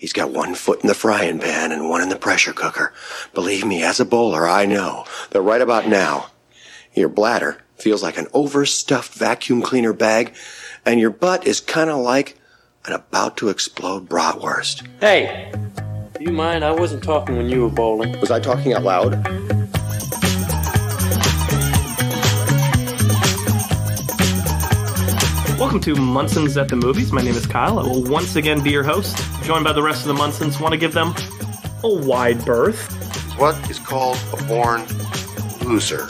He's got one foot in the frying pan and one in the pressure cooker. Believe me, as a bowler, I know that right about now, your bladder feels like an overstuffed vacuum cleaner bag, and your butt is kind of like an about to explode bratwurst. Hey, do you mind? I wasn't talking when you were bowling. Was I talking out loud? Welcome to Munson's at the Movies. My name is Kyle. I will once again be your host, joined by the rest of the Munsons. Want to give them a wide berth. What is called a born loser?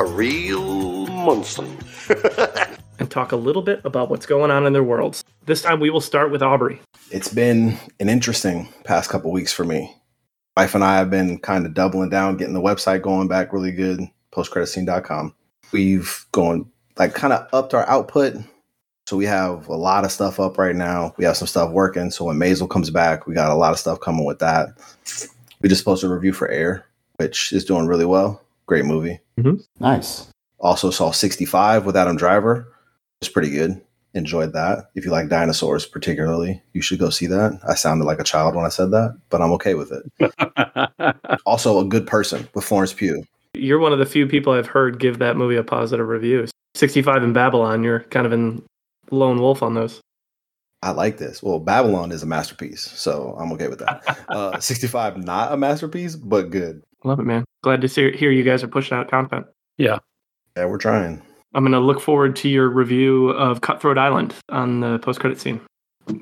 A real Munson. and talk a little bit about what's going on in their worlds. This time we will start with Aubrey. It's been an interesting past couple weeks for me. Wife and I have been kind of doubling down, getting the website going back really good, postcreditscene.com. We've gone like kind of upped our output so we have a lot of stuff up right now. We have some stuff working. So when Maisel comes back, we got a lot of stuff coming with that. We just posted a review for Air, which is doing really well. Great movie. Mm-hmm. Nice. Also saw 65 with Adam Driver. It's pretty good. Enjoyed that. If you like dinosaurs, particularly, you should go see that. I sounded like a child when I said that, but I'm okay with it. also, a good person with Florence Pugh. You're one of the few people I've heard give that movie a positive review. 65 in Babylon, you're kind of in lone wolf on those. I like this. Well, Babylon is a masterpiece, so I'm okay with that. uh, 65, not a masterpiece, but good. Love it, man. Glad to see, hear you guys are pushing out content. Yeah. Yeah, we're trying. I'm going to look forward to your review of Cutthroat Island on the post credit scene.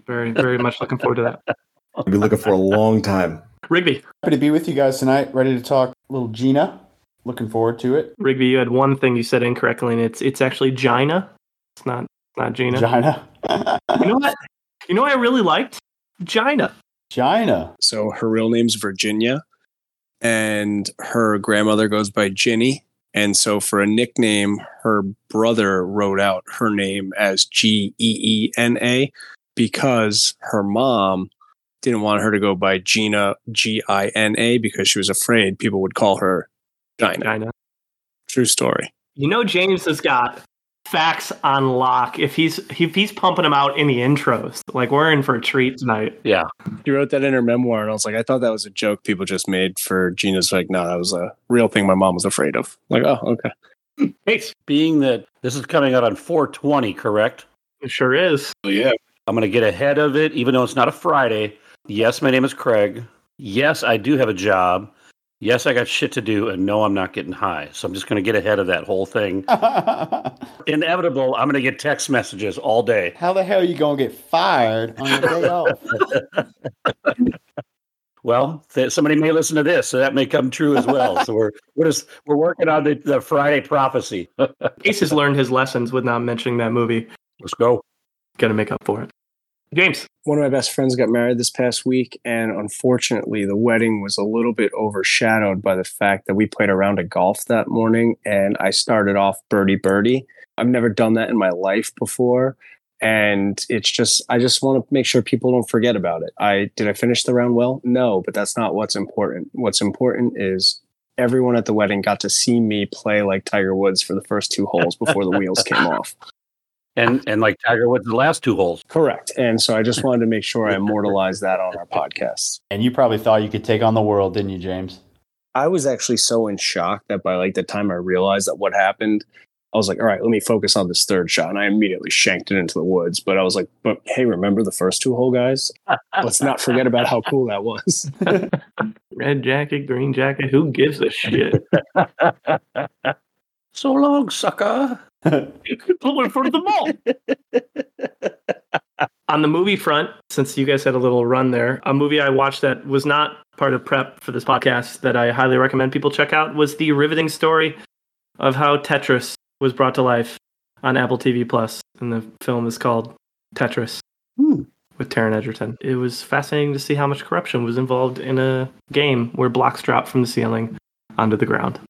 Very, very much looking forward to that. I'll be looking for a long time. Rigby. Happy to be with you guys tonight. Ready to talk little Gina. Looking forward to it. Rigby, you had one thing you said incorrectly, and it's it's actually Gina. It's not not Gina. Gina. you know what? You know what I really liked? Gina. Gina. So her real name's Virginia, and her grandmother goes by Ginny. And so for a nickname, her brother wrote out her name as G E E N A because her mom didn't want her to go by Gina G I N A because she was afraid people would call her Gina. Gina. True story. You know, James has got facts on lock. If he's if he's pumping them out in the intros, like we're in for a treat tonight. Yeah, he wrote that in her memoir, and I was like, I thought that was a joke people just made for Gina's. Like, no, that was a real thing my mom was afraid of. Like, oh, okay. Hey, being that this is coming out on 420, correct? It sure is. Oh, yeah. I'm going to get ahead of it, even though it's not a Friday. Yes, my name is Craig. Yes, I do have a job yes, I got shit to do, and no, I'm not getting high. So I'm just going to get ahead of that whole thing. Inevitable, I'm going to get text messages all day. How the hell are you going to get fired on your day off? well, th- somebody may listen to this, so that may come true as well. so we're we're just we're working on the, the Friday prophecy. Ace has learned his lessons with not mentioning that movie. Let's go. Got to make up for it. James. One of my best friends got married this past week, and unfortunately, the wedding was a little bit overshadowed by the fact that we played a round of golf that morning, and I started off birdie birdie. I've never done that in my life before, and it's just I just want to make sure people don't forget about it. I did I finish the round well? No, but that's not what's important. What's important is everyone at the wedding got to see me play like Tiger Woods for the first two holes before the wheels came off and and like Tiger Woods, the last two holes. Correct. And so I just wanted to make sure I immortalized that on our podcast. And you probably thought you could take on the world, didn't you, James? I was actually so in shock that by like the time I realized that what happened, I was like, all right, let me focus on this third shot. And I immediately shanked it into the woods. But I was like, but hey, remember the first two hole guys? Let's not forget about how cool that was. Red jacket, green jacket, who gives a shit? so long, sucker. Pull in front of the ball. On the movie front, since you guys had a little run there, a movie I watched that was not part of prep for this podcast that I highly recommend people check out was the riveting story of how Tetris was brought to life on Apple TV Plus, and the film is called Tetris hmm. with Taron Egerton. It was fascinating to see how much corruption was involved in a game where blocks drop from the ceiling onto the ground.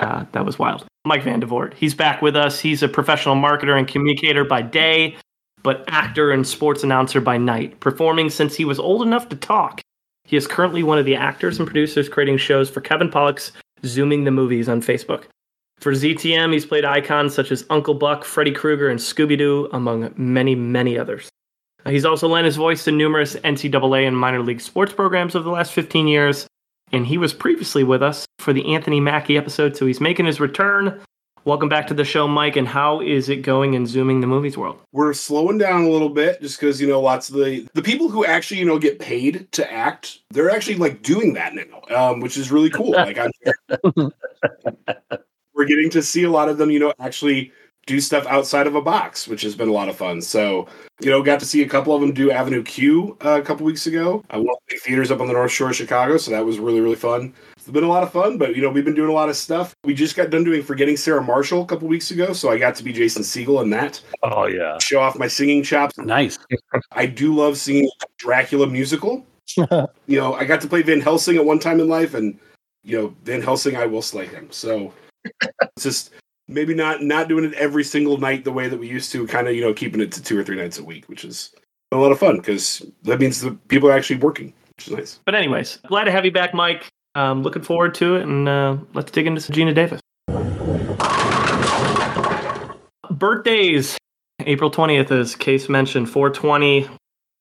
Uh, that was wild. Mike Van Vandevort. He's back with us. He's a professional marketer and communicator by day, but actor and sports announcer by night, performing since he was old enough to talk. He is currently one of the actors and producers creating shows for Kevin Pollak's Zooming the Movies on Facebook. For ZTM, he's played icons such as Uncle Buck, Freddy Krueger, and Scooby Doo, among many, many others. He's also lent his voice to numerous NCAA and minor league sports programs over the last 15 years. And he was previously with us for the Anthony Mackie episode, so he's making his return. Welcome back to the show, Mike. And how is it going in zooming the movies world? We're slowing down a little bit just because you know lots of the the people who actually you know get paid to act, they're actually like doing that now, um, which is really cool. like I'm, we're getting to see a lot of them, you know, actually do stuff outside of a box, which has been a lot of fun. So, you know, got to see a couple of them do Avenue Q uh, a couple weeks ago. I went to theaters up on the North Shore of Chicago, so that was really really fun. It's been a lot of fun, but you know, we've been doing a lot of stuff. We just got done doing Forgetting Sarah Marshall a couple weeks ago, so I got to be Jason Segel in that. Oh yeah, Show off my singing chops. nice. I do love singing Dracula musical. you know, I got to play Van Helsing at one time in life, and you know, Van Helsing, I will slay him. So it's just maybe not not doing it every single night the way that we used to. Kind of, you know, keeping it to two or three nights a week, which is a lot of fun because that means the people are actually working, which is nice. But, anyways, glad to have you back, Mike. Um, looking forward to it. And uh, let's dig into Geena Davis. Birthdays. April 20th, as Case mentioned, 420.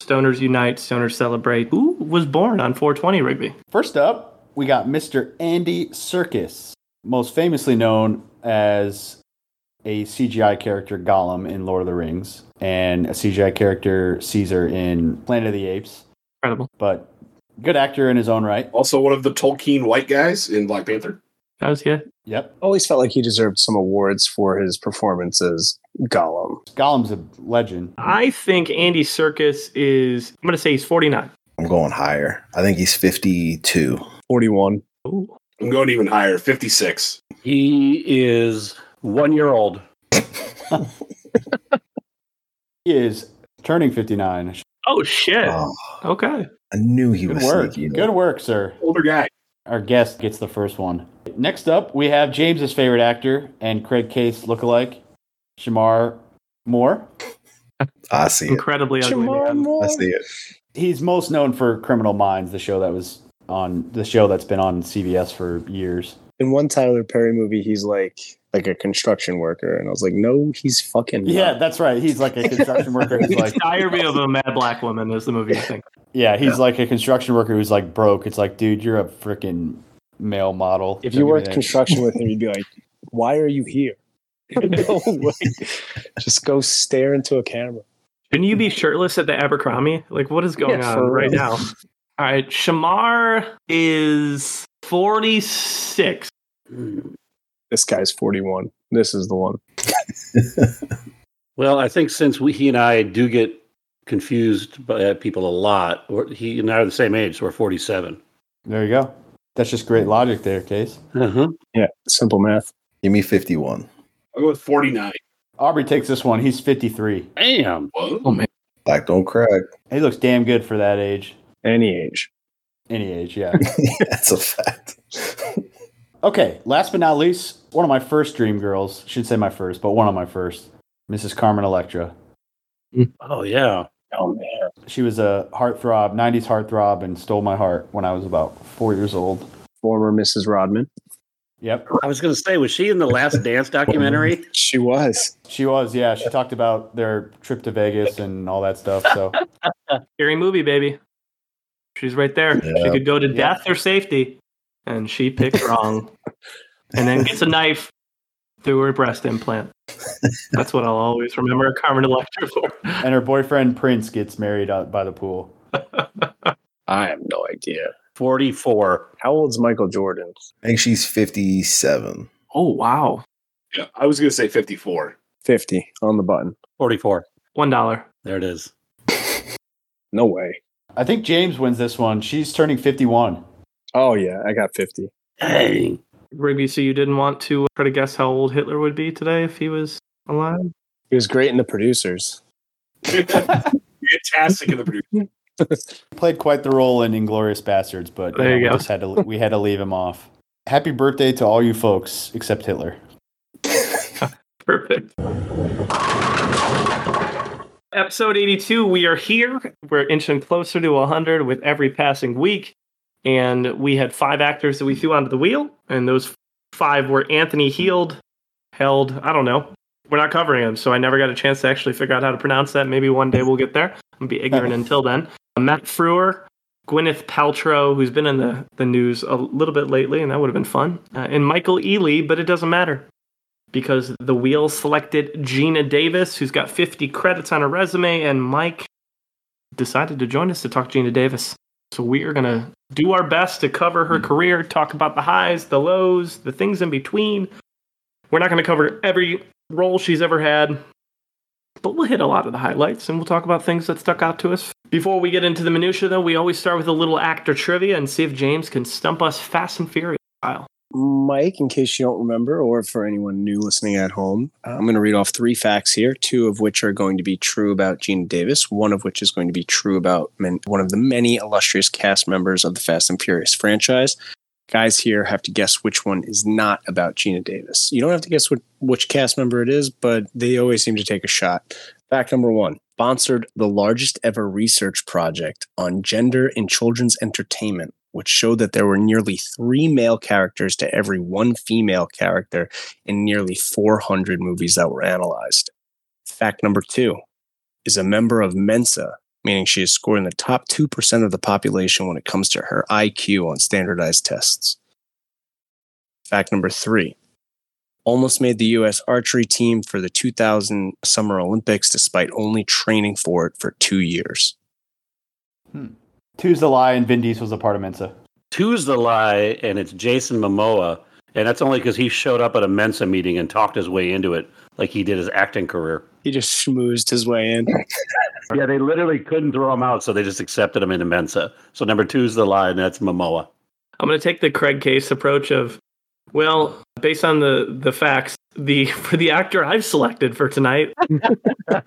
Stoners Unite, Stoners Celebrate. Who was born on 420, Rigby? First up, we got Mr. Andy circus most famously known as a CGI character Gollum in Lord of the Rings and a CGI character Caesar in Planet of the Apes. Incredible. But good actor in his own right. Also, one of the Tolkien white guys in Black Panther. That was good. Yep. Always felt like he deserved some awards for his performance as Gollum. Gollum's a legend. I think Andy Serkis is, I'm going to say he's 49. I'm going higher. I think he's 52. 41. Ooh. I'm going even higher, 56. He is one year old. He is turning 59. Oh, shit. Oh, Okay. I knew he Good was work. sneaky. Good work, sir. Older guy. Our guest gets the first one. Next up, we have James's favorite actor and Craig Case lookalike, Shemar Moore. I see it. Incredibly ugly. man. I see it. He's most known for Criminal Minds, the show that was on the show that's been on CBS for years. In one Tyler Perry movie, he's like like a construction worker, and I was like, no, he's fucking. not. Yeah, that's right. He's like a construction worker. Who's like, Diary of a Mad Black Woman is the movie I think. yeah, he's like a construction worker who's like broke. It's like, dude, you're a freaking male model. If you Don't worked construction with him, you'd be like, why are you here? no way. Just go stare into a camera. Shouldn't you be shirtless at the Abercrombie? Like, what is going Yeah, on right now? All right, Shemar is 46. This guy's 41. This is the one. Well, I think since we, he and I do get confused by uh, people a lot, or he and I are the same age, so we're 47. There you go. That's just great logic there, Case. Uh-huh. Yeah, simple math. Give me 51. I'll go with 49. Aubrey takes this one. He's 53. Bam. Whoa. Oh, man. Black don't crack. He looks damn good for that age. Any age. Any age, yeah. That's a fact. Okay, last but not least, one of my first dream girls. Should say my first, but one of my first. Mrs. Carmen Electra. Oh, yeah. Oh man. She was a heartthrob, 90s heartthrob, and stole my heart when I was about four years old. Former Mrs. Rodman. Yep, I was going to say, was she in the Last Dance documentary? She was. she was. Yeah, she talked about their trip to Vegas and all that stuff. So Scary movie, baby. She's right there. She could go to death or safety, and she picked wrong. and then gets a knife through her breast implant. That's what I'll always remember Carmen Electra for. and her boyfriend Prince gets married out by the pool. I have no idea. 44. How old's Michael Jordan? I think she's 57. Oh, wow. Yeah, I was going to say 54. 50 on the button. 44. One dollar. There it is. No way. I think James wins this one. She's turning 51. Oh yeah, I got 50. Dang. Rigby, so you didn't want to uh, try to guess how old Hitler would be today if he was alive? He was great in the producers. Fantastic in the producer. Played quite the role in Inglourious Basterds, but There you we go. just had to we had to leave him off. Happy birthday to all you folks except Hitler. Perfect. Episode 82, we are here. We're inching closer to 100 with every passing week. And we had five actors that we threw onto the wheel. And those five were Anthony Heald, held, I don't know. We're not covering him, so I never got a chance to actually figure out how to pronounce that. Maybe one day we'll get there. I'll be ignorant until then. Matt Frewer, Gwyneth Paltrow, who's been in the, the news a little bit lately, and that would have been fun. Uh, and Michael Ealy, but it doesn't matter because the wheel selected Geena Davis, who's got 50 credits on her resume, and Mike decided to join us to talk Geena Davis. So we are going to do our best to cover her career, talk about the highs, the lows, the things in between. We're not going to cover every role she's ever had, but we'll hit a lot of the highlights and we'll talk about things that stuck out to us. Before we get into the minutia, though, we always start with a little actor trivia and see if James can stump us fast and furious style. Mike, in case you don't remember, or for anyone new listening at home, uh, I'm going to read off three facts here, two of which are going to be true about Geena Davis, one of which is going to be true about men, one of the many illustrious cast members of the Fast and Furious franchise. Guys here have to guess which one is not about Geena Davis. You don't have to guess what, which cast member it is, but they always seem to take a shot. Fact number one sponsored the largest ever research project on gender in children's entertainment which showed that there were nearly three male characters to every one female character in nearly 400 movies that were analyzed. Fact number two is a member of Mensa, meaning she is scored in the top 2% of the population when it comes to her IQ on standardized tests. Fact number three almost made the U.S. archery team for the 2000 Summer Olympics despite only training for it for two years. Hmm. Two's the lie, and Vin Diesel's a part of Mensa. Two's the lie, and it's Jason Momoa, and that's only because he showed up at a Mensa meeting and talked his way into it, like he did his acting career. He just schmoozed his way in. yeah, they literally couldn't throw him out, so they just accepted him into Mensa. So number two's the lie, and that's Momoa. I'm going to take the Craig Case approach of, well, based on the the facts, the for the actor I've selected for tonight, the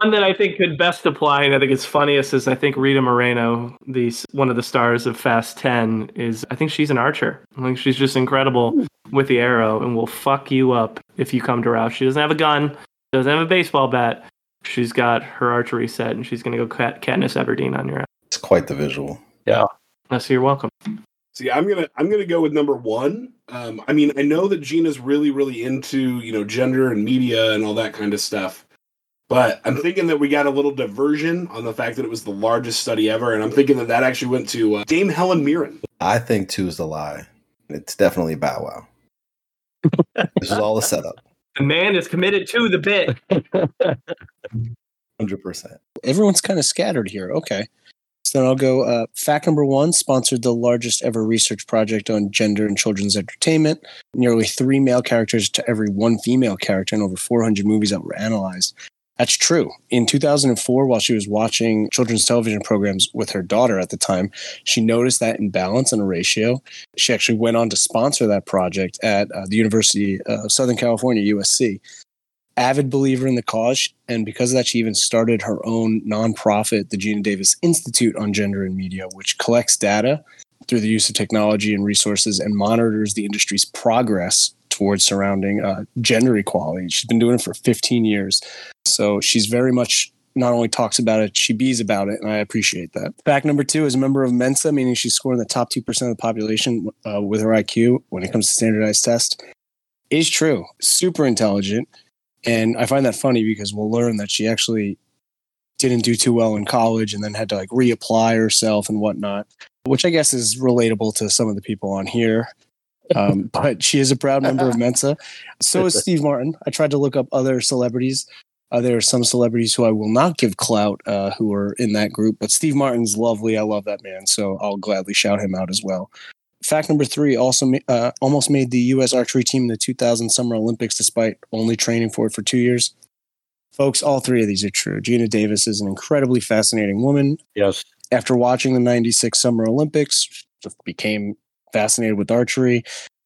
one that I think could best apply, and I think it's funniest, is I think Rita Moreno, the one of the stars of Fast Ten, is I think she's an archer. I think she's just incredible hmm. with the arrow, and will fuck you up if you come to her. She doesn't have a gun, doesn't have a baseball bat. She's got her archery set, and she's going to go cat- Katniss Everdeen on your ass. It's quite the visual. Yeah. So you're welcome. See, I'm gonna I'm gonna go with number one. Um, I mean, I know that Geena's really really into you know gender and media and all that kind of stuff, but I'm thinking that we got a little diversion on the fact that it was the largest study ever, and I'm thinking that that actually went to uh, Dame Helen Mirren. I think two is the lie. It's definitely Bow Wow. this is all a setup. The man is committed to the bit. Hundred percent. Everyone's kind of scattered here. Okay. So then I'll go. Uh, fact number one sponsored the largest ever research project on gender and children's entertainment. Nearly three male characters to every one female character in over 400 movies that were analyzed. That's true. In 2004, while she was watching children's television programs with her daughter at the time, she noticed that imbalance in a ratio. She actually went on to sponsor that project at uh, the University of Southern California, USC avid believer in the cause, and because of that, she even started her own nonprofit, the Geena Davis Institute on Gender and Media, which collects data through the use of technology and resources and monitors the industry's progress towards surrounding uh, gender equality. She's been doing it for 15 years, so she's very much not only talks about it, she bees about it, and I appreciate that. Fact number two is a member of Mensa, meaning she's scoring the top 2% of the population uh, with her IQ when it comes to standardized tests. Is true. Super intelligent. And I find that funny because we'll learn that she actually didn't do too well in college and then had to like reapply herself and whatnot, which I guess is relatable to some of the people on here. Um, but she is a proud member of Mensa. So is Steve Martin. I tried to look up other celebrities. Uh, there are some celebrities who I will not give clout uh, who are in that group, but Steve Martin's lovely. I love that man, so I'll gladly shout him out as well. Fact number three also uh, almost made the U.S. archery team in the 2000 Summer Olympics despite only training for it for two years. Folks, all three of these are true. Geena Davis is an incredibly fascinating woman. Yes. After watching the 96 Summer Olympics, became fascinated with archery,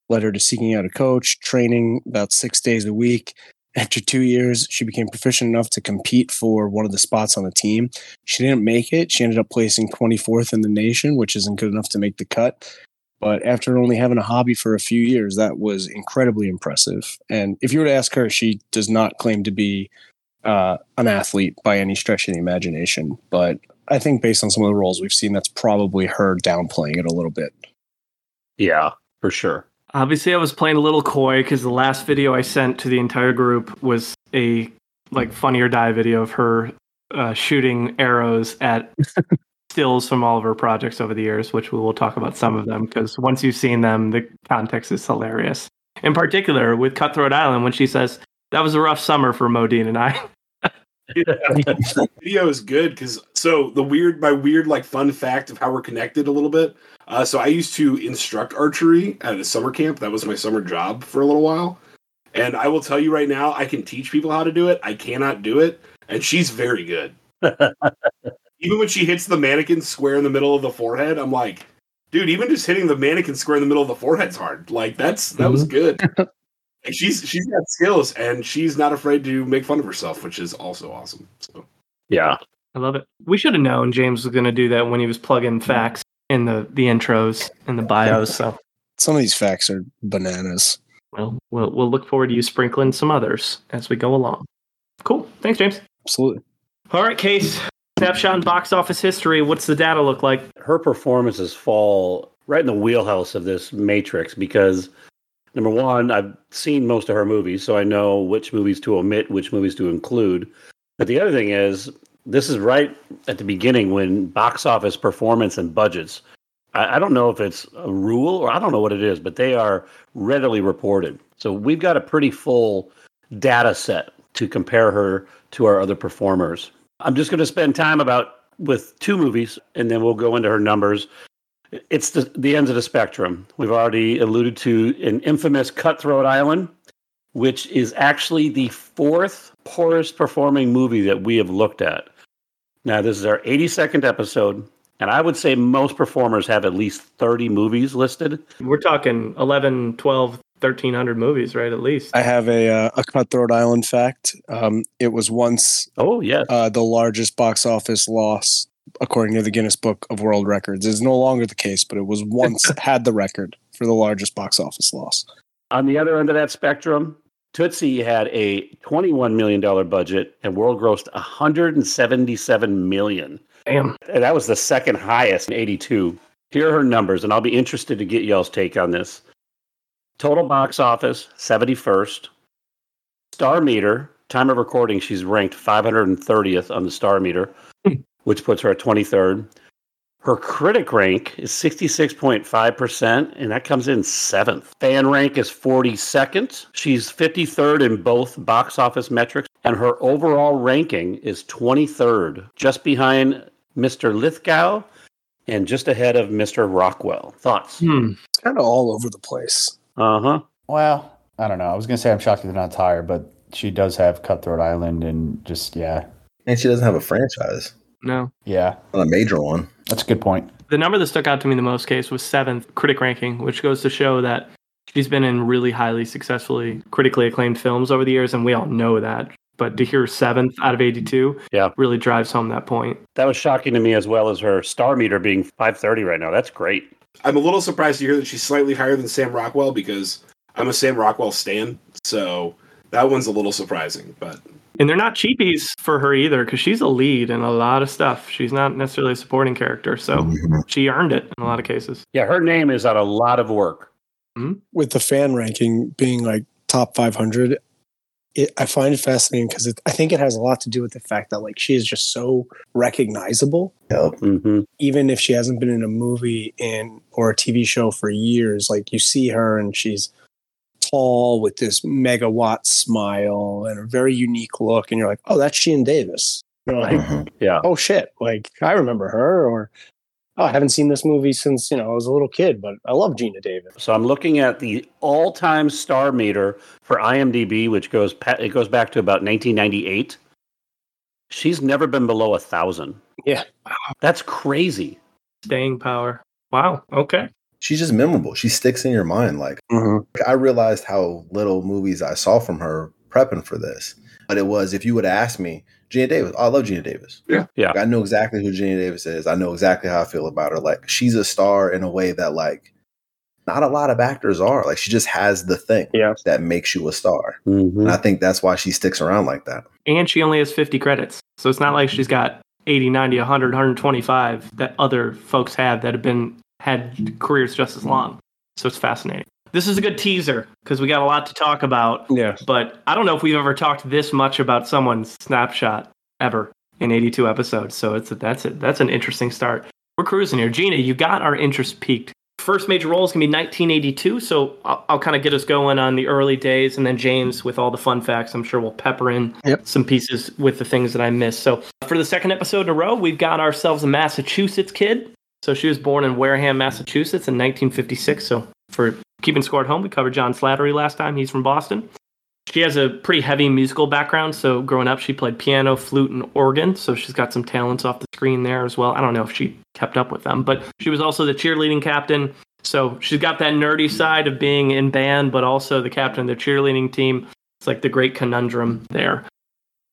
led her to seeking out a coach, training about six days a week. After two years, she became proficient enough to compete for one of the spots on the team. She didn't make it. She ended up placing 24th in the nation, which isn't good enough to make the cut. But after only having a hobby for a few years, that was incredibly impressive. And if you were to ask her, she does not claim to be uh, an athlete by any stretch of the imagination. But I think based on some of the roles we've seen, that's probably her downplaying it a little bit. Yeah, for sure. Obviously, I was playing a little coy because the last video I sent to the entire group was a like funny or die video of her uh, shooting arrows at stills from all of her projects over the years, which we will talk about some of them because once you've seen them, the context is hilarious. In particular, with Cutthroat Island, when she says, That was a rough summer for Modine and I. video is good because so the weird my weird like fun fact of how we're connected a little bit uh, so i used to instruct archery at a summer camp. That was my summer job for a little while. And i will tell you right now i can teach people how to do it. I cannot do it. And she's very good even when she hits the mannequin square in the middle of the forehead i'm like dude even just hitting the mannequin square in the middle of the forehead's hard like that's that was mhm. good like she's she's got skills and she's not afraid to make fun of herself which is also awesome so Yeah. I love it. We should have known James was going to do that when he was plugging mm. facts in the, the intros and the bios. So Some of these facts are bananas. well, we'll we'll look forward to you sprinkling some others as we go along. Cool. Thanks, James. Absolutely. All right, Case. Snapshot in box office history. What's the data look like? her performances fall right in the wheelhouse of this matrix because number one i've seen most of her movies so i know which movies to omit which movies to include but the other thing is this is right at the beginning when box office performance and budgets I, I don't know if it's a rule or i don't know what it is but they are readily reported so we've got a pretty full data set to compare her to our other performers i'm just going to spend time about with two movies and then we'll go into her numbers it's the, the ends of the spectrum. We've already alluded to an infamous Cutthroat Island, which is actually the fourth poorest performing movie that we have looked at. Now, this is our 82nd episode, and I would say most performers have at least 30 movies listed. We're talking 11, 12, 1300 movies, right? At least. I have a uh, a Cutthroat Island fact. Um, it was once Oh, yeah uh, the largest box office loss according to the Guinness Book of World Records. It's no longer the case, but it was once had the record for the largest box office loss. On the other end of that spectrum, Tootsie had a $21 million budget and world grossed 177 million. Damn. And that was the second highest in 82. Here are her numbers, and I'll be interested to get y'all's take on this. Total box office, 71st. Star meter, time of recording, she's ranked 530th on the star meter, which puts her at 23rd. Her critic rank is 66.5%, and that comes in seventh. Fan rank is 42nd. She's 53rd in both box office metrics, and her overall ranking is 23rd, just behind Mr. Lithgow and just ahead of Mr. Rockwell. Thoughts? Hmm. It's kind of all over the place. Uh huh. Well, I don't know. I was gonna say I'm shocked they're not higher, but she does have Cutthroat Island, and just yeah, And she doesn't have a franchise, No. yeah, not a major one. that's a good point. The number that stuck out to me the most, Case, was seventh critic ranking, which goes to show that she's been in really highly successfully critically acclaimed films over the years, and we all know that. But to hear seventh out of 82 Yeah. really drives home that point. That was shocking to me as well as her star meter being 530 right now. That's great. I'm a little surprised to hear that she's slightly higher than Sam Rockwell because I'm a Sam Rockwell stan. So that one's a little surprising, but And they're not cheapies for her either, because she's a lead in a lot of stuff. She's not necessarily a supporting character, so Mhm. she earned it in a lot of cases. Yeah, her name is on a lot of work. With the fan ranking being like top 500, it, I find it fascinating because I think it has a lot to do with the fact that like she is just so recognizable. Yep. hmm Even if she hasn't been in a movie in or a TV show for years, like you see her and she's tall with this megawatt smile and a very unique look, and you're like, oh, that's Jean Davis. You're like, Mhm. Yeah. oh shit, like I remember her, or oh, I haven't seen this movie since you know I was a little kid, but I love Geena Davis. So I'm looking at the all-time star meter for IMDb, which goes pa- it goes back to about 1998. She's never been below a thousand. Yeah. That's crazy. Staying power. Wow. Okay. She's just memorable. She sticks in your mind. Mm-hmm. Like I realized how little movies I saw from her prepping for this. But it was if you would ask me, Geena Davis. I love Geena Davis. Yeah. Yeah. Like, I know exactly who Geena Davis is. I know exactly how I feel about her. Like she's a star in a way that like not a lot of actors are. Like she just has the thing Yeah. that makes you a star. Mhm. And I think that's why she sticks around like that. And she only has 50 credits. So it's not like she's got 80, 90, 100, 125 that other folks have that have been had careers just as long. So it's fascinating. This is a good teaser because we got a lot to talk about. Yeah. But I don't know if we've ever talked this much about someone's snapshot ever. in 82 episodes. So it's that's it. That's an interesting start. We're cruising here. Geena, you got our interest peaked. First major role is going to be 1982. So I'll, I'll kind of get us going on the early days. And then James, with all the fun facts, I'm sure we'll pepper in Yep. some pieces with the things that I missed. So for the second episode in a row, we've got ourselves a Massachusetts kid. So she was born in Wareham, Massachusetts in 1956. So for keeping score at home, we covered John Slattery last time. He's from Boston. She has a pretty heavy musical background. So growing up, she played piano, flute, and organ. So she's got some talents off the screen there as well. I don't know if she kept up with them, but she was also the cheerleading captain. So she's got that nerdy side of being in band, but also the captain of the cheerleading team. It's like the great conundrum there.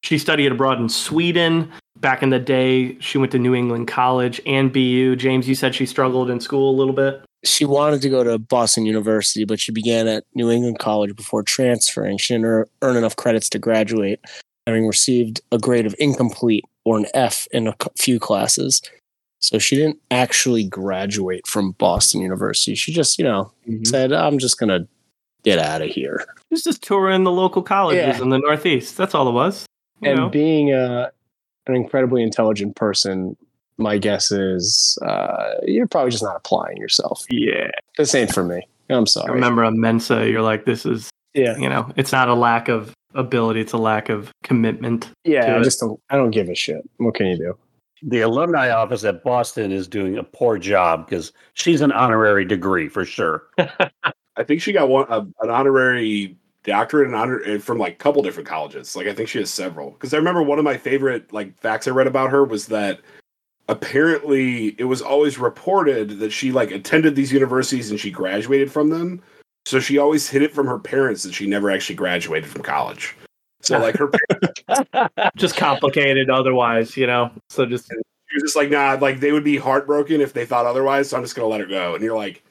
She studied abroad in Sweden. Back in the day, she went to New England College and BU. James, you said she struggled in school a little bit. She wanted to go to Boston University, but she began at New England College before transferring. She didn't earn enough credits to graduate, having received a grade of incomplete or an F in a few classes. So she didn't actually graduate from Boston University. She just, you know, mm-hmm. said, I'm just going to get out of here. She was just touring the local colleges Yeah. in the Northeast. That's all it was. And know? being a, an incredibly intelligent person, my guess is uh, you're probably just not applying yourself. yeah. This ain't for me. I'm sorry. I sorry. remember on Mensa, you're like, this is, Yeah. you know, it's not a lack of ability, it's a lack of commitment. Yeah, to I just don't. I don't give a shit. What can you do? The alumni office at Boston is doing a poor job because she's an honorary degree for sure. I think she got one a, an honorary doctorate and honor from like a couple different colleges. Like I think she has several. Because I remember one of my favorite like facts I read about her was that apparently it was always reported that she like attended these universities and she graduated from them. So she always hid it from her parents that she never actually graduated from college. So like her just complicated otherwise, you know. So just she was just like, nah, like they would be heartbroken if they thought otherwise. So I'm just gonna let her go. And you're like,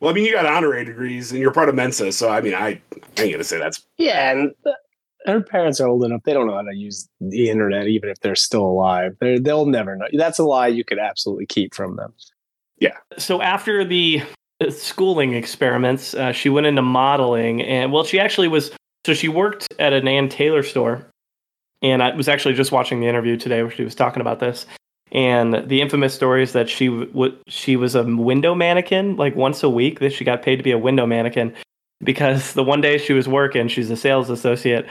well, I mean, you got honorary degrees and you're part of Mensa, so I mean, I, I ain't gonna say that's Yeah, and her parents are old enough; they don't know how to use the internet, even if they're still alive. They're, they'll never know. That's a lie you could absolutely keep from them. Yeah. So after the uh, schooling experiments, uh, she went into modeling, and well, she actually was. So she worked at an Ann Taylor store, and I was actually just watching the interview today where she was talking about this. And the infamous story is that she w- w- she was a window mannequin like once a week that she got paid to be a window mannequin because the one day she was working, she's a sales associate,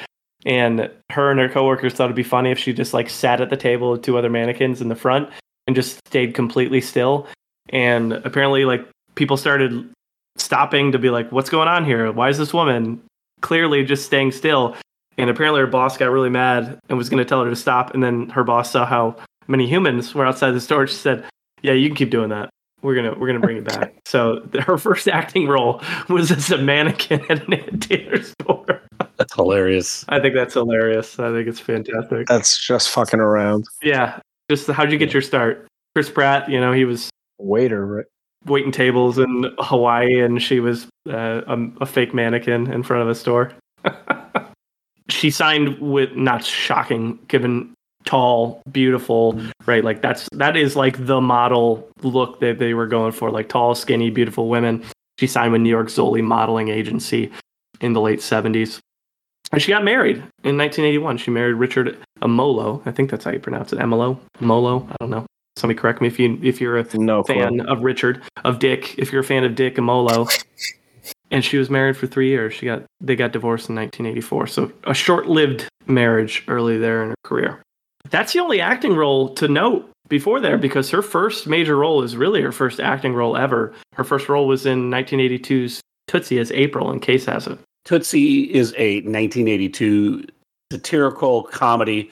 and her and her coworkers thought it'd be funny if she just like sat at the table with two other mannequins in the front and just stayed completely still. And apparently, like people started stopping to be like, "What's going on here? Why is this woman clearly just staying still?" And apparently, her boss got really mad and was going to tell her to stop. And then her boss saw how many humans were outside the store. She said, "Yeah, you can keep doing that. We're gonna we're gonna bring it back." so her first acting role was as a mannequin at an Ann store. That's hilarious. I think that's hilarious. I think it's fantastic. That's just fucking around. Yeah, just how'd you get your start? Chris Pratt, you know, he was Waiter, right? waiting tables in Hawaii, and she was uh, a, a fake mannequin in front of a store. she signed with not shocking, given tall, beautiful, right? Like that's that is like the model look that they were going for, like tall, skinny, beautiful women. She signed with New York Zoli Modeling Agency in the late seventies, and she got married in 1981. She married Richard Amolo. I think that's how you pronounce it. Amolo, Amolo. I don't know. Somebody correct me if you if you're a No fan clue. of Richard, of Dick, if you're a fan of Dick Amolo. And she was married for three years. She got they got divorced in 1984. So a short-lived marriage early there in her career. That's the only acting role to note before there because her first major role is really her first acting role ever. Her first role was in 1982's Tootsie as April in Case Has It. Tootsie is a 1982 satirical comedy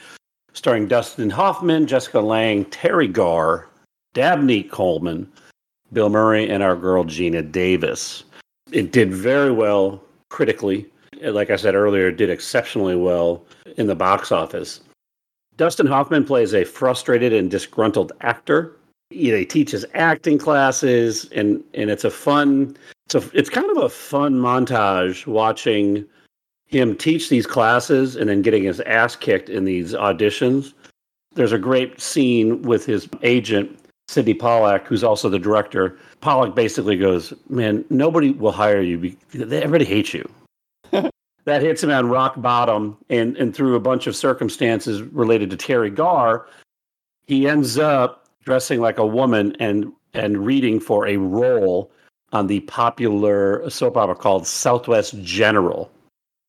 starring Dustin Hoffman, Jessica Lange, Teri Garr, Dabney Coleman, Bill Murray, and our girl Geena Davis. It did very well critically. Like I said earlier, it did exceptionally well in the box office. Dustin Hoffman plays a frustrated and disgruntled actor. He he teaches acting classes, and and it's a fun. So it's kind of a fun montage watching him teach these classes and then getting his ass kicked in these auditions. There's a great scene with his agent, Sydney Pollack, who's also the director. Pollack basically goes, Man, nobody will hire you. Everybody hates you. that hits him on rock bottom, and and through a bunch of circumstances related to Teri Garr, he ends up dressing like a woman and and reading for a role on the popular soap opera called Southwest General.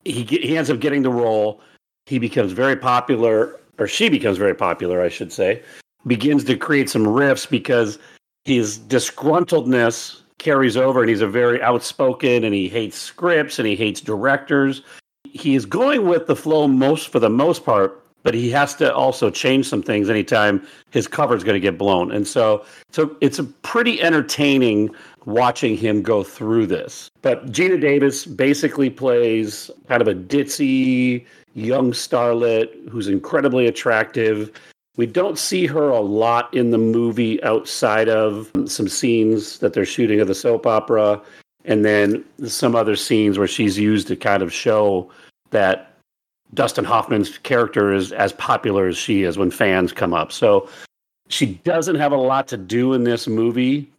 He he ends up getting the role. He becomes very popular, or she becomes very popular, I should say. Begins to create some rifts because his disgruntledness carries over, and he's a very outspoken, and he hates scripts, and he hates directors. He is going with the flow most for the most part, but he has to also change some things anytime his cover is going to get blown. And so, so it's a pretty entertaining watching him go through this. But Geena Davis basically plays kind of a ditzy young starlet who's incredibly attractive. We don't see her a lot in the movie outside of some scenes that they're shooting of the soap opera, and then some other scenes where she's used to kind of show that Dustin Hoffman's character is as popular as she is when fans come up. So she doesn't have a lot to do in this movie,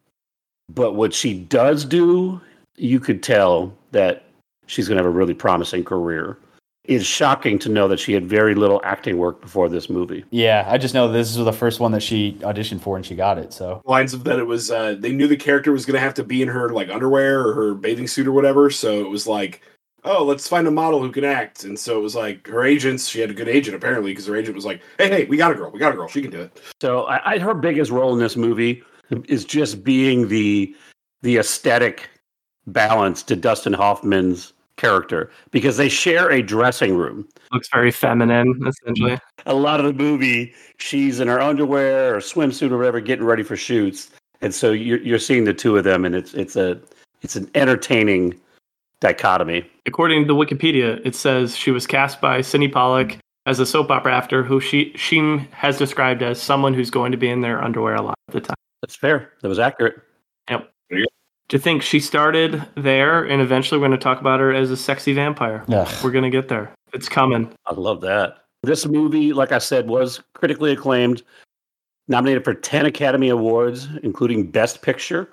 but what she does do, you could tell that she's going to have a really promising career. It's shocking to know that she had very little acting work before this movie. Yeah, I just know this is the first one that she auditioned for and she got it. So lines of that it was uh, they knew the character was going to have to be in her like underwear or her bathing suit or whatever so it was like oh let's find a model who can act and so it was like her agents she had a good agent apparently because her agent was like hey hey we got a girl we got a girl she can do it So I, I, her biggest role in this movie is just being the the aesthetic balance to Dustin Hoffman's character because they share a dressing room. Looks very feminine, essentially. A lot of the movie, she's in her underwear or swimsuit or whatever, getting ready for shoots, and so you're you're seeing the two of them, and it's it's a it's an entertaining dichotomy. According to the Wikipedia, it says she was cast by Sydney Pollack as a soap opera actor who she she has described as someone who's going to be in their underwear a lot of the time. That's fair. That was accurate. Yep. There you To think she started there and eventually we're going to talk about her as a sexy vampire. Ugh. We're going to get there. It's coming. I love that. This movie, like I said, was critically acclaimed, nominated for 10 Academy Awards, including Best Picture.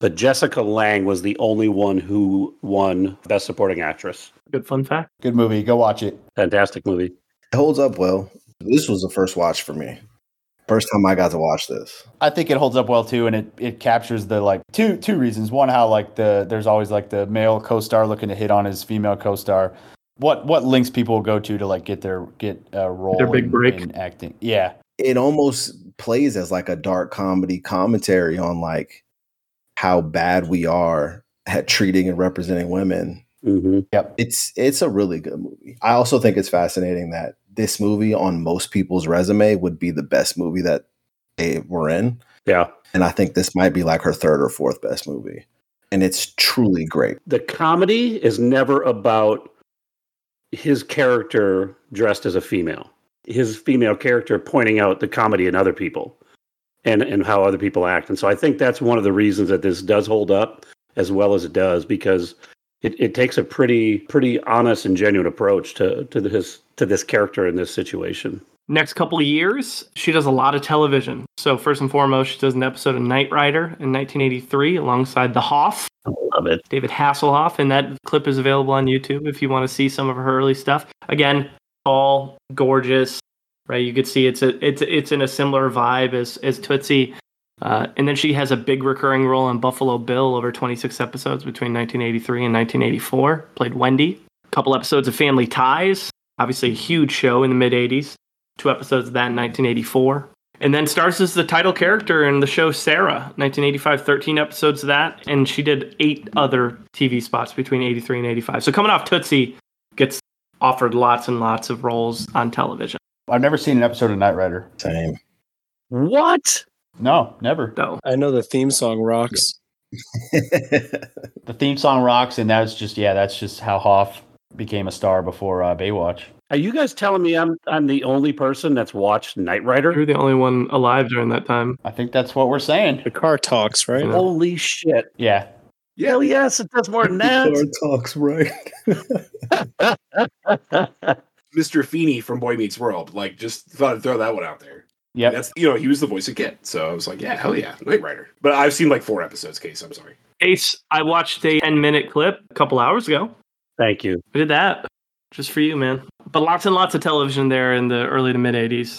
But Jessica Lange was the only one who won Best Supporting Actress. Good fun fact. good movie. Go watch it. Fantastic movie. It holds up well. This was the first watch for me. First time I got to watch this. I think it holds up well too, and it, it captures the like two two reasons. One, how like the there's always like the male co-star looking to hit on his female co-star. What what links people will go to to like get their get a role Their big in, break. in acting. Yeah, It almost plays as like a dark comedy commentary on like how bad we are at treating and representing women. hmm It's it's a really good movie. I also think it's fascinating that this movie on most people's resume would be the best movie that they were in. Yeah. And I think this might be like her third or fourth best movie. And it's truly great. The comedy is never about his character dressed as a female, his female character pointing out the comedy in other people and, and how other people act. And so I think that's one of the reasons that this does hold up as well as it does because it, it takes a pretty pretty honest and genuine approach to to this to this character in this situation. Next couple of years, she does a lot of television. So first and foremost, she does an episode of Knight Rider in 1983 alongside the Hoff, I love it. David Hasselhoff, and that clip is available on YouTube if you want to see some of her early stuff. Again, tall, gorgeous, right? You could see it's a it's it's in a similar vibe as as Tootsie. Uh, and then she has a big recurring role in Buffalo Bill over 26 episodes between 1983 and 1984. Played Wendy. A couple episodes of Family Ties, obviously a huge show in the mid 80s. Two episodes of that in 1984. And then stars as the title character in the show Sarah, 1985, 13 episodes of that. And she did eight other TV spots between 83 and 85. So coming off Tootsie, gets offered lots and lots of roles on television. I've never seen an episode of Knight Rider. Same. What? No, never. No. I know the theme song rocks. The theme song rocks, and that's just yeah, that's just how Hoff became a star before uh, Baywatch. Are you guys telling me I'm I'm the only person that's watched Knight Rider? you're the only one alive during that time. I think that's what we're saying. The car talks, right? Yeah. Holy shit! Yeah, Hell yes, it does more than that. Car talks right. mr feeney from boy meets world like just thought i'd throw that one out there yep. that's you know he was the voice of KITT so i was like yeah hell yeah Knight Rider. but i've seen like four episodes case i'm sorry Ace, I watched a 10 minute clip a couple hours ago. Thank you. I did that. just for you, man. But lots and lots of television there in the early to mid 80s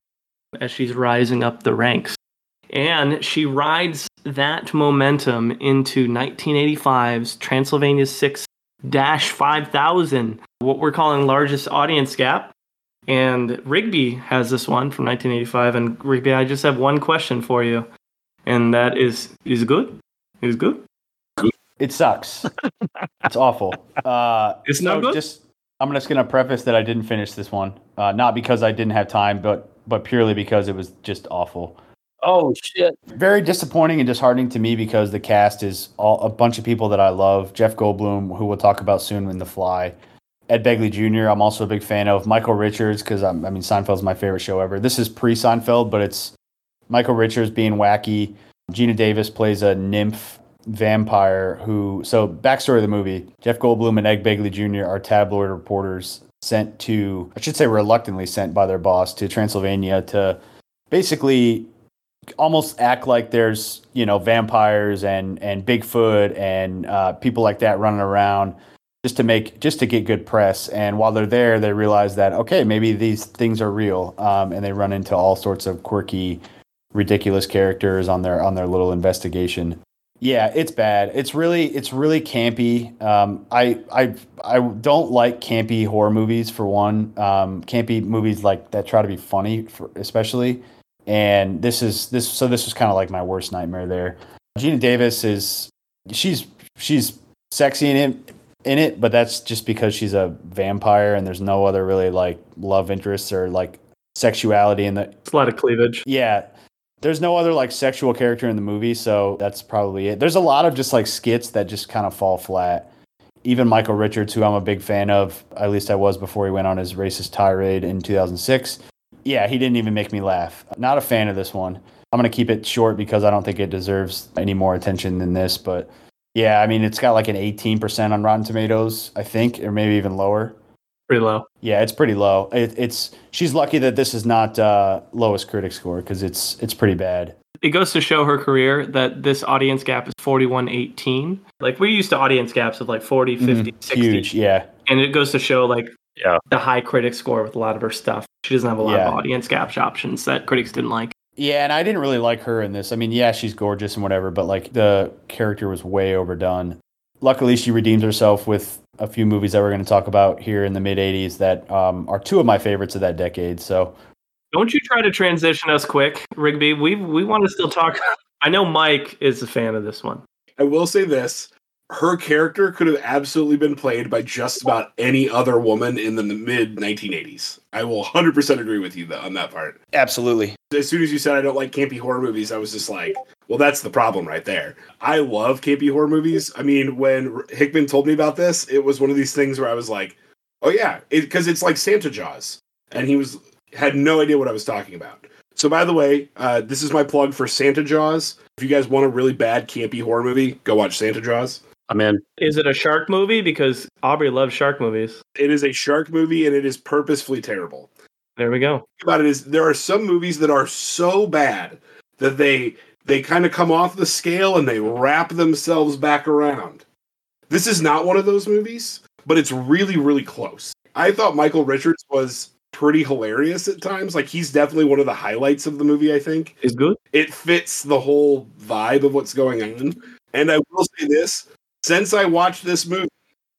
as she's rising up the ranks. And she rides that momentum into 1985's Transylvania 6 Dash 5000, what we're calling largest audience gap. And Rigby has this one from 1985. And Rigby, I just have one question for you. And that is, is it good? Is it good? It sucks. it's awful. Uh, It's not so good? Just, I'm just gonna preface that I didn't finish this one, uh, not because I didn't have time, but but purely because it was just awful. Oh shit! Very disappointing and disheartening to me because the cast is all a bunch of people that I love. Jeff Goldblum, who we'll talk about soon in The Fly. Ed Begley Jr. I'm also a big fan of Michael Richards because I mean Seinfeld's my favorite show ever. This is pre Seinfeld, but it's Michael Richards being wacky. Geena Davis plays a nymph vampire who. So backstory of the movie: Jeff Goldblum and Ed Begley Jr. are tabloid reporters sent to, I should say, reluctantly sent by their boss to Transylvania to basically almost act like there's you know vampires and and Bigfoot and uh, people like that running around just to make just to get good press. And while they're there, they realize that okay, maybe these things are real, um, and they run into all sorts of quirky, ridiculous characters on their on their little investigation. Yeah, it's bad. It's really it's really campy. Um, I I I don't like campy horror movies for one. Um, campy movies like that try to be funny, for, especially. And this is this so this was kind of like my worst nightmare there. Geena Davis is she's she's sexy it in it, but that's just because she's a vampire and there's no other really like love interests or like sexuality in the It's a lot of cleavage. yeah. There's no other like sexual character in the movie, so that's probably it. There's a lot of just like skits that just kind of fall flat. Even Michael Richards, who I'm a big fan of, at least I was before he went on his racist tirade in 2006. Yeah, he didn't even make me laugh. Not a fan of this one. I'm going to keep it short because I don't think it deserves any more attention than this. But yeah, I mean, it's got like an 18% on Rotten Tomatoes, I think, or maybe even lower. Pretty low. Yeah, it's pretty low. It, it's she's lucky that this is not uh, lowest critic score because it's it's pretty bad. It goes to show her career that this audience gap is 41 18. Like, we're used to audience gaps of like 40, 50, 60. Mm-hmm. Huge, yeah. And it goes to show like Yeah. the high critic score with a lot of her stuff. She doesn't have a lot Yeah. of audience gap options that critics didn't like. Yeah, and I didn't really like her in this. I mean, yeah, she's gorgeous and whatever, but like the character was way overdone. Luckily, she redeemed herself with a few movies that we're going to talk about here in the mid 80s that um, are two of my favorites of that decade. So, Don't you try to transition us quick, Rigby. We we want to still talk. I know Mike is a fan of this one. I will say this: her character could have absolutely been played by just about any other woman in the mid 1980s. I will 100% agree with you on that part. absolutely. As soon as you said I don't like campy horror movies, I was just like, well, that's the problem right there. I love campy horror movies. I mean, when Hickman told me about this, it was one of these things where I was like, oh yeah, because it's like Santa Jaws, and he was had no idea what I was talking about. So, by the way, uh, this is my plug for Santa Jaws. If you guys want a really bad campy horror movie, go watch Santa Jaws. I'm in. Is it a shark movie? Because Aubrey loves shark movies. It is a shark movie, and it is purposefully terrible. There we go. about it is there are some movies that are so bad that they they kind of come off the scale and they wrap themselves back around. This is not one of those movies, but it's really really close. I thought Michael Richards was pretty hilarious at times. Like he's definitely one of the highlights of the movie, I think. Is good. It fits the whole vibe of what's going on. And I will say this, since I watched this movie,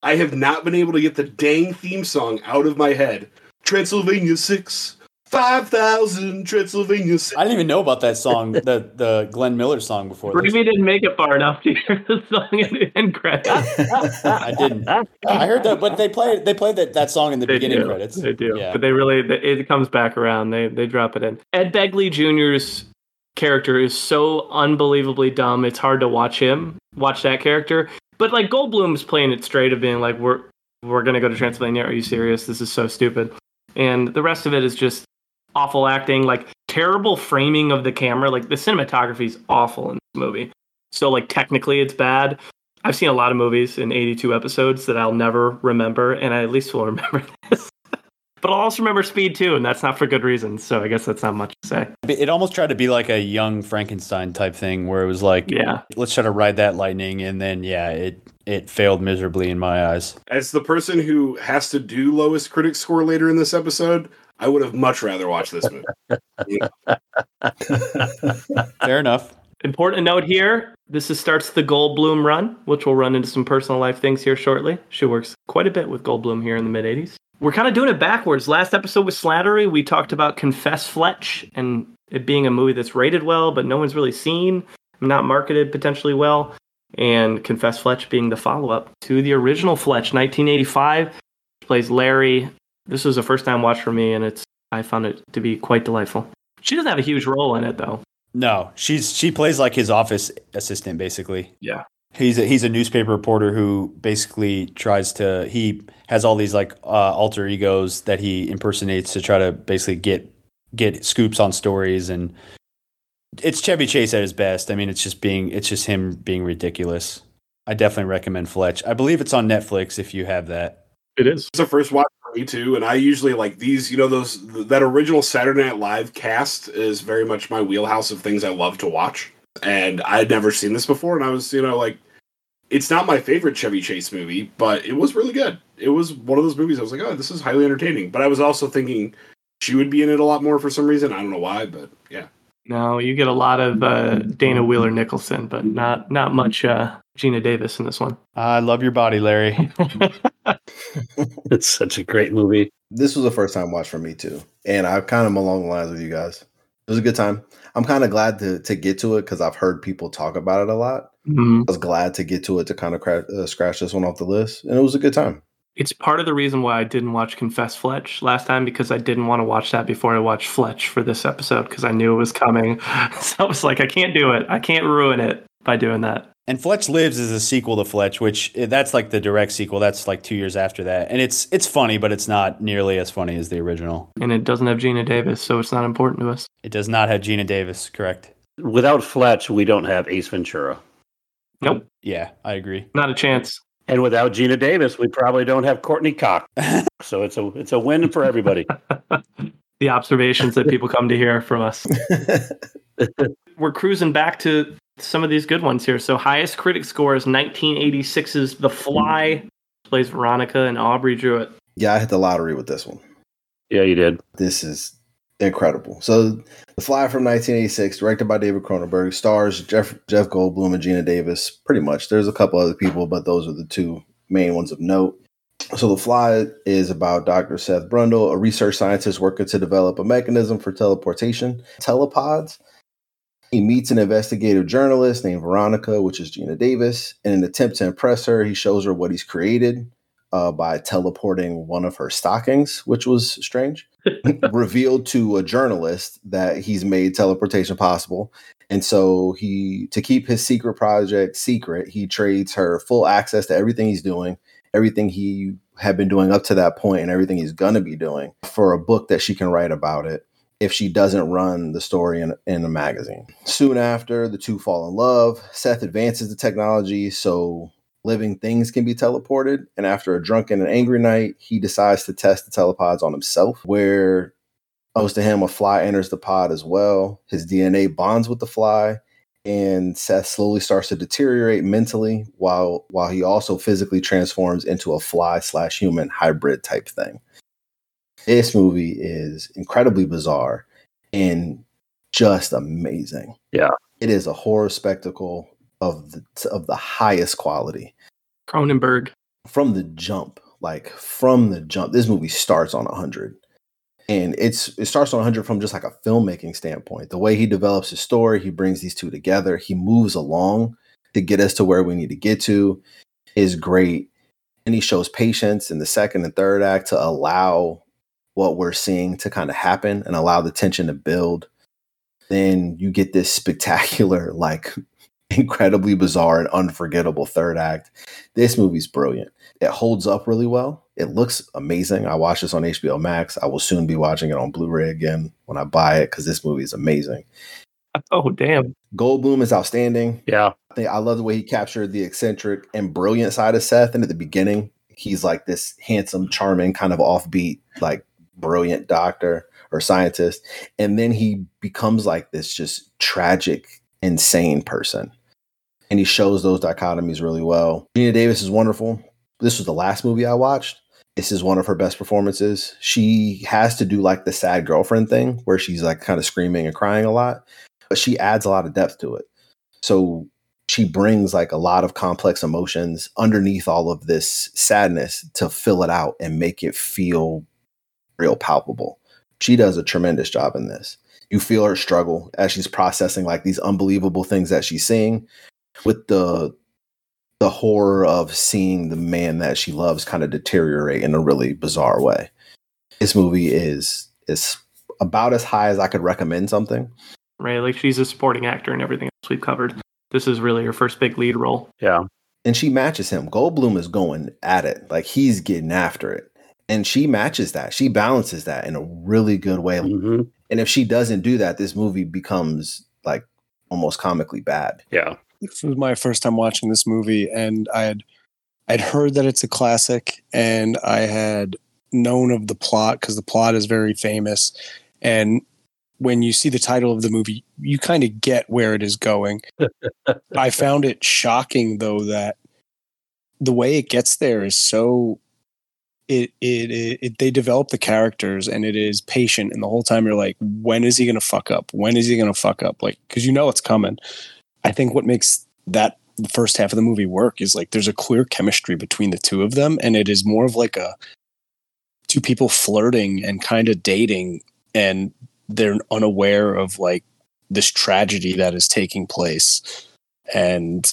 I have not been able to get the dang theme song out of my head. Transylvania 6 5000 Transylvania 6. I didn't even know about that song, the the Glenn Miller song before this. Rigby didn't make it far enough to hear the song in, in credits. I didn't. I heard that, but they played they played that, that song in the They beginning do. credits. They do. Yeah. But they really, they, it comes back around. They they drop it in. Ed Begley Jr.'s character is so unbelievably dumb. It's hard to watch him, watch that character. But like Goldblum's playing it straight of being like, we're we're gonna go to Transylvania. Are you serious? This is so stupid. And the rest of it is just awful acting, like terrible framing of the camera. Like the cinematography is awful in this movie. So like technically it's bad. I've seen a lot of movies in 82 episodes that I'll never remember, and I at least will remember this. But I'll also remember Speed too, and that's not for good reasons. So I guess that's not much to say. It almost tried to be like a young Frankenstein type thing where it was like, Yeah. let's try to ride that lightning and then yeah, it it failed miserably in my eyes. As the person who has to do lowest critic score later in this episode, I would have much rather watched this movie. Fair enough. Important note here this is, starts the Goldblum run, which will run into some personal life things here shortly. She works quite a bit with Goldblum here in the mid 80s. We're kind of doing it backwards. Last episode with Slattery, we talked about Confess Fletch and it being a movie that's rated well, but no one's really seen, not marketed potentially well. And Confess Fletch being the follow up to the original Fletch, 1985, plays Larry. This was a first time watch for me, and it's I found it to be quite delightful. She doesn't have a huge role in it, though. No, she's she plays like his office assistant basically. Yeah. He's a, he's a newspaper reporter who basically tries to he has all these like uh, alter egos that he impersonates to try to basically get get scoops on stories and it's Chevy Chase at his best. I mean, it's just being it's just him being ridiculous. I definitely recommend Fletch. I believe it's on Netflix if you have that. It is. It's a first watch for me too, and I usually like these. You know, those that original Saturday Night Live cast is very much my wheelhouse of things I love to watch. And I had never seen this before, and I was, you know, like, it's not my favorite Chevy Chase movie, but it was really good. It was one of those movies I was like, oh, this is highly entertaining. But I was also thinking she would be in it a lot more for some reason. I don't know why, but yeah. No, you get a lot of uh, Dana Wheeler Nicholson, but not not much uh, Geena Davis in this one. I love your body, Larry. It's such a great movie. this was a first time watch for me too, and I kind of am along the lines with you guys. It was a good time. I'm kind of glad to to get to it because I've heard people talk about it a lot. Mhm. I was glad to get to it to kind of cra- uh, scratch this one off the list, and it was a good time. It's part of the reason why I didn't watch Confess Fletch last time because I didn't want to watch that before I watched Fletch for this episode because I knew it was coming. So I was like, I can't do it. I can't ruin it by doing that. And Fletch Lives is a sequel to Fletch, which eh, that's like the direct sequel. That's like two years after that, and it's it's funny, but it's not nearly as funny as the original. And it doesn't have Geena Davis, so it's not important to us. It does not have Geena Davis, correct? Without Fletch, we don't have Ace Ventura. Nope, Yeah, I agree. not a chance. And without Geena Davis, we probably don't have Courteney Cox. so it's a it's a win for everybody. the observations that people come to hear from us. We're cruising back to some of these good ones here. So highest critic score is 1986's The Fly. Plays Veronica and Aubrey Jewett. yeah, I hit the lottery with this one. Yeah, you did. This is incredible. So, The Fly from 1986, directed by David Cronenberg, stars Jeff Jeff Goldblum and Geena Davis. Pretty much. There's a couple other people, but those are the two main ones of note. So, The Fly is about Dr. Seth Brundle, a research scientist working to develop a mechanism for teleportation, telepods. He meets an investigative journalist named Veronica, which is Geena Davis. In an attempt to impress her, he shows her what he's created uh, by teleporting one of her stockings, which was strange. Revealed to a journalist that he's made teleportation possible. And so he, to keep his secret project secret, he trades her full access to everything he's doing, everything he had been doing up to that point, and everything he's going to be doing for a book that she can write about it if she doesn't run the story in, in a magazine. Soon after, the two fall in love. Seth advances the technology so living things can be teleported. And after a drunken and angry night, he decides to test the telepods on himself, where owes to him a fly enters the pod as well. His DNA bonds with the fly. And Seth slowly starts to deteriorate mentally while while he also physically transforms into a fly slash human hybrid type thing. This movie is incredibly bizarre and just amazing. Yeah. It is a horror spectacle of the of the highest quality Cronenberg. from the jump. Like from the jump, this movie starts on 100. And it's it starts on 100 from just like a filmmaking standpoint. The way he develops his story, he brings these two together, he moves along to get us to where we need to get to is great. And he shows patience in the second and third act to allow what we're seeing to kind of happen and allow the tension to build. Then you get this spectacular, like incredibly bizarre and unforgettable third act. This movie's brilliant. It holds up really well. It looks amazing. I watched this on HBO Max. I will soon be watching it on Blu-ray again when I buy it because this movie is amazing. Oh, damn. Goldblum is outstanding. Yeah. I think I love the way he captured the eccentric and brilliant side of Seth. And at the beginning, he's like this handsome, charming, kind of offbeat, like brilliant doctor or scientist. And then he becomes like this just tragic, insane person. And he shows those dichotomies really well. Geena Davis is wonderful. This was the last movie I watched. This is one of her best performances. She has to do like the sad girlfriend thing where she's like kind of screaming and crying a lot, but she adds a lot of depth to it. So she brings like a lot of complex emotions underneath all of this sadness to fill it out and make it feel real palpable. She does a tremendous job in this. You feel her struggle as she's processing like these unbelievable things that she's seeing with the the horror of seeing the man that she loves kind of deteriorate in a really bizarre way. This movie is is about as high as I could recommend something. Right, like she's a supporting actor and everything else we've covered. This is really her first big lead role. Yeah. and she matches him. Goldblum is going at it, like he's getting after it, and she matches that. She balances that in a really good way. hmm And if she doesn't do that, this movie becomes like almost comically bad. Yeah. This was my first time watching this movie, and I had I'd heard that it's a classic, and I had known of the plot because the plot is very famous. And when you see the title of the movie, you kind of get where it is going. I found it shocking though that the way it gets there is so it, it it it they develop the characters and it is patient and the whole time you're like when is he going to fuck up when is he going to fuck up like cuz you know it's coming i think what makes that first half of the movie work is like there's a clear chemistry between the two of them and it is more of like a two people flirting and kind of dating and they're unaware of like this tragedy that is taking place and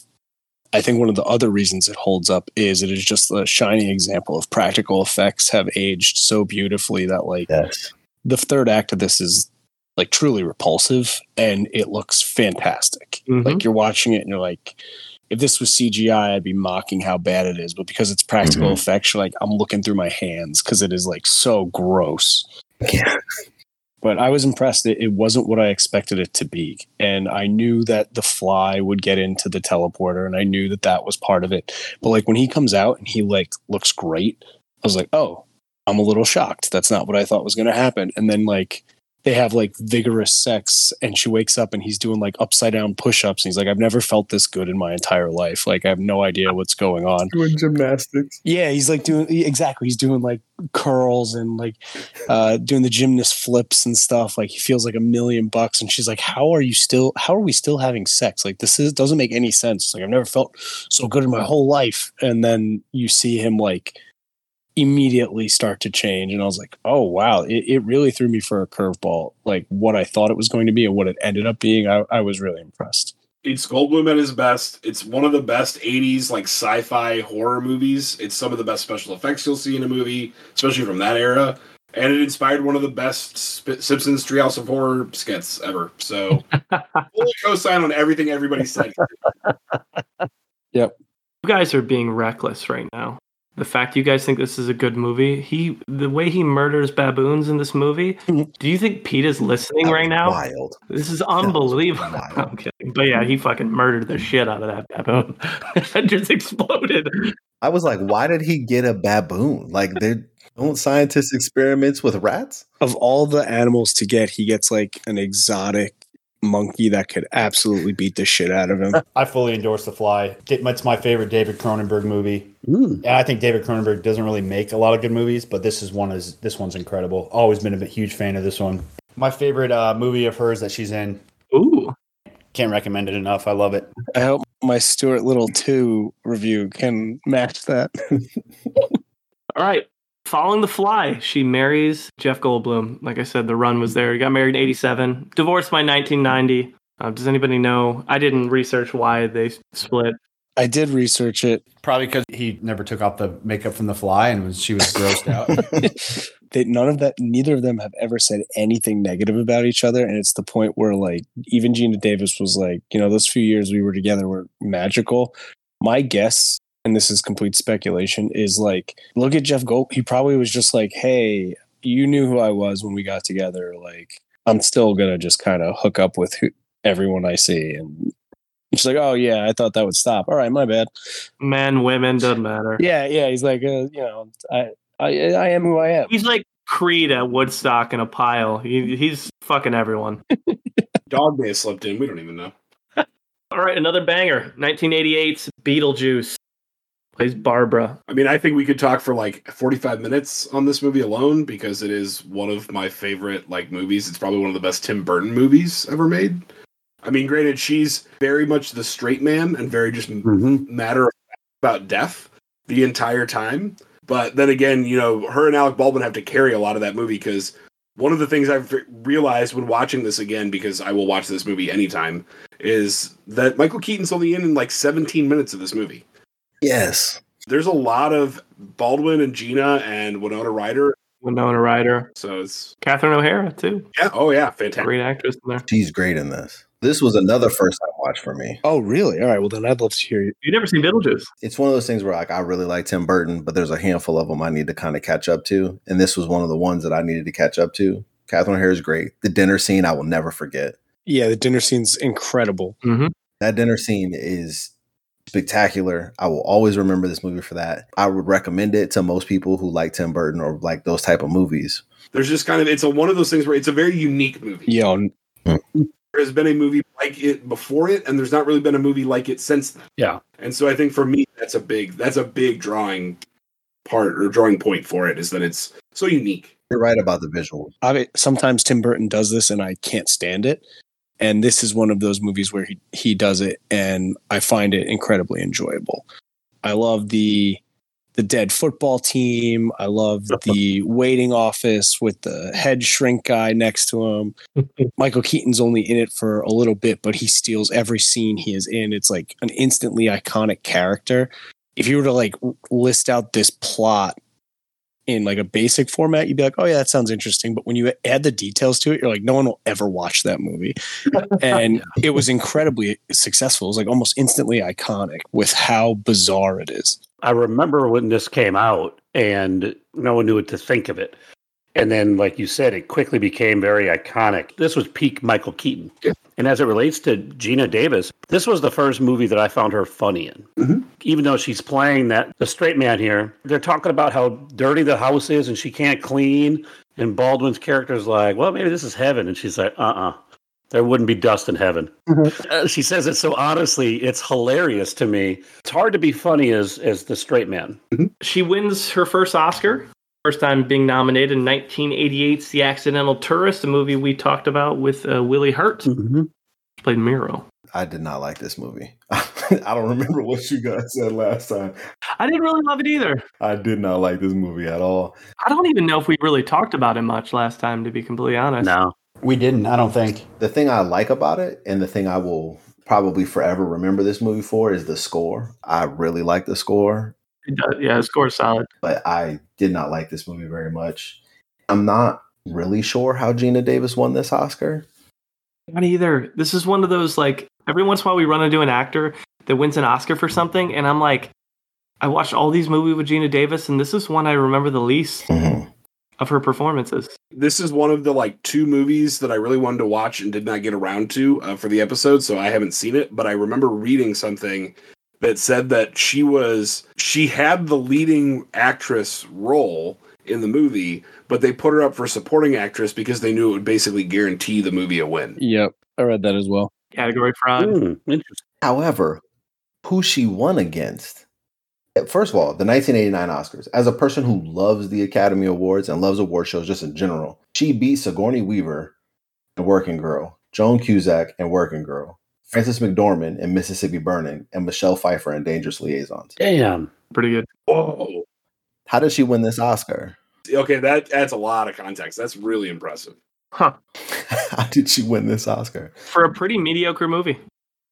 I think one of the other reasons it holds up is it is just a shining example of practical effects have aged so beautifully that like Yes. the third act of this is like truly repulsive and it looks fantastic. Mhm. Like you're watching it and you're like, if this was CGI, I'd be mocking how bad it is. But because it's practical Mhm. effects, you're like, I'm looking through my hands because it is like so gross. Yeah. But I was impressed. It wasn't what I expected it to be. And I knew that the fly would get into the teleporter and I knew that that was part of it. But like when he comes out and he like looks great, I was like, oh, I'm a little shocked. That's not what I thought was going to happen. And then like they have like vigorous sex and she wakes up and he's doing like upside down push-ups and he's like I've never felt this good in my entire life. Like I have no idea what's going on. Doing gymnastics. Yeah, he's like doing exactly. He's doing like curls and like uh doing the gymnast flips and stuff. Like he feels like a million bucks and she's like how are you still how are we still having sex? Like this is doesn't make any sense. Like I've never felt so good in my whole life. And then you see him like immediately start to change and i was like oh wow it, it really threw me for a curveball like what i thought it was going to be and what it ended up being i, I was really impressed It's Goldblum at his best. It's one of the best '80s like sci-fi horror movies. It's some of the best special effects you'll see in a movie, especially from that era. And it inspired one of the best Sp- Simpsons Treehouse of Horror skits ever. So, fully co-sign on everything everybody said. Yep. You guys are being reckless right now. The fact you guys think this is a good movie, he the way he murders baboons in this movie. do you think Pete is listening That right now? Wild. This is unbelievable. I'm kidding. But yeah, he fucking murdered the shit out of that baboon. it just exploded. I was like, why did he get a baboon? Like, they don't scientists experiments with rats? of all the animals to get he gets like an exotic monkey that could absolutely beat the shit out of him I fully endorse The Fly. It's my favorite David Cronenberg movie. Mm. And I think David Cronenberg doesn't really make a lot of good movies, but this is one is this one's incredible. Always been a huge fan of this one. My favorite uh, movie of hers that she's in. Ooh. Can't recommend it enough. I love it. i hope my stuart little 2 review can match that All right. Following the fly, she marries Jeff Goldblum. Like I said, the run was there. He got married in 87, divorced by 1990. Uh, does anybody know? I didn't research why they split. i did research it Probably because he never took off the makeup from The Fly and was, she was grossed out. they none of that neither of them have ever said anything negative about each other and it's the point where like even Geena Davis was like you know those few years we were together were magical my guess and this is complete speculation is like look at jeff gold he probably was just like hey you knew who i was when we got together like i'm still gonna just kind of hook up with who, everyone i see and she's like oh yeah i thought that would stop all right my bad Men, women, doesn't matter. yeah yeah he's like uh, you know i I, I am who I am. He's like Creed at Woodstock in a pile. He, he's fucking everyone. Dog may have slipped in. We don't even know. All right, another banger. 1988's Beetlejuice plays Barbara. I mean, I think we could talk for like 45 minutes on this movie alone because it is one of my favorite like movies. It's probably one of the best Tim Burton movies ever made. I mean, granted, she's very much the straight man and very just Mhm. matter of fact about death the entire time. But then again, you know, her and Alec Baldwin have to carry a lot of that movie because one of the things I've realized when watching this again, because I will watch this movie anytime, is that Michael Keaton's only in in like 17 minutes of this movie. Yes. There's a lot of Baldwin and Geena and Winona Ryder. Winona Ryder. So it's Catherine O'Hara, too. yeah, oh yeah, fantastic. Great actress in there. She's great in this. This was another first time watch for me. Oh, really? All right. Well, then I'd love to hear you. You've never seen Beetlejuice? It's one of those things where like I really like Tim Burton, but there's a handful of them I need to kind of catch up to. And this was one of the ones that I needed to catch up to. Catherine O'Hara is great. The dinner scene I will never forget. Yeah, the dinner scene's incredible. Mm-hmm. That dinner scene is spectacular. I will always remember this movie for that. I would recommend it to most people who like Tim Burton or like those type of movies. There's just kind of it's a one of those things where it's a very unique movie. Yeah, There has been a movie like it before it, and there's not really been a movie like it since then. Yeah. And so I think for me, that's a big that's a big drawing part or drawing point for it is that it's so unique. You're right about the visuals. I mean, sometimes Tim Burton does this, and I can't stand it. And this is one of those movies where he he does it, and I find it incredibly enjoyable. I love the the dead football team. I love the waiting office with the head shrink guy next to him. Michael Keaton's only in it for a little bit, but he steals every scene he is in. It's like an instantly iconic character. If you were to like list out this plot in like a basic format, you'd be like, oh yeah, that sounds interesting. But when you add the details to it, you're like, no one will ever watch that movie. And it was incredibly successful. It was like almost instantly iconic with how bizarre it is. I remember when this came out and no one knew what to think of it. And then, like you said, it quickly became very iconic. This was peak Michael Keaton. Yeah. And as it relates to Geena Davis, this was the first movie that I found her funny in. Mhm. Even though she's playing that the straight man here, they're talking about how dirty the house is and she can't clean. And Baldwin's character's like, well, maybe this is heaven. And she's like, uh uh There wouldn't be dust in heaven. Uh, she says it so honestly, it's hilarious to me. It's hard to be funny as as the straight man. She wins her first Oscar. First time being nominated in 1988's The Accidental Tourist, a movie we talked about with uh, William Hurt. Mm-hmm. She played Muriel. I did not like this movie. I don't remember what you guys said last time. I didn't really love it either. I did not like this movie at all. I don't even know if we really talked about it much last time, to be completely honest. No. We didn't. I don't think. The thing I like about it, and the thing I will probably forever remember this movie for, is the score. I really like the score, It does- yeah, the score's solid. but I did not like this movie very much. I'm not really sure how Geena Davis won this Oscar. Not either. This is one of those like every once in a while we run into an actor that wins an Oscar for something, and I'm like, I watched all these movies with Geena Davis, and this is one I remember the least Mhm. of her performances. This is one of the like two movies that I really wanted to watch and did not get around to uh, for the episode, so I haven't seen it. But I remember reading something that said that she was she had the leading actress role in the movie, but they put her up for supporting actress because they knew it would basically guarantee the movie a win. Yep, I read that as well. Category fraud. Hmm, interesting. However, who she won against? First of all, the 1989 Oscars. As a person who loves the Academy Awards and loves award shows just in general, she beat Sigourney Weaver in Working Girl, Joan Cusack in Working Girl, Frances McDormand in Mississippi Burning, and Michelle Pfeiffer in Dangerous Liaisons. Damn. Pretty good. Whoa. How did she win this Oscar? Okay, that adds a lot of context. That's really impressive. Huh. How did she win this Oscar? For a pretty mediocre movie.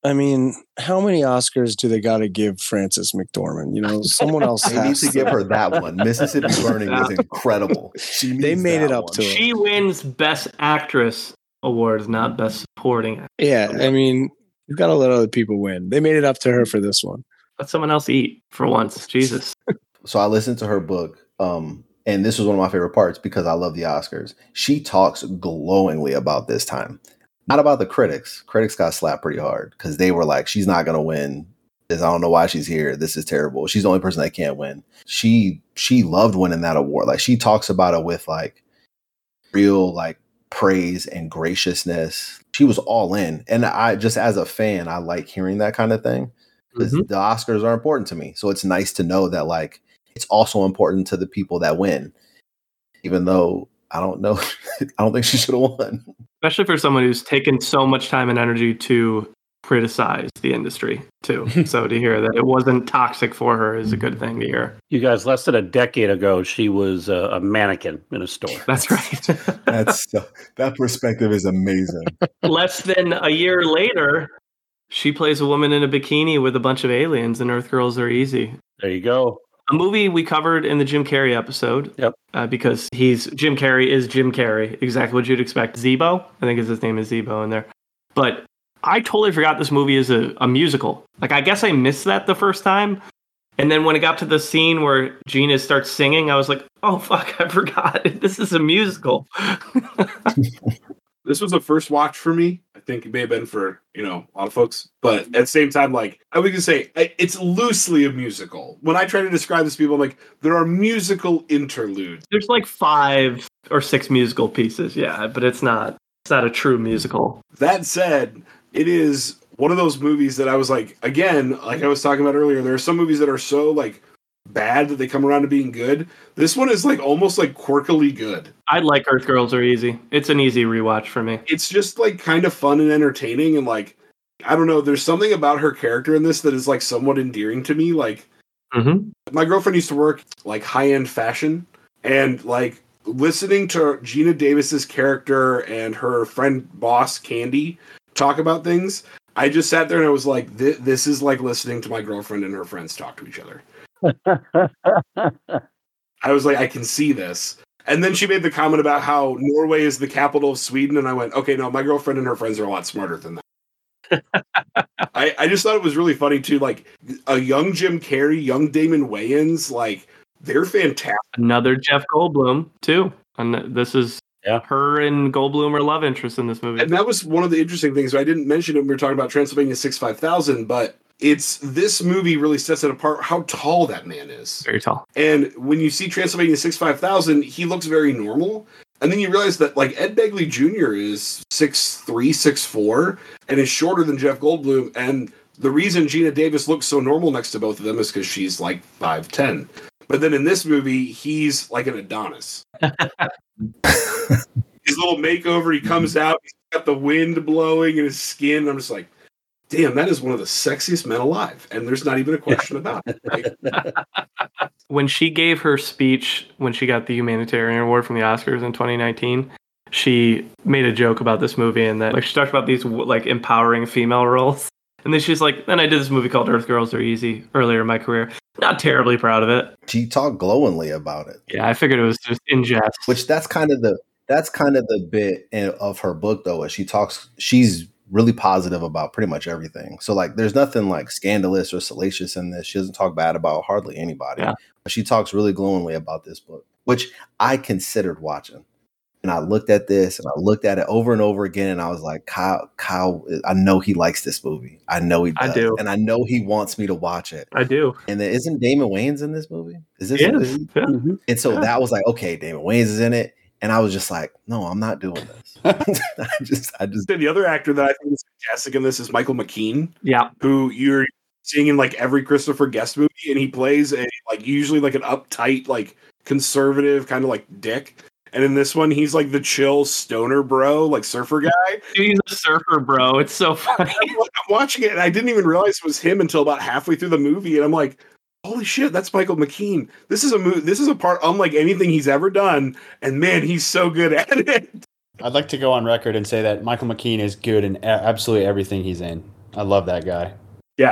I mean, how many Oscars do they got to give Frances McDormand? You know, someone else They need has to give her that one. Mississippi Burning is incredible. She They made it up one. to her. She wins Best Actress awards, not Best Supporting. Yeah, I mean, you've got to let other people win. They made it up to her for this one. Let someone else eat for once. Jesus. so I listened to her book, um, and this was one of my favorite parts because I love the Oscars. She talks glowingly about this time, not about the critics. Critics got slapped pretty hard because they were like, "She's not gonna win. This- I don't know why she's here. This is terrible. She's the only person that can't win." She she loved winning that award. Like she talks about it with like real like praise and graciousness. She was all in. And I just as a fan, I like hearing that kind of thing. Mhm. The Oscars are important to me. So it's nice to know that like it's also important to the people that win. Even though I don't know I don't think she should have won. especially for someone who's taken so much time and energy to criticize the industry too. so to hear that it wasn't toxic for her is a good thing to hear. You guys, less than a decade ago, she was a, a mannequin in a store. That's right. That's that perspective is amazing. Less than a year later, she plays a woman in a bikini with a bunch of aliens, and Earth Girls Are Easy. There you go. A movie we covered in the Jim Carrey episode. Yep. Uh, because he's Jim Carrey is Jim Carrey, exactly what you'd expect. Zeebo, I think his name is Zeebo in there. But I totally forgot this movie is a, a musical. Like I guess I missed that the first time. And then when it got to the scene where Geena starts singing, I was like, "Oh fuck, I forgot. This is a musical." this was a first watch for me. I think it may have been for you know a lot of folks, but at the same time, like I would just say, it's loosely a musical. When I try to describe this, to people I'm like there are musical interludes. There's like five or six musical pieces, yeah, but it's not it's not a true musical. That said, it is one of those movies that I was like, again, like I was talking about earlier. There are some movies that are so like bad that they come around to being good. This one is like almost like quirkily good. I like Earth Girls Are Easy. It's an easy rewatch for me. it's just like kind of fun and entertaining and like I don't know, there's something about her character in this that is like somewhat endearing to me. Like Mm-hmm. my girlfriend used to work like high-end fashion and like listening to Geena Davis's character and her friend boss Candy talk about things, I just sat there and I was like "Thi- this is like listening to my girlfriend and her friends talk to each other. I was like I can see this. And then she made the comment about how Norway is the capital of Sweden, and I went, okay, no, my girlfriend and her friends are a lot smarter than that. I, I just thought it was really funny too. Like a young Jim Carrey, young Damon Wayans, like they're fantastic. Another Jeff Goldblum too, and this is Yeah. her and Goldblum are love interests in this movie. And that was one of the interesting things. I didn't mention it when we were talking about Transylvania Six Five Thousand, but it's this movie really sets it apart how tall that man is. Very tall. And when you see Transylvania Six Five Thousand, he looks very normal. And then you realize that like Ed Begley Jr. is six three, six four, and is shorter than Jeff Goldblum. And the reason Geena Davis looks so normal next to both of them is because she's like five ten. But then in this movie, he's like an Adonis. his little makeover, he comes mm-hmm. out, he's got the wind blowing in his skin. I'm just like, damn, that is one of the sexiest men alive. And there's not even a question about it. Like, When she gave her speech when she got the humanitarian award from the Oscars in 2019, she made a joke about this movie and that like she talked about these like empowering female roles. And then she's like, then I did this movie called Earth Girls Are Easy earlier in my career. Not terribly proud of it. She talked glowingly about it. Yeah, I figured it was just in jest. which that's kind of the that's kind of the bit in, of her book though as she talks she's really positive about pretty much everything so like there's nothing like scandalous or salacious in this she doesn't talk bad about hardly anybody Yeah. but she talks really glowingly about this book which i considered watching and i looked at this and i looked at it over and over again and i was like kyle kyle i know he likes this movie i know he I does do. and i know he wants me to watch it I do. and then isn't damon wayans in this movie is this He is is. he- Yeah. Mm-hmm. and so Yeah. that was like, okay, Damon Wayans is in it. And I was just like, no, I'm not doing this. I just, I just, the other actor that I think is fantastic in this is Michael McKean, Yeah. who you're seeing in like every Christopher Guest movie, and he plays a like usually like an uptight, like conservative kind of like dick. And in this one, he's like the chill stoner bro, like surfer guy. He's a surfer, bro. It's so funny. I'm watching it, and I didn't even realize it was him until about halfway through the movie, and I'm like, "Holy shit, that's Michael McKean! This is a movie. This is a part unlike anything he's ever done, and man, he's so good at it." I'd like to go on record and say that Michael McKean is good in absolutely everything he's in. I love that guy. Yeah.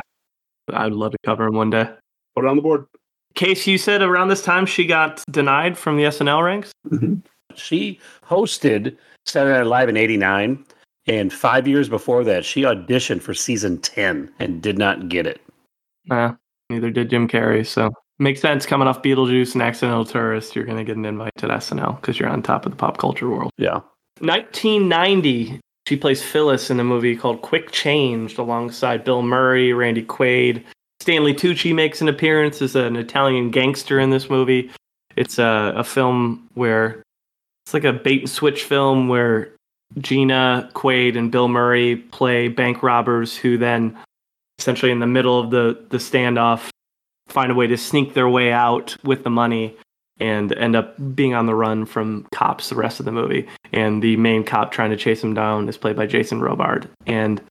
I'd love to cover him one day. Put it on the board. Case, you said around this time she got denied from the SNL ranks. Mm-hmm. She hosted Saturday Night Live in '89, and five years before that, she auditioned for season 10 and did not get it. Uh, neither did Jim Carrey. So makes sense. Coming off Beetlejuice and Accidental Tourist, you're going to get an invite to SNL because you're on top of the pop culture world. Yeah. 1990, she plays Phyllis in a movie called Quick Change alongside Bill Murray, Randy Quaid. Stanley Tucci makes an appearance as an Italian gangster in this movie. It's a, a film where it's like a bait and switch film where Geena Quaid and Bill Murray play bank robbers who then essentially in the middle of the the standoff find a way to sneak their way out with the money and end up being on the run from cops the rest of the movie. And the main cop trying to chase him down is played by Jason Robard. And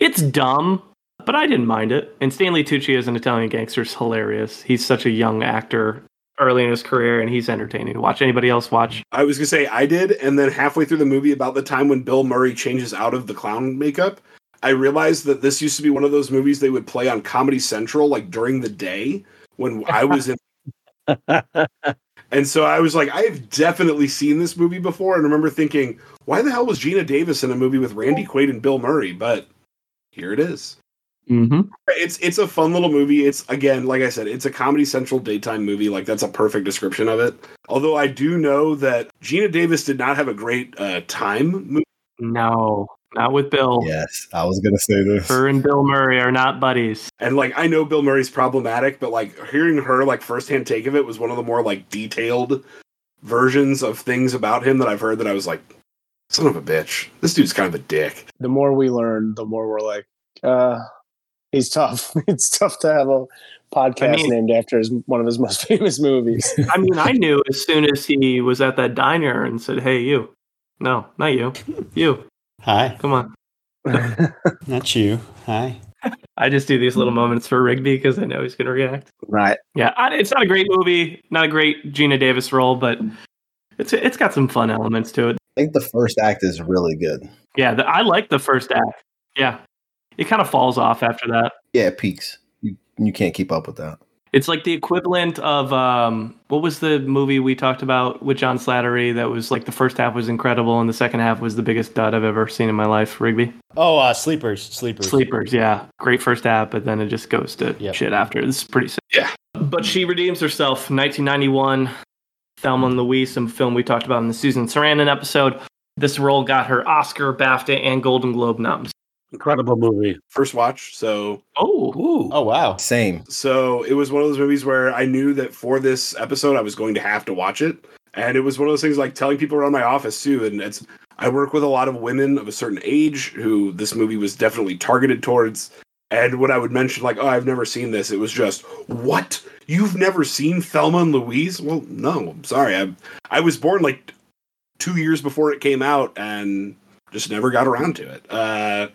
it's dumb, but I didn't mind it. And Stanley Tucci as an Italian gangster is hilarious. He's such a young actor early in his career, and he's entertaining to watch. Anybody else watch? I was gonna say I did, and then halfway through the movie, about the time when Bill Murray changes out of the clown makeup, I realized that this used to be one of those movies they would play on Comedy Central like during the day when I was in. and so I was like, I've definitely seen this movie before, and remember thinking, why the hell was Geena Davis in a movie with Randy Quaid and Bill Murray? But here it is. Mm-hmm. It's it's a fun little movie. It's again, like I said, it's a Comedy Central daytime movie. Like that's a perfect description of it. Although I do know that Geena Davis did not have a great uh, time. Movie. No, not with Bill. Yes, I was gonna say this. Her and Bill Murray are not buddies. And like I know Bill Murray's problematic, but like hearing her like firsthand take of it was one of the more like detailed versions of things about him that I've heard that I was like, son of a bitch. This dude's kind of a dick. The more we learn, the more we're like, uh, he's tough. it's tough to have a podcast I mean- named after his, one of his most famous movies. I mean, I knew as soon as he was at that diner and said, "Hey, you." No, not you. You. Hi, Come on. not you. Hi. I just do these little moments for Rigby because I know he's going to react. right. Yeah, I, it's not a great movie, not a great Geena Davis role, but it's it's got some fun elements to it. I think the first act is really good. Yeah, the, I like the first act. Yeah, it kind of falls off after that. Yeah, it peaks. You you can't keep up with that. It's like the equivalent of um, what was the movie we talked about with John Slattery that was like the first half was incredible and the second half was the biggest dud I've ever seen in my life. Rigby Oh, uh, sleepers, sleepers. Sleepers, yeah, great first half, but then it just goes to Yep. shit after. It's pretty sick. Yeah. but she redeems herself. 1991, Thelma and Louise, some film we talked about in the Susan Sarandon episode. This role got her Oscar, BAFTA, and Golden Globe noms. Incredible movie. First watch, so Oh, Ooh. Oh wow. Same. So it was one of those movies where I knew that for this episode I was going to have to watch it. And it was one of those things like telling people around my office too. And it's I work with a lot of women of a certain age who this movie was definitely targeted towards. And when I would mention like, oh, I've never seen this, it was just, what? You've never seen Thelma and Louise? Well, no, I'm sorry. I I was born like two years before it came out and just never got around to it. Uh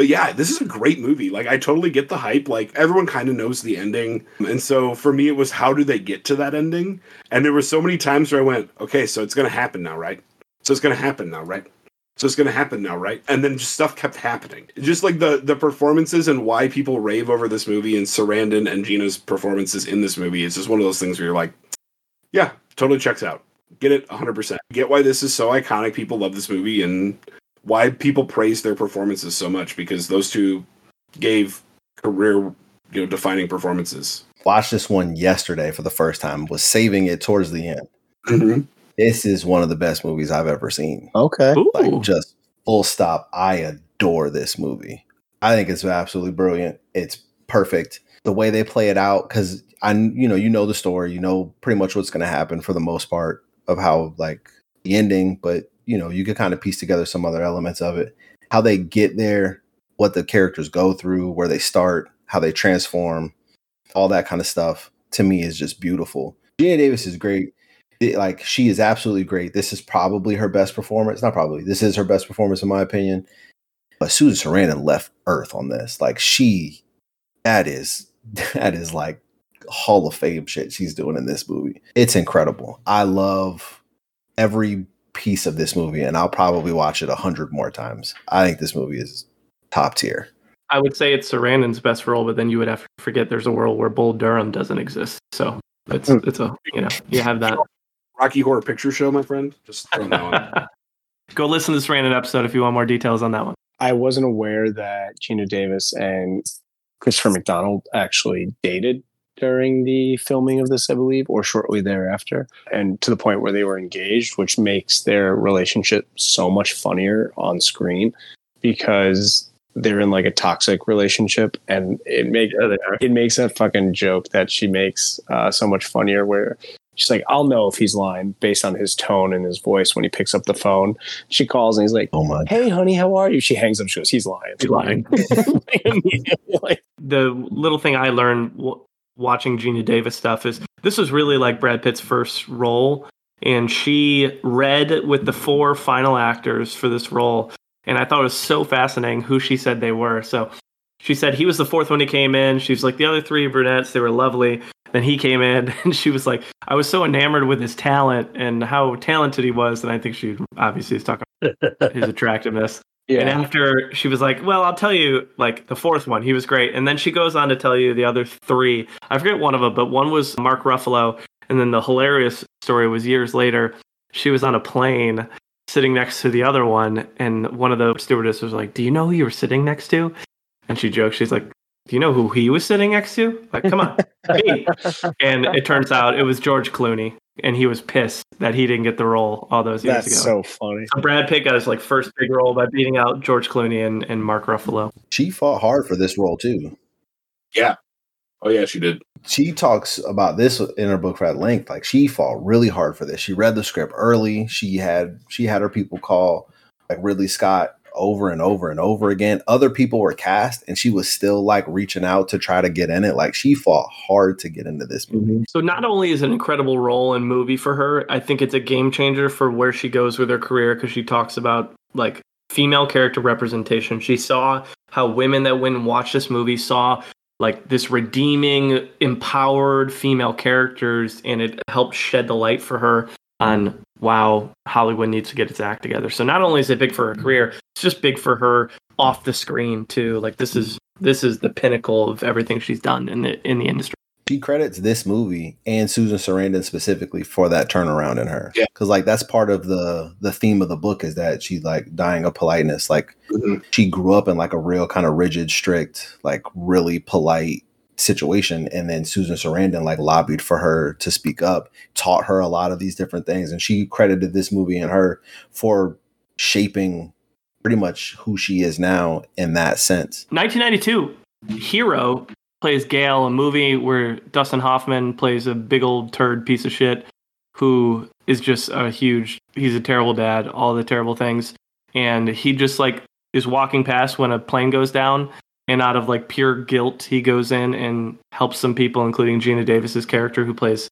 but yeah, this is a great movie. Like I totally get the hype. Like everyone kind of knows the ending. And so for me it was how do they get to that ending? And there were so many times where I went, okay, so it's going to happen now, right? So it's going to happen now, right? So it's going to happen now, right? And then just stuff kept happening. Just like the the performances and why people rave over this movie and Sarandon and Geena's performances in this movie. It's just one of those things where you're like, yeah, totally checks out. Get it 100%. Get why this is so iconic. People love this movie and why people praise their performances so much because those two gave career you know defining performances. Watched this one yesterday for the first time. Was saving it towards the end. Mm-hmm. This is one of the best movies I've ever seen. Okay. ooh. Like just full stop. I adore this movie. I think it's absolutely brilliant. It's perfect. The way they play it out, because I, you know, you know the story. You know pretty much what's going to happen for the most part of how like the ending, but you know you could kind of piece together some other elements of it. How they get there, what the characters go through, where they start, how they transform, all that kind of stuff. To me, is just beautiful. Geena Davis is great it- like she is absolutely great. This is probably her best performance. Not probably. This is her best performance in my opinion. But Susan Sarandon left Earth on this. Like she, that is that is like Hall of Fame shit she's doing in this movie. It's incredible. I love every piece of this movie, and I'll probably watch it a hundred more times. I think this movie is top tier. I would say it's Sarandon's best role, but then you would have to forget there's a world where Bull Durham doesn't exist. So it's hmm. it's a you know you have that. Rocky Horror Picture Show, my friend. Just throwing that one. Go listen to the Sarandon episode if you want more details on that one. I wasn't aware that Geena Davis and Christopher McDonald actually dated during the filming of this, I believe, or shortly thereafter, and to the point where they were engaged, which makes their relationship so much funnier on screen because they're in like a toxic relationship, and it makes it makes that fucking joke that she makes uh, so much funnier where She's like, I'll know if he's lying based on his tone and his voice when he picks up the phone. She calls and he's like, Oh my. Hey, honey, how are you? She hangs up. She goes, He's lying. He's lying. Like, the little thing I learned w- watching Geena Davis stuff is this was really like Brad Pitt's first role, and she read with the four final actors for this role, and I thought it was so fascinating who she said they were. So she said he was the fourth one he came in. She was like the other three brunettes, they were lovely. Then he came in, and she was like, I was so enamored with his talent and how talented he was, and I think she obviously is talking about his attractiveness. And after she was like, "Well, I'll tell you, like the fourth one, he was great." And then she goes on to tell you the other three. I forget one of them, but one was Mark Ruffalo, and then the hilarious story was years later. She was on a plane sitting next to the other one, and one of the stewardess was like, "Do you know who you were sitting next to?" And she jokes, she's like, "Do you know who he was sitting next to?" Like, come on, me. And it turns out it was George Clooney, and he was pissed that he didn't get the role all those years That's ago. That's so funny. So Brad Pitt got his like first big role by beating out George Clooney and, and Mark Ruffalo. She fought hard for this role too. Yeah. Oh yeah, she did. She talks about this in her book at length. Like she fought really hard for this. She read the script early. She had she had her people call like Ridley Scott over and over and over again. Other people were cast, and she was still like reaching out to try to get in it. Like she fought hard to get into this movie. Mm-hmm. So not only is it an incredible role and movie for her, I think it's a game changer for where she goes with her career because she talks about like female character representation. She saw how women that went and watched this movie saw like this redeeming, empowered female characters, and it helped shed the light for her on wow, Hollywood needs to get its act together. So not only is it big for her career, it's just big for her off the screen too. Like this is this is the pinnacle of everything she's done in the in the industry. She credits this movie and Susan Sarandon specifically for that turnaround in her. Yeah. Because like that's part of the the theme of the book is that she's like dying of politeness. Like Mhm. she grew up in like a real kind of rigid, strict, like really polite situation. And then Susan Sarandon like lobbied for her to speak up, taught her a lot of these different things. And she credited this movie and her for shaping pretty much who she is now in that sense. 1992, Hero plays Gail, a movie where Dustin Hoffman plays a big old turd piece of shit who is just a huge, he's a terrible dad, all the terrible things. And he just like is walking past when a plane goes down. And out of like pure guilt, he goes in and helps some people, including Geena Davis's character, who plays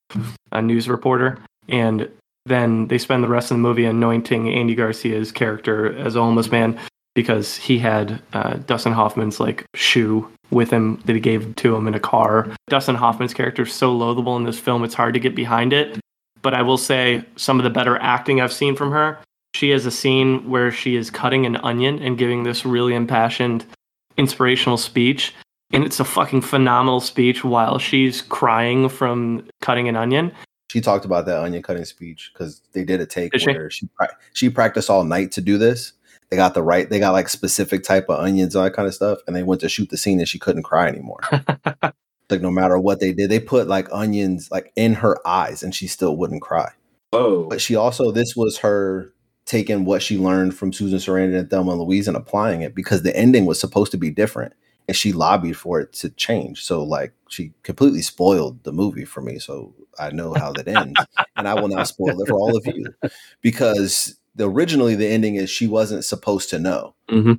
a news reporter. And then they spend the rest of the movie anointing Andy Garcia's character as a homeless man because he had uh, Dustin Hoffman's like shoe with him that he gave to him in a car. Dustin Hoffman's character is so loathable in this film; it's hard to get behind it. But I will say some of the better acting I've seen from her. She has a scene where she is cutting an onion and giving this really impassioned, inspirational speech. And it's a fucking phenomenal speech while she's crying from cutting an onion. She talked about that onion cutting speech because they did a take Did where she pra- she practiced all night to do this. They got the right, they got like specific type of onions, all that kind of stuff, and they went to shoot the scene and she couldn't cry anymore. like no matter what they did, they put like onions like in her eyes and she still wouldn't cry. Oh, But she also this was her taking what she learned from Susan Sarandon and Thelma and Louise and applying it because the ending was supposed to be different and she lobbied for it to change. So like she completely spoiled the movie for me. So I know how that ends and I will now spoil it for all of you because the, originally the ending is she wasn't supposed to know Mm-hmm.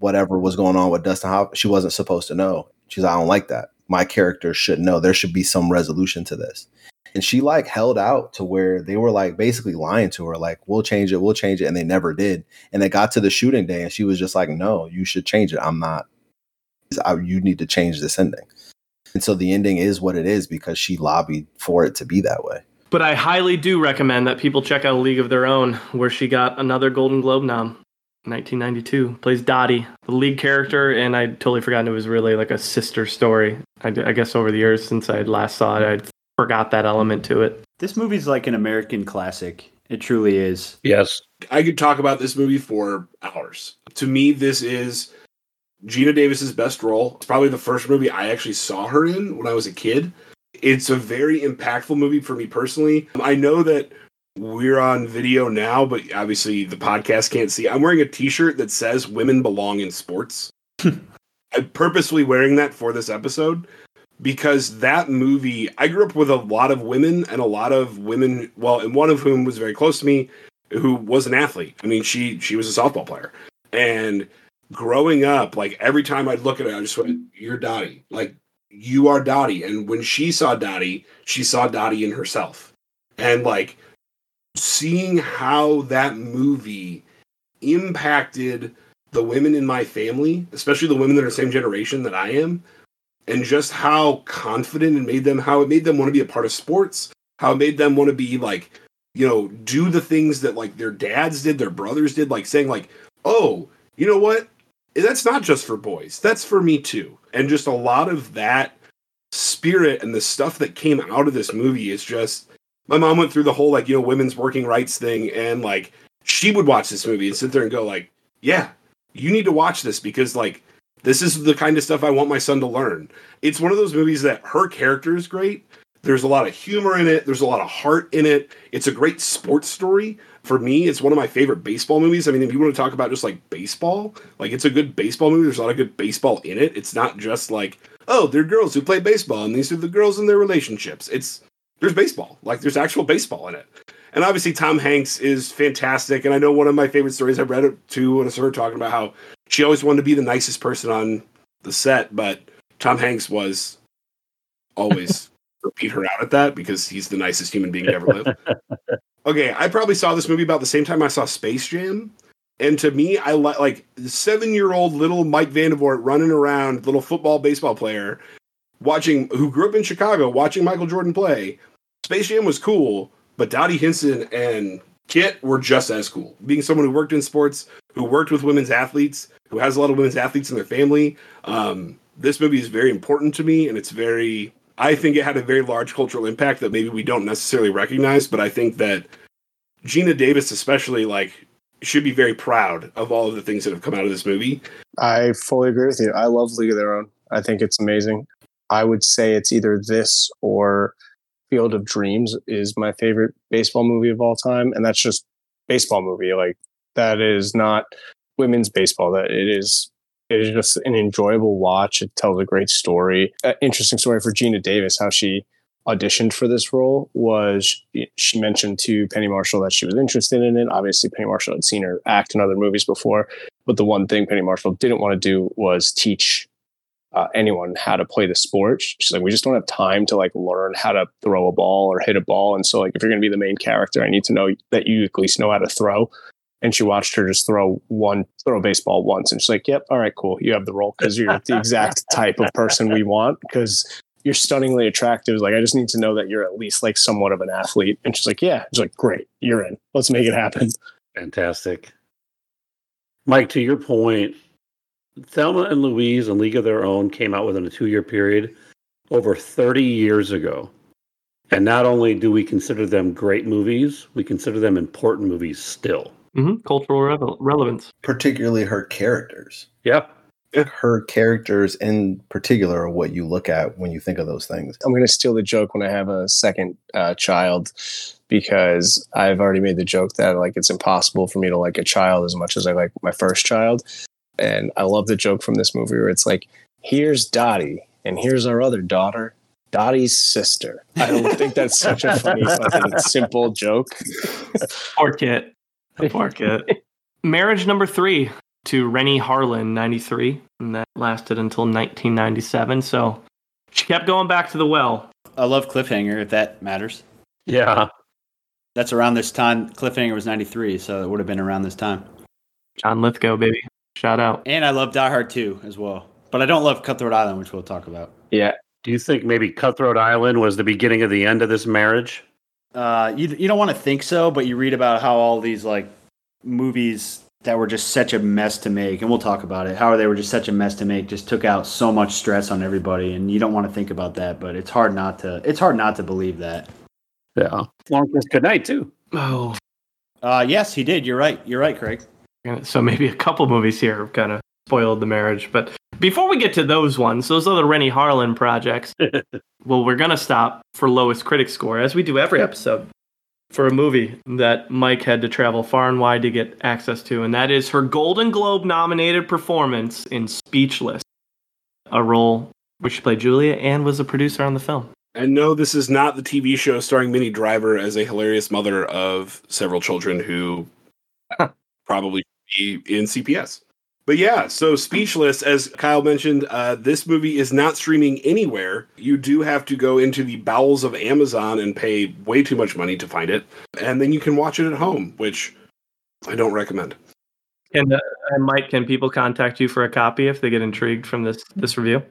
whatever was going on with Dustin Hoffman. She wasn't supposed to know. She's like, I don't like that. My character should know. There should be some resolution to this. And she like held out to where they were like basically lying to her, like, we'll change it, we'll change it. And they never did. And they got to the shooting day and she was just like, no, you should change it. I'm not, I, you need to change this ending. And so the ending is what it is because she lobbied for it to be that way. But I highly do recommend that people check out A League of Their Own, where she got another Golden Globe nom. 1992 plays Dottie, the lead character, and I totally forgotten it was really like a sister story. I, I guess over the years since I last saw it, I forgot that element to it. This movie's like an American classic. It truly is. Yes. I could talk about this movie for hours. To me, this is Geena Davis's best role. It's probably the first movie I actually saw her in when I was a kid. It's a very impactful movie for me personally. I know that we're on video now, but obviously the podcast can't see. I'm wearing a t-shirt that says women belong in sports. I'm purposely wearing that for this episode because that movie I grew up with a lot of women and a lot of women well and one of whom was very close to me who was an athlete. I mean she she was a softball player. And growing up, like every time I'd look at her, I just went, You're Dottie. Like you are Dottie. And when she saw Dottie, she saw Dottie in herself. And like seeing how that movie impacted the women in my family, especially the women that are the same generation that I am, and just how confident it made them, how it made them want to be a part of sports, how it made them want to be like, you know, do the things that like their dads did, their brothers did, like saying like, oh, you know what? That's not just for boys. That's for me too. And just a lot of that spirit and the stuff that came out of this movie is just my mom went through the whole like, you know, women's working rights thing and like she would watch this movie and sit there and go like, yeah, you need to watch this because like this is the kind of stuff I want my son to learn. It's one of those movies that her character is great. There's a lot of humor in it. There's a lot of heart in it. It's a great sports story. For me, it's one of my favorite baseball movies. I mean, if you want to talk about just like baseball, like it's a good baseball movie. There's a lot of good baseball in it. It's not just like, oh, they're girls who play baseball and these are the girls in their relationships. It's there's baseball. Like there's actual baseball in it. And obviously Tom Hanks is fantastic. And I know one of my favorite stories I read it too when I started talking about how she always wanted to be the nicest person on the set, but Tom Hanks was always repeat her out at that because he's the nicest human being to ever live. okay, I probably saw this movie about the same time I saw Space Jam. And to me, I li- like seven year old little Mike Van De Voort running around, little football baseball player, watching who grew up in Chicago, watching Michael Jordan play. Space Jam was cool, but Dottie Hinson and Kit were just as cool. Being someone who worked in sports, who worked with women's athletes, who has a lot of women's athletes in their family, um, this movie is very important to me, and it's very. I think it had a very large cultural impact that maybe we don't necessarily recognize, but I think that Geena Davis, especially, like, should be very proud of all of the things that have come out of this movie. I fully agree with you. I love League of Their Own. I think it's amazing. I would say it's either this or Field of Dreams is my favorite baseball movie of all time, and that's just baseball movie. Like that is not women's baseball. That it is. It is just an enjoyable watch. It tells a great story. Uh, interesting story for Geena Davis. How she auditioned for this role was she mentioned to Penny Marshall that she was interested in it. Obviously, Penny Marshall had seen her act in other movies before, but the one thing Penny Marshall didn't want to do was teach uh, anyone how to play the sport. She's like, we just don't have time to like learn how to throw a ball or hit a ball. And so, like, if you're going to be the main character, I need to know that you at least know how to throw. And she watched her just throw one, throw a baseball once, and she's like, "Yep, all right, cool, you have the role because you're the exact type of person we want because you're stunningly attractive. Like, I just need to know that you're at least like somewhat of an athlete." And she's like, "Yeah." She's like, "Great, you're in. Let's make it happen." Fantastic. Mike, to your point, Thelma and Louise and League of Their Own came out within a two year period over 30 years ago. And not only do we consider them great movies, we consider them important movies still. Mm-hmm. Cultural re- relevance. Particularly her characters. Yeah. Her characters in particular are what you look at when you think of those things. I'm going to steal the joke when I have a second uh, child because I've already made the joke that like it's impossible for me to like a child as much as I like my first child. And I love the joke from this movie where it's like, here's Dottie, and here's our other daughter, Dottie's sister. I don't think that's such a funny, fucking simple joke. Poor Kit. Poor Kit. Marriage number three to Renny Harlin, 93. And that lasted until 1997. So she kept going back to the well. I love Cliffhanger, if that matters. Yeah. That's around this time. Cliffhanger was 93, so it would have been around this time. John Lithgow, baby. Shout out. And I love Die Hard 2 as well. But I don't love Cutthroat Island, which we'll talk about. Yeah. Do you think maybe Cutthroat Island was the beginning of the end of this marriage? Uh, you you don't want to think so, but you read about how all these like movies that were just such a mess to make, and we'll talk about it. How they were just such a mess to make, just took out so much stress on everybody, and you don't want to think about that, but it's hard not to. It's hard not to believe that. Yeah. Long Kiss Goodnight too. Oh. Uh, yes, he did. You're right. You're right, Craig. So maybe a couple movies here have kind of spoiled the marriage. But before we get to those ones, those other Renny Harlin projects, well, we're going to stop for lowest critic score, as we do every episode, for a movie that Mike had to travel far and wide to get access to. And that is her Golden Globe nominated performance in Speechless, a role where she played Julia and was a producer on the film. And no, this is not the TV show starring Minnie Driver as a hilarious mother of several children who probably be in CPS. But yeah, so Speechless, as Kyle mentioned, uh, this movie is not streaming anywhere. You do have to go into the bowels of Amazon and pay way too much money to find it. And then you can watch it at home, which I don't recommend. And, uh, and Mike, can people contact you for a copy if they get intrigued from this this review?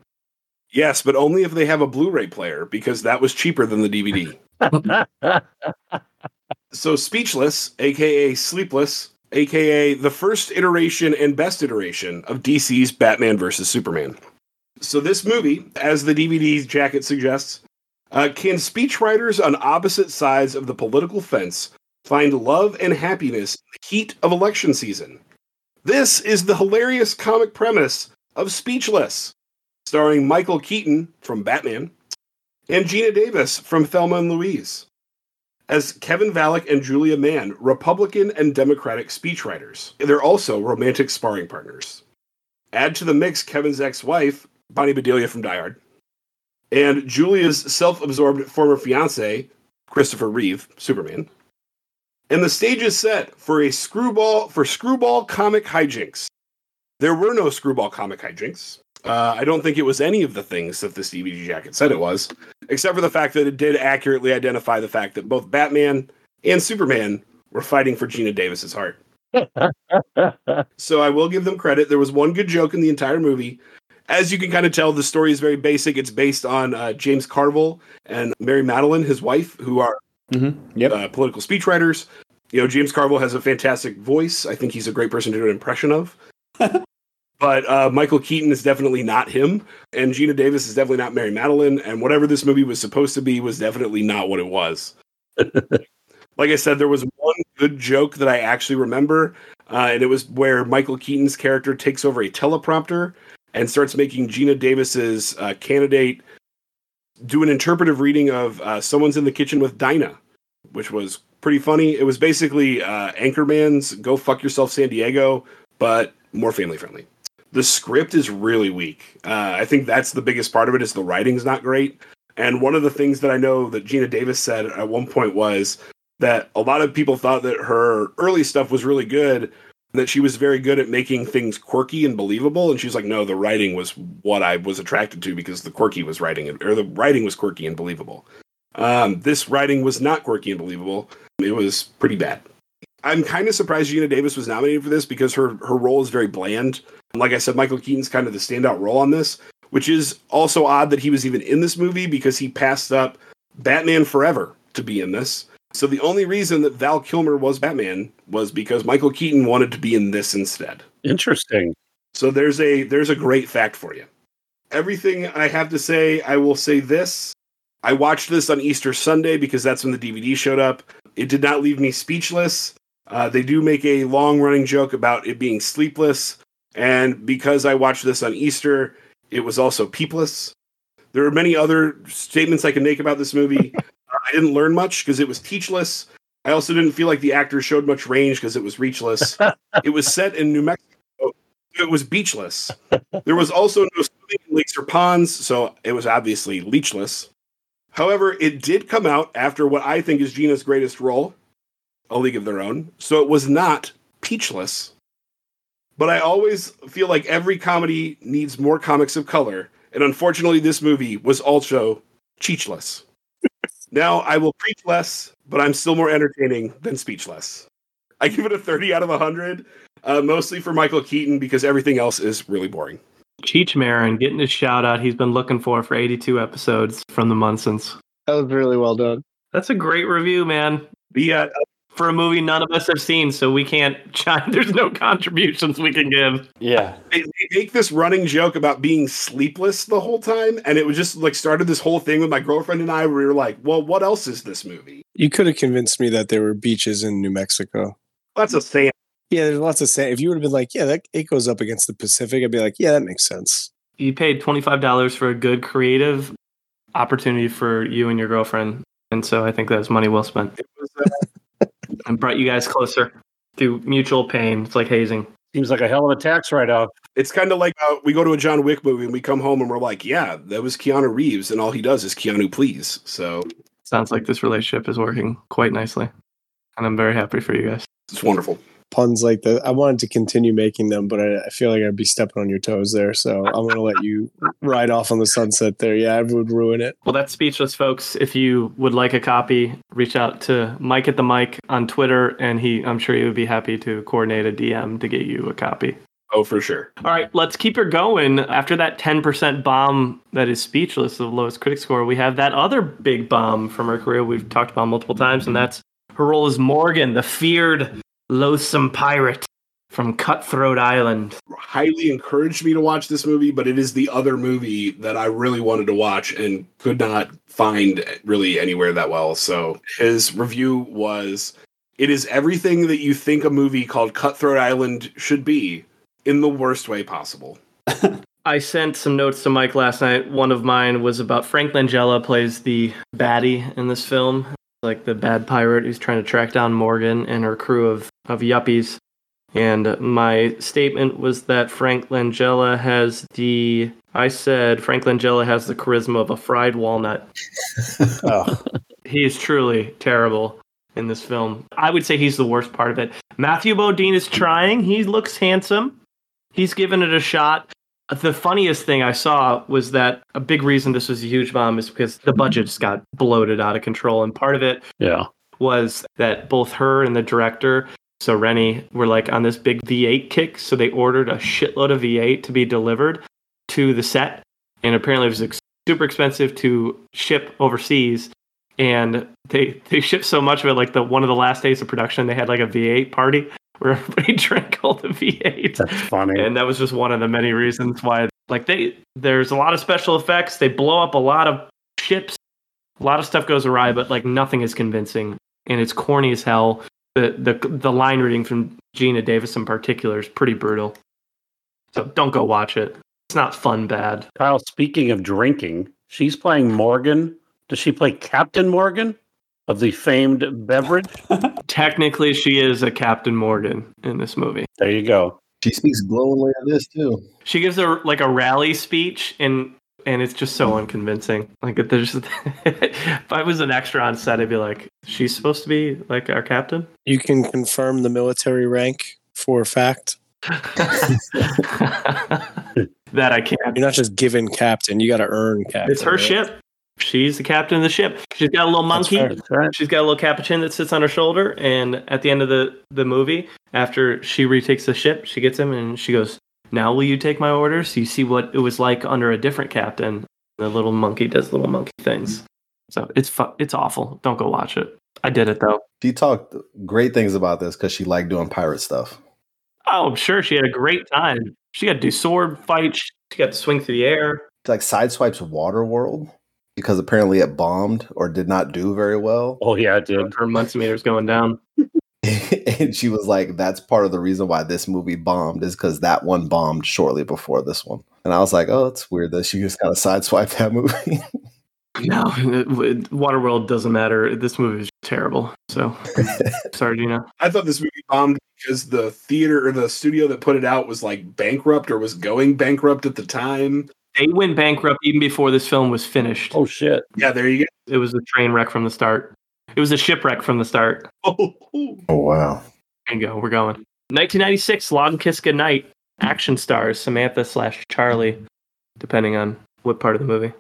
Yes, but only if they have a Blu ray player, because that was cheaper than the DVD. so Speechless, aka Sleepless, aka the first iteration and best iteration of DC's Batman vs. Superman. So, this movie, as the DVD jacket suggests, uh, can speechwriters on opposite sides of the political fence find love and happiness in the heat of election season? This is the hilarious comic premise of Speechless, starring Michael Keaton from Batman and Geena Davis from Thelma and Louise as Kevin Vallick and Julia Mann, Republican and Democratic speechwriters. They're also romantic sparring partners. Add to the mix Kevin's ex wife, Bonnie Bedelia from Die Hard, and Julia's self absorbed former fiance, Christopher Reeve, Superman. And the stage is set for a screwball for screwball comic hijinks. There were no screwball comic hijinks. Uh, I don't think it was any of the things that this DVD jacket said it was, except for the fact that it did accurately identify the fact that both Batman and Superman were fighting for Geena Davis's heart. so I will give them credit. There was one good joke in the entire movie. As you can kind of tell, the story is very basic. It's based on uh, James Carville and Mary Matalin, his wife, who are Mm-hmm. Yep. uh, political speechwriters. You know, James Carville has a fantastic voice. I think he's a great person to do an impression of. but uh, Michael Keaton is definitely not him, and Geena Davis is definitely not Mary Matalin. And whatever this movie was supposed to be was definitely not what it was. like I said, there was one good joke that I actually remember, uh, and it was where Michael Keaton's character takes over a teleprompter and starts making Geena Davis's uh, candidate do an interpretive reading of uh, "Someone's in the Kitchen with Dinah," which was pretty funny. It was basically uh, Anchorman's "Go Fuck Yourself, San Diego," but more family friendly. The script is really weak. Uh, I think that's the biggest part of it. Is the writing's not great. And one of the things that I know that Geena Davis said at one point was that a lot of people thought that her early stuff was really good, that she was very good at making things quirky and believable. And she's like, no, the writing was what I was attracted to because the quirky was writing it, or the writing was quirky and believable. Um, this writing was not quirky and believable. It was pretty bad. I'm kind of surprised Geena Davis was nominated for this because her her role is very bland. Like I said, Michael Keaton's kind of the standout role on this, which is also odd that he was even in this movie because he passed up Batman Forever to be in this. So the only reason that Val Kilmer was Batman was because Michael Keaton wanted to be in this instead. Interesting. So there's a there's a great fact for you. Everything I have to say, I will say this. I watched this on Easter Sunday because that's when the DVD showed up. It did not leave me speechless. Uh, they do make a long running joke about it being sleepless, and because I watched this on Easter, it was also peepless. There are many other statements I can make about this movie. I didn't learn much because it was teachless. I also didn't feel like the actors showed much range because it was reachless. it was set in New Mexico. It was beachless. There was also no swimming in lakes or ponds, so it was obviously leechless. However, it did come out after what I think is Geena's greatest role, A League of Their Own, so it was not peachless. But I always feel like every comedy needs more comics of color, and unfortunately, this movie was also cheechless. now, I will preach less, but I'm still more entertaining than speechless. I give it a 30 out of 100, uh, mostly for Michael Keaton because everything else is really boring. Cheech Marin getting his shout out he's been looking for for 82 episodes from the Munsons. That was really well done. That's a great review, man. The uh, For a movie none of us have seen, so we can't chime. There's no contributions we can give. Yeah. they, they make this running joke about being sleepless the whole time, and it was just like started this whole thing with my girlfriend and I. Where we were like, "Well, what else is this movie?" You could have convinced me that there were beaches in New Mexico. Lots of sand. Yeah, there's lots of sand. If you would have been like, yeah, that it goes up against the Pacific, I'd be like, yeah, that makes sense. You paid $25 for a good creative opportunity for you and your girlfriend. And so I think that was money well spent It was, uh, and brought you guys closer through mutual pain. It's like hazing. Seems like a hell of a tax write off. It's kind of like uh, we go to a John Wick movie and we come home and we're like, yeah, that was Keanu Reeves, and all he does is Keanu, please. So Sounds like this relationship is working quite nicely. And I'm very happy for you guys. it's wonderful. Puns like that. I wanted to continue making them, but I, I feel like I'd be stepping on your toes there. So I'm going to let you ride off on the sunset there. Yeah, I would ruin it. Well, that's speechless, folks. If you would like a copy, reach out to Mike at the mic on Twitter, and he, I'm sure he would be happy to coordinate a DM to get you a copy. Oh, for sure. All right, let's keep her going. After that 10% bomb that is speechless, the lowest critic score, we have that other big bomb from her career we've talked about multiple times, and that's her role as Morgan, the feared, loathsome pirate from Cutthroat Island. Highly encouraged me to watch this movie, but it is the other movie that I really wanted to watch and could not find really anywhere that well. So his review was it is everything that you think a movie called Cutthroat Island should be in the worst way possible. I sent some notes to Mike last night. One of mine was about Frank Langella plays the baddie in this film, like the bad pirate who's trying to track down Morgan and her crew of, of yuppies. And my statement was that Frank Langella has the. I said Frank Langella has the charisma of a fried walnut. Oh, He is truly terrible in this film. I would say he's the worst part of it. Matthew Modine is trying. He looks handsome. He's given it a shot. The funniest thing I saw was that a big reason this was a huge bomb is because the budget just got bloated out of control. And part of it Yeah. was that both her and the director, so Renny, were like on this big V8 kick. So they ordered a shitload of V8 to be delivered to the set. And apparently it was ex- super expensive to ship overseas. And they they shipped so much of it, like the one of the last days of production, they had like a V8 party where everybody drank all the V8 That's funny. and that was just one of the many reasons why like they there's a lot of special effects. They blow up a lot of ships. A lot of stuff goes awry but like nothing is convincing. And it's corny as hell. The the the line reading from Geena Davis in particular is pretty brutal. So don't go watch it. It's not fun bad. Kyle, speaking of drinking, she's playing Morgan. Does she play Captain Morgan of the famed beverage? technically she is a Captain Morgan in this movie There you go. She speaks glowingly of this too. she gives a like a rally speech and and it's just so unconvincing like if there's if i was an extra on set i'd be like she's supposed to be like our captain You can confirm the military rank for a fact. that i can't You're not just given captain. You got to earn captain. it's her right? ship she's the captain of the ship. She's got a little monkey. fair. That's right. she's got a little capuchin that sits on her shoulder and at the end of the the movie after she retakes the ship she gets him and she goes now will you take my orders? You see what it was like under a different captain. The little monkey does little monkey things. So it's fu- it's awful. Don't go watch it. I did it though. She talked great things about this because she liked doing pirate stuff. oh i'm sure she had a great time. She got to do sword fights. She got to swing through the air. It's like sideswipes Waterworld because apparently it bombed or did not do very well. Oh yeah, it did. her months meters going down and she was like, "That's part of the reason why this movie bombed is because that one bombed shortly before this one." And I was like, "Oh, it's weird that she just kind of sideswiped that movie." no waterworld doesn't matter this movie is terrible so sorry geena I thought this movie bombed because the theater or the studio that put it out was like bankrupt or was going bankrupt at the time. They went bankrupt even before this film was finished. Oh shit. Yeah, there you go. It was a train wreck from the start. It was a shipwreck from the start. go. Oh, oh wow! There you go. We're going. 1996, Long Kiss Goodnight. Action stars Samantha slash Charlie, depending on what part of the movie.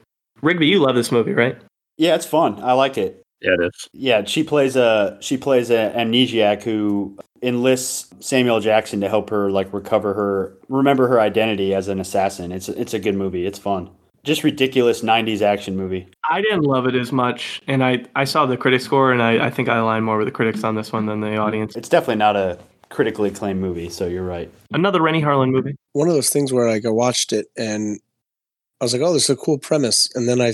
Rigby, you love this movie, right? yeah, it's fun. I like it. Yeah, it is. Yeah, she plays a she plays an amnesiac who enlists Samuel Jackson to help her like recover her remember her identity as an assassin. It's it's a good movie. It's fun. Just ridiculous '90s action movie. I didn't love it as much, and I, I saw the critic score, and I, I think I align more with the critics on this one than the audience. It's definitely not a critically acclaimed movie, so you're right. Another Renny Harlin movie. One of those things where like I watched it and I was like, "Oh, this is a cool premise," and then I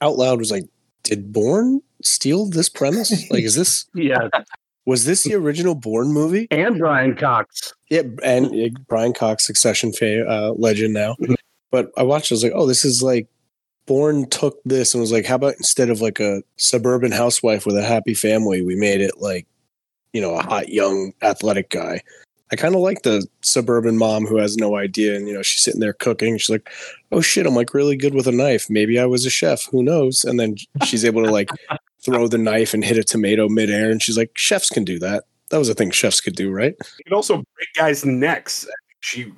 out loud was like, "Did Bourne steal this premise? like, is this Yeah, was this the original Bourne movie?" and Brian Cox. Yeah, and uh, Brian Cox, Succession fa- uh, legend now. But I watched. it, I was like, "Oh, this is like." Bourne took this and was like, "How about instead of like a suburban housewife with a happy family, we made it like, you know, a hot young athletic guy." I kind of like the suburban mom who has no idea, and you know she's sitting there cooking. She's like, "Oh shit, I'm like really good with a knife. Maybe I was a chef. Who knows?" And then she's able to like throw the knife and hit a tomato midair, and she's like, "Chefs can do that. That was a thing chefs could do, right?" You can also break guys' necks. She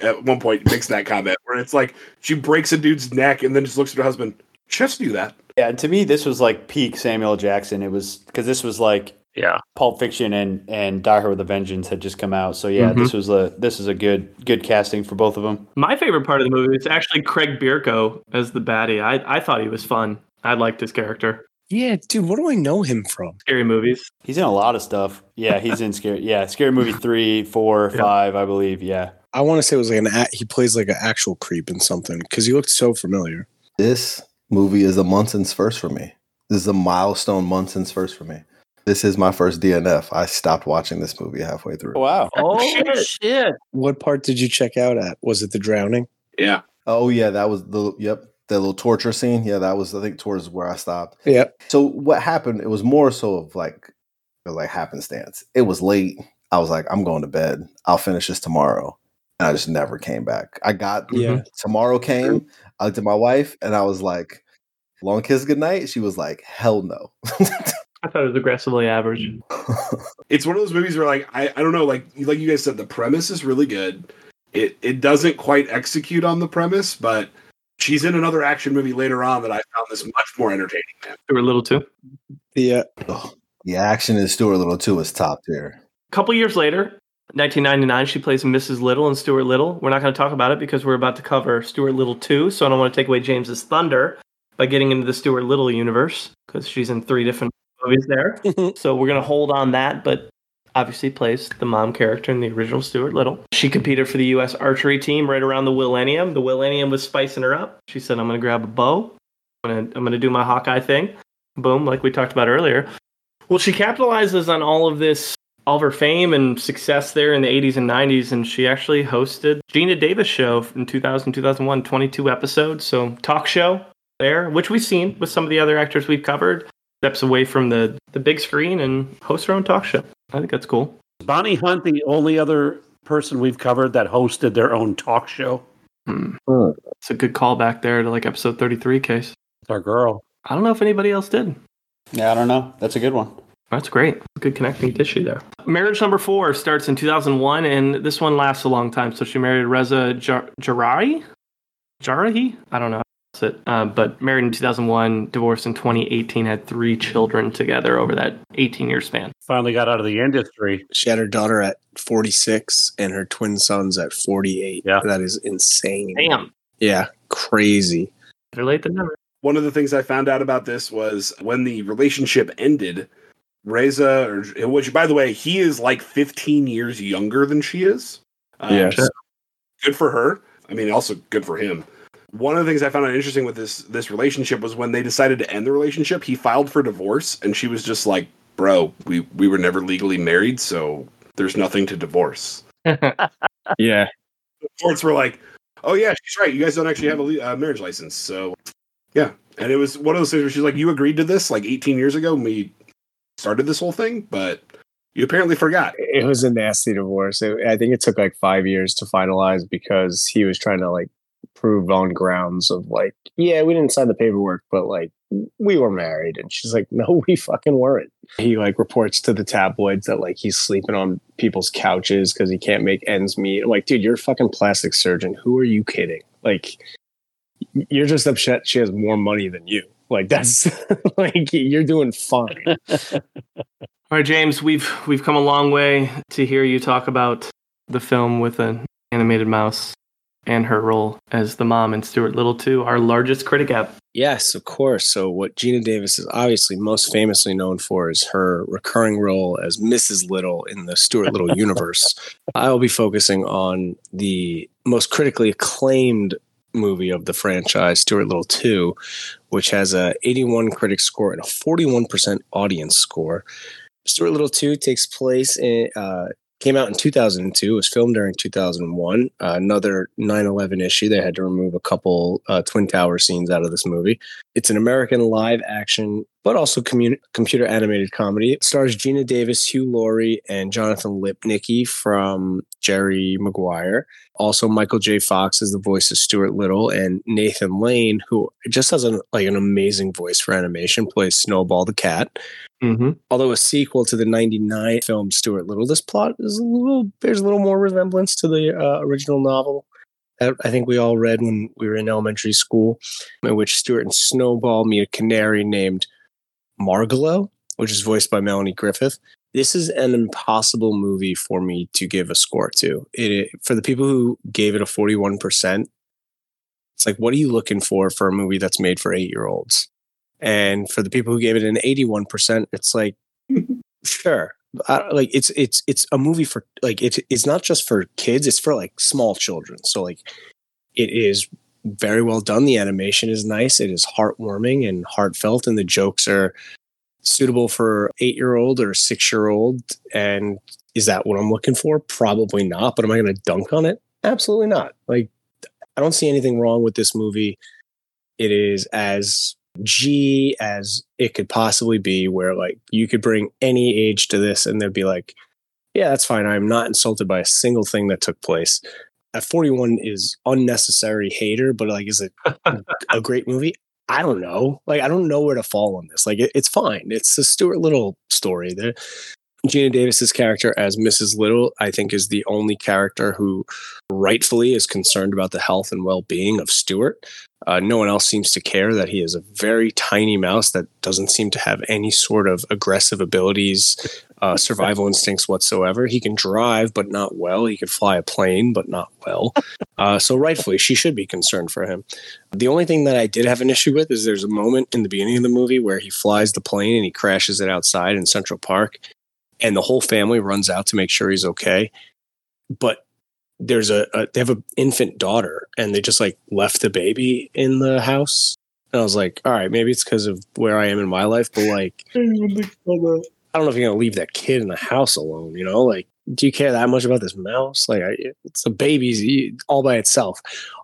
at one point makes that comment where it's like she breaks a dude's neck and then just looks at her husband. Chefs do that. Yeah, and to me, this was like peak Samuel Jackson. It was because this was like Yeah. Pulp Fiction and and Die Hard with a Vengeance had just come out. So yeah, this mm-hmm. was a this is a good good casting for both of them. My favorite part of the movie is actually Craig Bierko as the baddie. I, I thought he was fun. I liked his character. Yeah, dude. What do I know him from? Scary movies. He's in a lot of stuff. Yeah, he's in scary. Yeah, Scary Movie three, four, Yeah. five, I believe. Yeah, I want to say it was like an a- he plays like an actual creep in something because he looked so familiar. This movie is a Munson's first for me. This is a milestone Munson's first for me. This is my first DNF. I stopped watching this movie halfway through. wow. Oh, oh shit. shit! What part did you check out at? Was it the drowning? Yeah. Oh yeah, that was the yep, the little torture scene. Yeah, that was I think towards where I stopped. Yeah. So what happened? It was more so of like like happenstance. It was late. I was like, I'm going to bed. I'll finish this tomorrow. And I just never came back. I got Yeah. Mhm. tomorrow came. I looked at my wife and I was like, long kiss goodnight. She was like, hell no. I thought it was aggressively average. It's one of those movies where like I, I don't know, like like you guys said, the premise is really good. It it doesn't quite execute on the premise, but she's in another action movie later on that I found this much more entertaining than. They little too. The uh, Ugh. the action in Stuart Little 2 is top tier. A couple years later, 1999, she plays Mrs. Little and Stuart Little. We're not going to talk about it because we're about to cover Stuart Little 2, so I don't want to take away James's thunder by getting into the Stuart Little universe because she's in three different movies there. Mm-hmm. so we're going to hold on that, but obviously plays the mom character in the original Stuart Little. She competed for the U.S. archery team right around the Millennium. The Millennium was spicing her up. She said, I'm going to grab a bow. I'm going to I'm to do my Hawkeye thing. Boom, like we talked about earlier. Well, she capitalizes on all of this, all of her fame and success there in the 80s and 90s, and she actually hosted Geena Davis show in 2000, 2001, 22 episodes. So talk show there, which we've seen with some of the other actors we've covered. Steps away from the, the big screen and hosts her own talk show. I think that's cool. Bonnie Hunt, the only other person we've covered that hosted their own talk show. Hmm. It's a good callback there to like episode 33 case. It's our girl. I don't know if anybody else did. Yeah, I don't know. That's a good one. That's great. Good connecting tissue there. Marriage number four starts in 2001, and this one lasts a long time. So she married Reza Jar- Jarari? Jarahi? I don't know. That's it. Uh, but married in 2001, divorced in 2018, had three children together over that 18 year span. Finally got out of the industry. she had her daughter at 46 and her twin sons at 48. Yeah. that is insane. Damn. Yeah, crazy. Better late than never. One of the things I found out about this was when the relationship ended, Reza, or which by the way, he is like 15 years younger than she is. Um, Yes. so good for her. I mean, also good for him. One of the things I found interesting with this this relationship was when they decided to end the relationship, he filed for divorce, and she was just like, "Bro, we we were never legally married, so there's nothing to divorce." Yeah, The courts were like, "Oh yeah, she's right. You guys don't actually have a le- uh, marriage license." So, yeah, and it was one of those things where she's like, "You agreed to this like 18 years ago when we started this whole thing, but you apparently forgot." it was a nasty divorce. It, I think it took like five years to finalize because he was trying to like prove on grounds of like, yeah, we didn't sign the paperwork, but like we were married. And she's like, no, we fucking weren't. He like reports to the tabloids that like he's sleeping on people's couches because he can't make ends meet. I'm like, dude, you're a fucking plastic surgeon. Who are you kidding? Like, you're just upset she has more money than you. Like that's like you're doing fine. All right, James, we've we've come a long way to hear you talk about the film with an animated mouse and her role as the mom in Stuart Little 2, our largest critic app. Yes, of course. So, what Geena Davis is obviously most famously known for is her recurring role as Mrs. Little in the Stuart Little universe. I will be focusing on the most critically acclaimed movie of the franchise, Stuart Little 2, which has a 81 critic score and a 41% audience score. Stuart Little 2 takes place in, uh, Came out in 2002. Was filmed during 2001. Uh, another 9/11 issue. They had to remove a couple uh, Twin Tower scenes out of this movie. It's an American live action, but also commu- computer animated comedy. It stars Geena Davis, Hugh Laurie, and Jonathan Lipnicki from Jerry Maguire. Also, Michael J. Fox is the voice of Stuart Little, and Nathan Lane, who just has an like an amazing voice for animation, plays Snowball the cat. Mm-hmm. Although a sequel to the '99 film Stuart Little, this plot is a little there's a little more resemblance to the uh, original novel that I think we all read when we were in elementary school, in which Stuart and Snowball meet a canary named Margalo, which is voiced by Melanie Griffith. This is an impossible movie for me to give a score to. It for the people who gave it a 41%, it's like what are you looking for for a movie that's made for 8-year-olds? And for the people who gave it an 81%, it's like sure. Uh, like it's it's it's a movie for like it's it's not just for kids, it's for like small children. So like it is very well done. The animation is nice. It is heartwarming and heartfelt, and the jokes are suitable for eight year old or six year old. And is that what I'm looking for? Probably not. But am I going to dunk on it? Absolutely not. Like, I don't see anything wrong with this movie. It is as G as it could possibly be, where like you could bring any age to this and they'd be like, yeah, that's fine. I'm not insulted by a single thing that took place. At 41 is unnecessary hater, but like, is it a great movie? I don't know. Like, I don't know where to fall on this. Like, it, it's fine. It's a Stuart Little story. There, Geena Davis's character as Mrs. Little, I think, is the only character who rightfully is concerned about the health and well-being of Stuart. Uh, no one else seems to care that he is a very tiny mouse that doesn't seem to have any sort of aggressive abilities, uh, survival instincts whatsoever. He can drive, but not well. He could fly a plane, but not well. Uh, so, rightfully, she should be concerned for him. The only thing that I did have an issue with is there's a moment in the beginning of the movie where he flies the plane and he crashes it outside in Central Park, and the whole family runs out to make sure he's okay. But there's a, a they have an infant daughter and they just like left the baby in the house. And i was like all right maybe it's because of where i am in my life but like i don't know if you're gonna leave that kid in the house alone you know? Like do you care that much about this mouse? Like I, it's a baby's all by itself.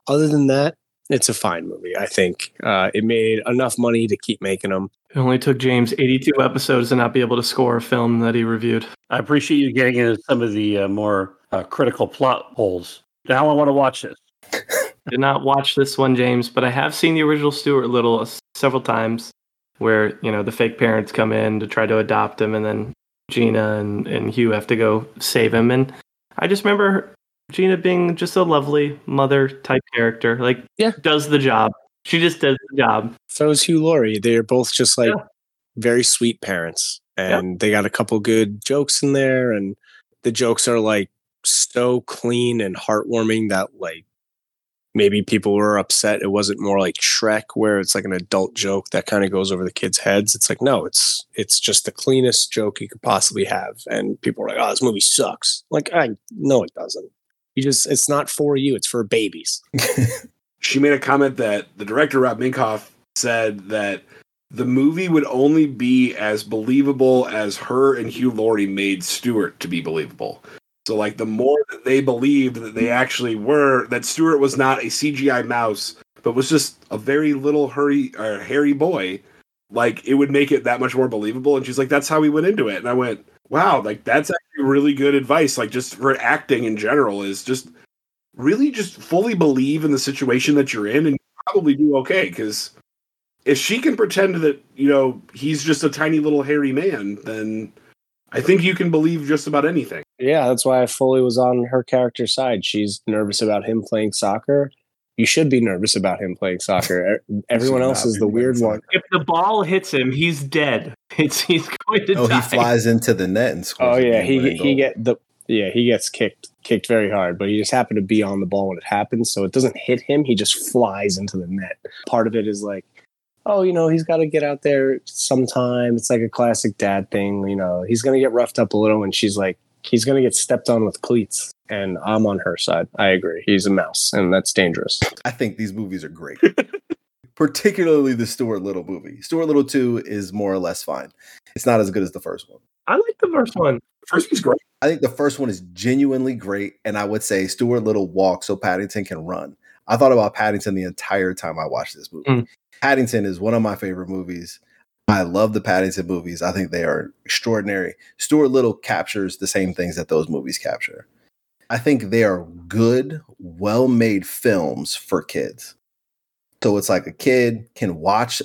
Other than that it's a fine movie i think. Uh, it made enough money to keep making them It only took James 82 episodes to not be able to score a film that he reviewed. I appreciate you getting into some of the uh, more uh, critical plot holes. Now I want to watch this. Did not watch this one, James, but I have seen the original Stuart Little s- several times where, you know, the fake parents come in to try to adopt him and then Geena and, and Hugh have to go save him. And I just remember Geena being just a lovely mother type character. Like, Yeah. does the job. She just does the job. so is hugh laurie. They're both just like Yeah. very sweet parents and they got a couple good jokes in there and the jokes are like so clean and heartwarming that like maybe people were upset. It wasn't more like shrek where it's like an adult joke that kind of goes over the kids heads. It's like no it's it's just the cleanest joke you could possibly have and people are like oh this movie sucks. Like i no it doesn't. You just it's not for you it's for babies she made a comment that the director Rob Minkoff said that the movie would only be as believable as her and Hugh Laurie made Stuart to be believable. So like the more that they believed that they actually were that Stuart was not a CGI mouse, but was just a very little hurry or hairy boy, like it would make it that much more believable. And she's like, that's how we went into it. And I went, wow, like that's actually really good advice. Like just for acting in general is just really just fully believe in the situation that you're in and you probably do okay because if she can pretend that you know he's just a tiny little hairy man then i think you can believe just about anything Yeah, that's why I fully was on her character's side. She's nervous about him playing soccer. You should be nervous about him playing soccer. E- Everyone else is the weird one. If the ball hits him, he's dead. It's he's going to Oh, die. he flies into the net and scores. Oh yeah, he he goal. get the yeah he gets kicked kicked very hard, but he just happened to be on the ball when it happens, so it doesn't hit him. He just flies into the net. Part of it is like, oh, you know, he's got to get out there sometime. It's like a classic dad thing. You know, he's gonna get roughed up a little, and she's like, he's gonna get stepped on with cleats. And I'm on her side. I agree. He's a mouse, and that's dangerous. I think these movies are great. Particularly the Stuart Little movie. Stuart Little 2 is more or less fine. It's not as good as the first one. I like the first one. First one's great. I think the first one is genuinely great, and I would say Stuart Little walks so Paddington can run. I thought about Paddington the entire time I watched this movie. Mm. Paddington is one of my favorite movies. I love the Paddington movies. I think they are extraordinary. Stuart Little captures the same things that those movies capture. I think they are good, well made films for kids. So it's like a kid can watch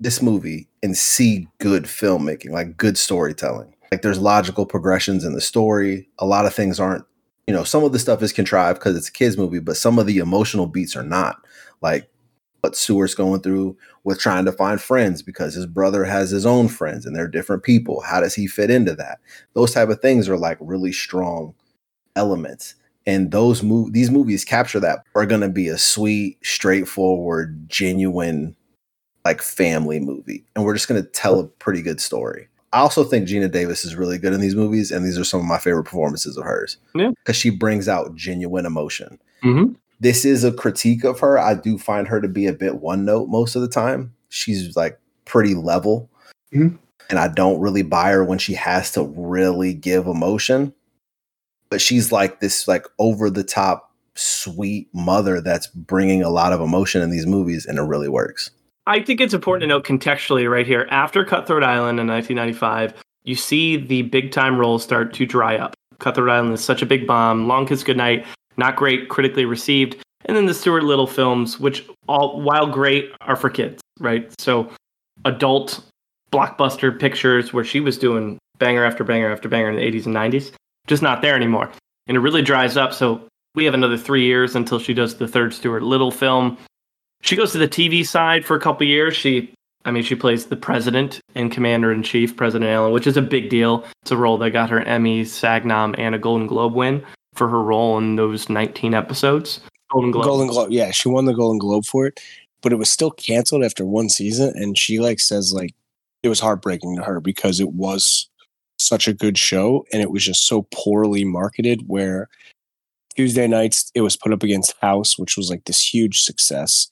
this movie and see good filmmaking, like good storytelling. Like there's logical progressions in the story. A lot of things aren't, you know, some of the stuff is contrived because it's a kids movie, but some of the emotional beats are not. Like what Stuart's going through with trying to find friends because his brother has his own friends and they're different people. How does he fit into that? Those type of things are like really strong elements. And those move these movies capture that are gonna be a sweet, straightforward, genuine, like family movie. And we're just gonna tell a pretty good story. I also think Geena Davis is really good in these movies, and these are some of my favorite performances of hers. Yeah. Because she brings out genuine emotion Mm-hmm. this is a critique of her. I do find her to be a bit one note most of the time. She's like pretty level. Mhm. And I don't really buy her when she has to really give emotion. But she's like this like over the top sweet mother that's bringing a lot of emotion in these movies and it really works. I think it's important to note contextually right here. After Cutthroat Island in 1995, you see the big time roles start to dry up. Cutthroat Island is such a big bomb. Long Kiss Goodnight, not great critically received. And then the Stuart Little films, which all while great, are for kids, right? So adult blockbuster pictures where she was doing banger after banger after banger in the 80s and 90s, just not there anymore. And it really dries up. So we have another three years until she does the third Stuart Little film. She goes to the TV side for a couple years. She, I mean, she plays the president and commander in chief, President Allen, which is a big deal. It's a role that got her Emmy, SAG-nom, and a Golden Globe win for her role in those 19 episodes. Golden Globe. Golden Globe. Yeah, she won the Golden Globe for it, but it was still canceled after one season. And she like says like it was heartbreaking to her because it was such a good show and it was just so poorly marketed. Where Tuesday nights it was put up against House, which was like this huge success,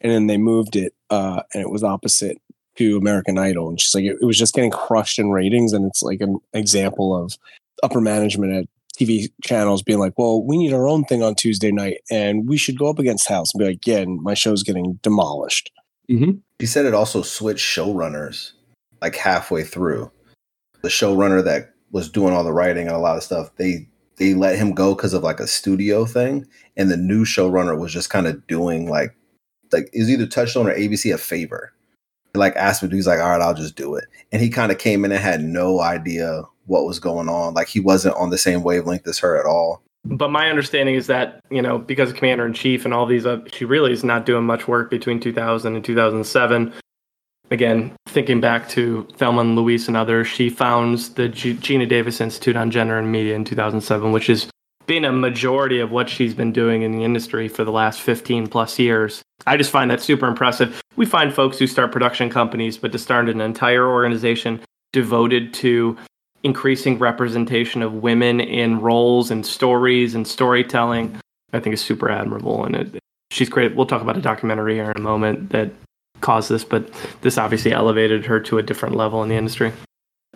and then they moved it uh, and it was opposite to American Idol. And she's like, it, it was just getting crushed in ratings, and it's like an example of upper management at TV channels being like, well, we need our own thing on Tuesday night and we should go up against House and be like, yeah, and my show's getting demolished. Mm-hmm. She said it also switched showrunners like halfway through. The showrunner that was doing all the writing and a lot of stuff, they they let him go because of like a studio thing, and the new showrunner was just kind of doing like like is either Touchstone or ABC a favor. Like asked him, he's like, all right, I'll just do it, and he kind of came in and had no idea what was going on. Like he wasn't on the same wavelength as her at all. But my understanding is that, you know, because of Commander in Chief and all these, uh, she really is not doing much work between 2000 and 2007. Again, thinking back to Thelma and Louise and others, she founds the G- Geena Davis Institute on Gender and Media in 2007, which has been a majority of what she's been doing in the industry for the last 15 plus years. I just find that super impressive. We find folks who start production companies, but to start an entire organization devoted to increasing representation of women in roles and stories and storytelling, I think is super admirable. And it, she's great. We'll talk about a documentary here in a moment that caused this, but this obviously elevated her to a different level in the industry.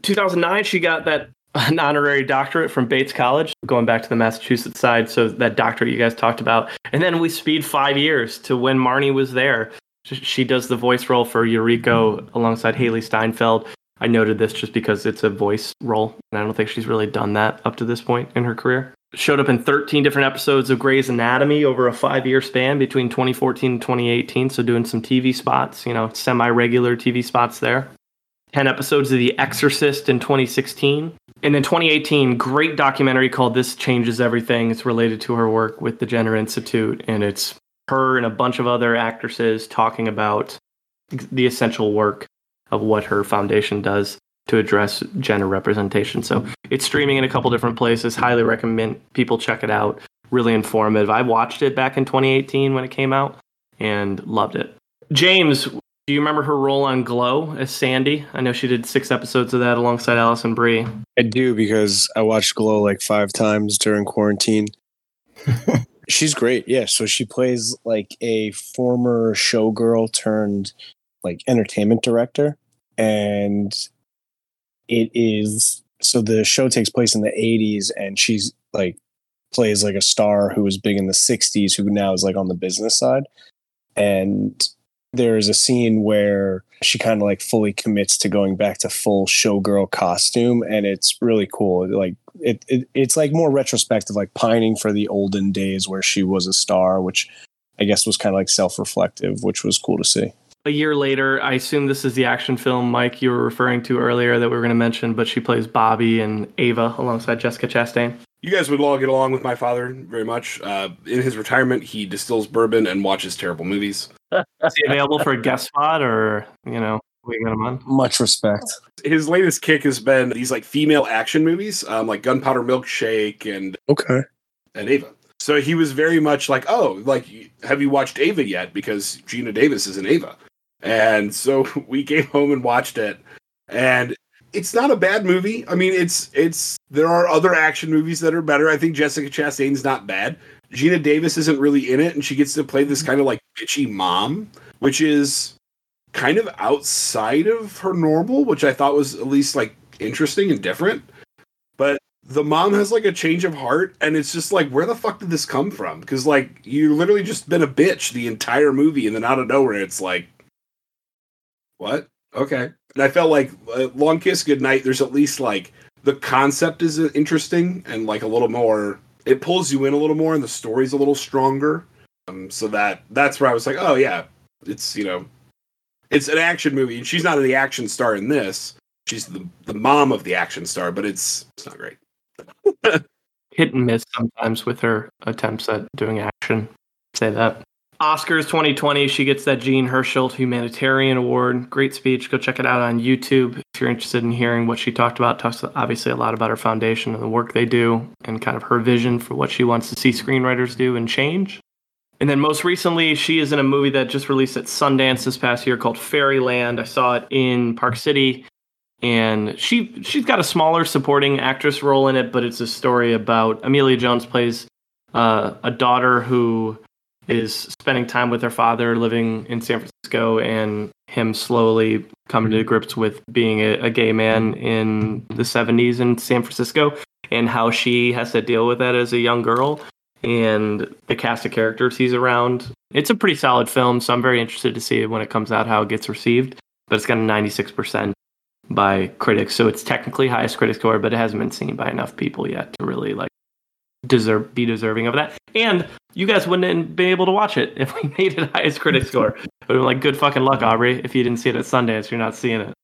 2009, she got that an honorary doctorate from Bates College, going back to the Massachusetts side. So that doctorate you guys talked about, and then we speed five years to when Marnie was there. She does the voice role for Eureka alongside Hailee Steinfeld. I noted this just because it's a voice role, and I don't think she's really done that up to this point in her career. Showed up in 13 different episodes of Grey's Anatomy over a five year span between 2014 and 2018. So, doing some TV spots, you know, semi regular TV spots there. 10 episodes of The Exorcist in 2016. And then 2018, great documentary called This Changes Everything. It's related to her work with the Jenner Institute, and it's her and a bunch of other actresses talking about the essential work of what her foundation does to address gender representation. So it's streaming in a couple different places. Highly recommend people check it out. Really informative. I watched it back in 2018 when it came out and loved it. James, do you remember her role on Glow as Sandy? I know she did six episodes of that alongside Alison Brie. I do because I watched Glow like five times during quarantine. She's great. Yeah. So she plays like a former showgirl turned like entertainment director. And it is so the show takes place in the 80s and she's like plays like a star who was big in the 60s who now is like on the business side and there is a scene where she kind of like fully commits to going back to full showgirl costume and it's really cool. Like it, it it's like more retrospective like pining for the olden days where she was a star which i guess was kind of like self-reflective which was cool to see A year later, I assume this is the action film Mike you were referring to earlier that we were going to mention, but she plays Bobby and Ava alongside Jessica Chastain. You guys would all get along with my father very much. Uh, in his retirement, he distills bourbon and watches terrible movies. Is he available for a guest spot or, you know, we got him on? much respect His latest kick has been these like female action movies, um, like Gunpowder Milkshake and okay and Ava. So he was very much like, oh, like, have you watched Ava yet? Because Geena Davis is in Ava. And so we came home and watched it. And it's not a bad movie. I mean, it's, it's, there are other action movies that are better. I think Jessica Chastain's not bad. Geena Davis isn't really in it, and she gets to play this mm-hmm. kind of like bitchy mom, which is kind of outside of her normal, which I thought was at least like interesting and different. But the mom has like a change of heart and it's just like where the fuck did this come from because like you literally just been a bitch the entire movie and then out of nowhere it's like what? Okay. And i felt like uh, long kiss goodnight there's at least like the concept is uh, interesting and like a little more it pulls you in a little more and the story's a little stronger. Um, so that that's where i was like oh yeah it's you know it's an action movie. And she's not the action star in this. She's the, the mom of the action star but it's it's not great. Hit and miss sometimes with her attempts at doing action. Say that. Oscars 2020, she gets that Jean Hersholt Humanitarian Award. Great speech. Go check it out on YouTube if you're interested in hearing what she talked about. Talks obviously a lot about her foundation and the work they do and kind of her vision for what she wants to see screenwriters do and change. And then most recently, she is in a movie that just released at Sundance this past year called Fairyland. I saw it in Park City, and she she's got a smaller supporting actress role in it, but it's a story about Emilia Jones plays uh, a daughter who is spending time with her father living in San Francisco and him slowly coming to grips with being a, a gay man in the 70s in San Francisco and how she has to deal with that as a young girl and the cast of characters he's around. It's a pretty solid film, so I'm very interested to see when it comes out how it gets received. But it's got a 96% by critics, so it's technically highest critic score, but it hasn't been seen by enough people yet to really like deserve be deserving of that. And you guys wouldn't have been able to watch it if we made it highest critic score. Have like good fucking luck, Aubrey. If you didn't see it at Sundance, you're not seeing it.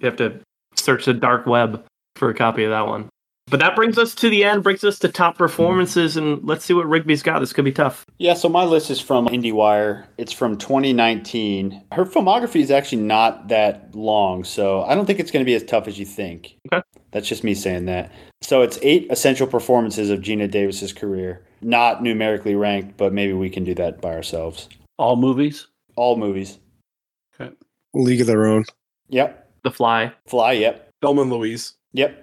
You have to search the dark web for a copy of that one. But that brings us to the end, brings us to top performances, and let's see what Rigby's got. This could be tough. Yeah, so my list is from IndieWire. It's from 2019. Her filmography is actually not that long, so I don't think it's going to be as tough as you think. Okay. That's just me saying that. So it's eight essential performances of Geena Davis's career. Not numerically ranked, but maybe we can do that by ourselves. All movies. All movies. league of their own Yep. The Fly, Fly, yep. Thelma and Louise. Yep.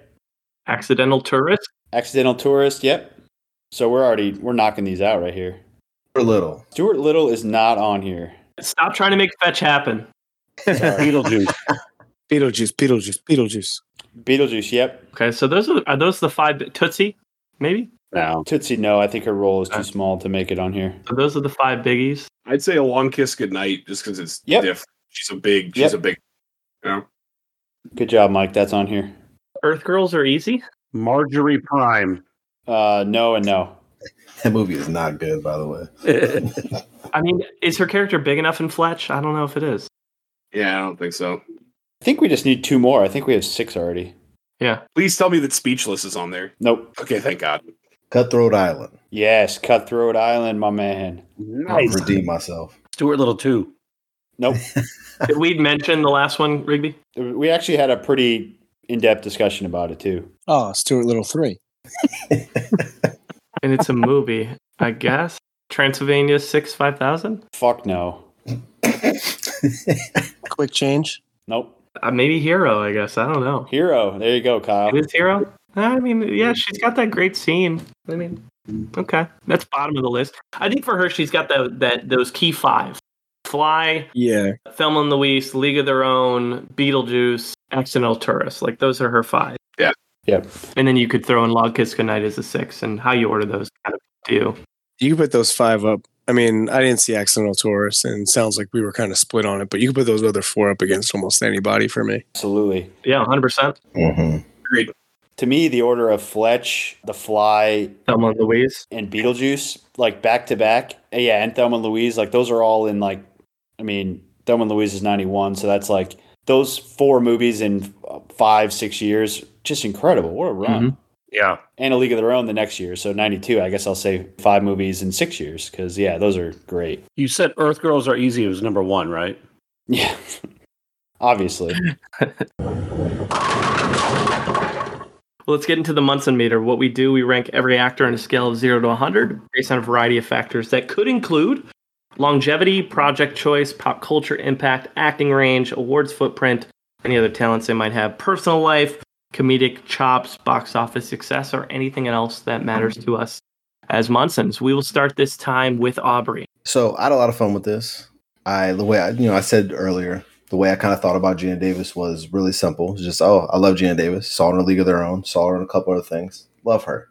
Accidental Tourist, Accidental Tourist, yep. So we're already we're knocking these out right here. For little. Stuart Little is not on here. Stop trying to make fetch happen. Beetlejuice. beetlejuice beetlejuice beetlejuice Beetlejuice, yep. Okay, so those are are those the five Tootsie? Maybe. No. Tootsie, no. I think her role is too Okay. small to make it on here. So those are the five biggies. I'd say a long kiss goodnight just because it's Yep. diff. She's a big. She's Yep. a big. You know. Good job, Mike. That's on here. Earth Girls are easy. Marjorie Prime. Uh, no and no. That movie is not good, by the way. I mean, is her character big enough in Fletch? I don't know if it is. Yeah, I don't think so. I think we just need two more. I think we have six already. Yeah. Please tell me that Speechless is on there. Nope. Okay, thank God. Cutthroat Island. Yes, Cutthroat Island, my man. I'll redeem myself. Stuart Little too. Nope. Did we mention the last one, Rigby? we actually had a pretty in-depth discussion about it too. oh stuart little three And it's a movie, I guess. Transylvania six five thousand. Fuck no. quick change Nope. Uh, maybe Hero. I guess I don't know. Hero. There you go, Kyle. It is Hero. I mean, yeah, she's got that great scene. I mean, okay, that's bottom of the list. I think for her, she's got that that those key five: Fly, yeah Thelma and Louise, League of Their Own, Beetlejuice, Accidental Tourist. Like those are her five. Yep. And then you could throw in Long Kiss Goodnight as a six, and how you order those kind of do. You could put those five up. I mean, I didn't see Accidental Tourist, and it sounds like we were kind of split on it, but you could put those other four up against almost anybody for me. Absolutely. Yeah, 100%. hmm Agreed. To me, the order of Fletch, The Fly, Thelma and Louise. and Beetlejuice, like back to back. Uh, Yeah, and Thelma and Louise, like those are all in like, I mean, Thelma and Louise is 91. So that's like those four movies in uh, five, six years. Just incredible. What a run. Mhm. Yeah. And A League of Their Own the next year. So 92, I guess I'll say five movies in six years because, yeah, those are great. You said Earth Girls Are Easy was number one, right? Yeah. Obviously. Well, let's get into the Munson meter. What we do, we rank every actor on a scale of 0 to 100 based on a variety of factors that could include longevity, project choice, pop culture impact, acting range, awards footprint, any other talents they might have, personal life, comedic chops, box office success, or anything else that matters to us as Munsons. We will start this time with Aubrey. So I had a lot of fun with this. I the way I you know I said earlier the way I kind of thought about Geena Davis was really simple. It's just oh I love Geena Davis. Saw her in a League of Their Own. Saw her in a couple other things. Love her.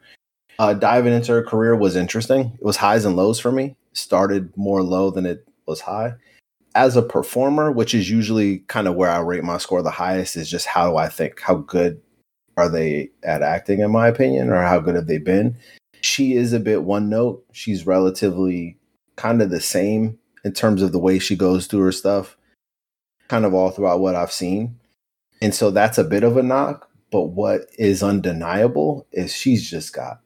Uh, diving into her career was interesting. It was highs and lows for me. Started more low than it was high. As a performer, which is usually kind of where I rate my score the highest, is just how do I think? How good are they at acting, in my opinion, or how good have they been? She is a bit one note. She's relatively kind of the same in terms of the way she goes through her stuff, kind of all throughout what I've seen. And so that's a bit of a knock. But what is undeniable is she's just got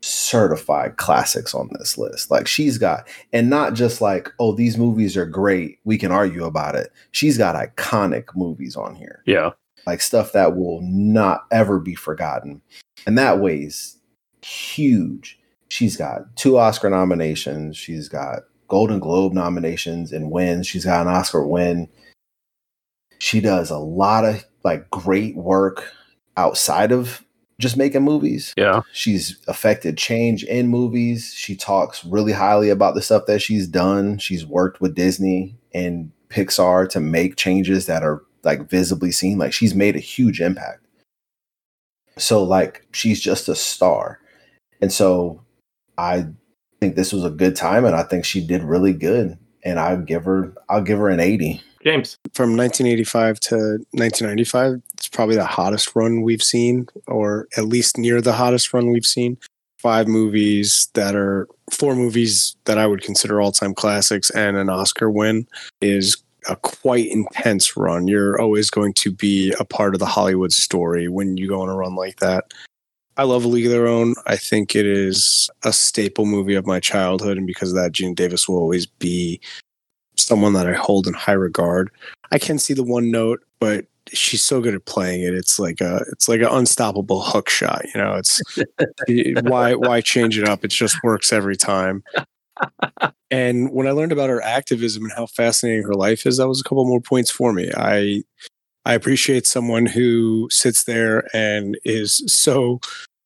certified classics on this list. Like she's got, and not just like, oh, these movies are great. We can argue about it. She's got iconic movies on here Yeah. Like stuff that will not ever be forgotten. And that weighs huge. She's got two Oscar nominations. She's got Golden Globe nominations and wins. She's got an Oscar win. She does a lot of like great work outside of just making movies. Yeah. She's affected change in movies. She talks really highly about the stuff that she's done. She's worked with Disney and Pixar to make changes that are like visibly seen. Like she's made a huge impact. So like she's just a star. And so I think this was a good time and I think she did really good. And I give her I'll give her an 80. James. From 1985 to 1995, it's probably the hottest run we've seen, or at least near the hottest run we've seen. Five movies that are four movies that I would consider all time classics and an Oscar win is a quite intense run. You're always going to be a part of the Hollywood story when you go on a run like that. I love A League of Their Own. I think it is a staple movie of my childhood, and because of that, Geena Davis will always be someone that I hold in high regard. I can see the one note, but she's so good at playing it. It's like a it's like an unstoppable hook shot. You know, it's why why change it up? It just works every time. And when I learned about her activism and how fascinating her life is, that was a couple more points for me. I I appreciate someone who sits there and is so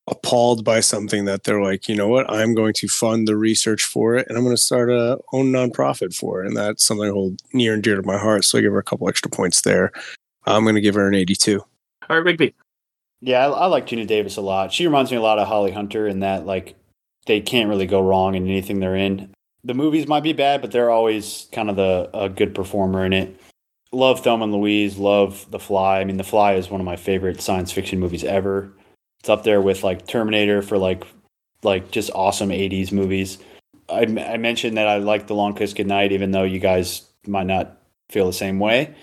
appalled by something that they're like, you know what, I'm going to fund the research for it and I'm going to start a own nonprofit for it. And that's something I hold near and dear to my heart. So I give her a couple extra points there. I'm going to give her an 82. All right, Rigby. Yeah, I, I like Geena Davis a lot. She reminds me a lot of Holly Hunter in that like they can't really go wrong in anything they're in. The movies might be bad, but they're always kind of the a good performer in it. Love Thelma and Louise. Love The Fly. I mean, The Fly is one of my favorite science fiction movies ever. It's up there with like Terminator for like like just awesome '80s movies. I, I mentioned that I like The Long Kiss Goodnight, even though you guys might not feel the same way.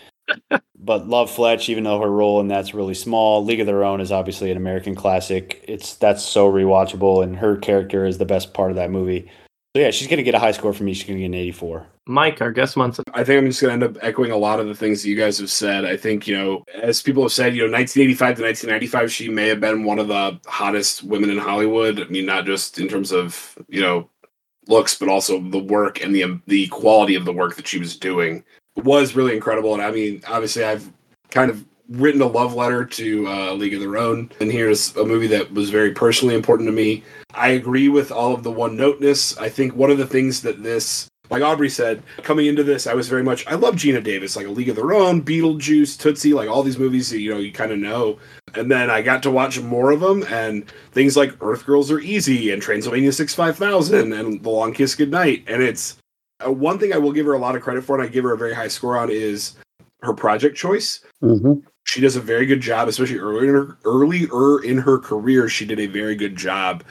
But love Fletch, even though her role in that's really small. League of Their Own is obviously an American classic. It's that's so rewatchable, and her character is the best part of that movie. So yeah, she's gonna get a high score from me. She's gonna get an 84. Mike, our guest Munson. I think I'm just going to end up echoing a lot of the things that you guys have said. I think, you know, as people have said, you know, 1985 to 1995, she may have been one of the hottest women in Hollywood. I mean, not just in terms of, you know, looks, but also the work and the the quality of the work that she was doing was really incredible. And I mean, obviously, I've kind of written a love letter to uh, League of Their Own, and here's a movie that was very personally important to me. I agree with all of the one noteness. I think one of the things that this like Aubrey said, coming into this, I was very much I love Geena Davis, like A League of Their Own, Beetlejuice, Tootsie, like all these movies that you know you kind of know. And then I got to watch more of them, and things like Earth Girls Are Easy and Transylvania Six Five Thousand and The Long Kiss Goodnight. And it's uh, one thing I will give her a lot of credit for, and I give her a very high score on is her project choice. Mm-hmm. She does a very good job, especially early in her earlier in her career. She did a very good job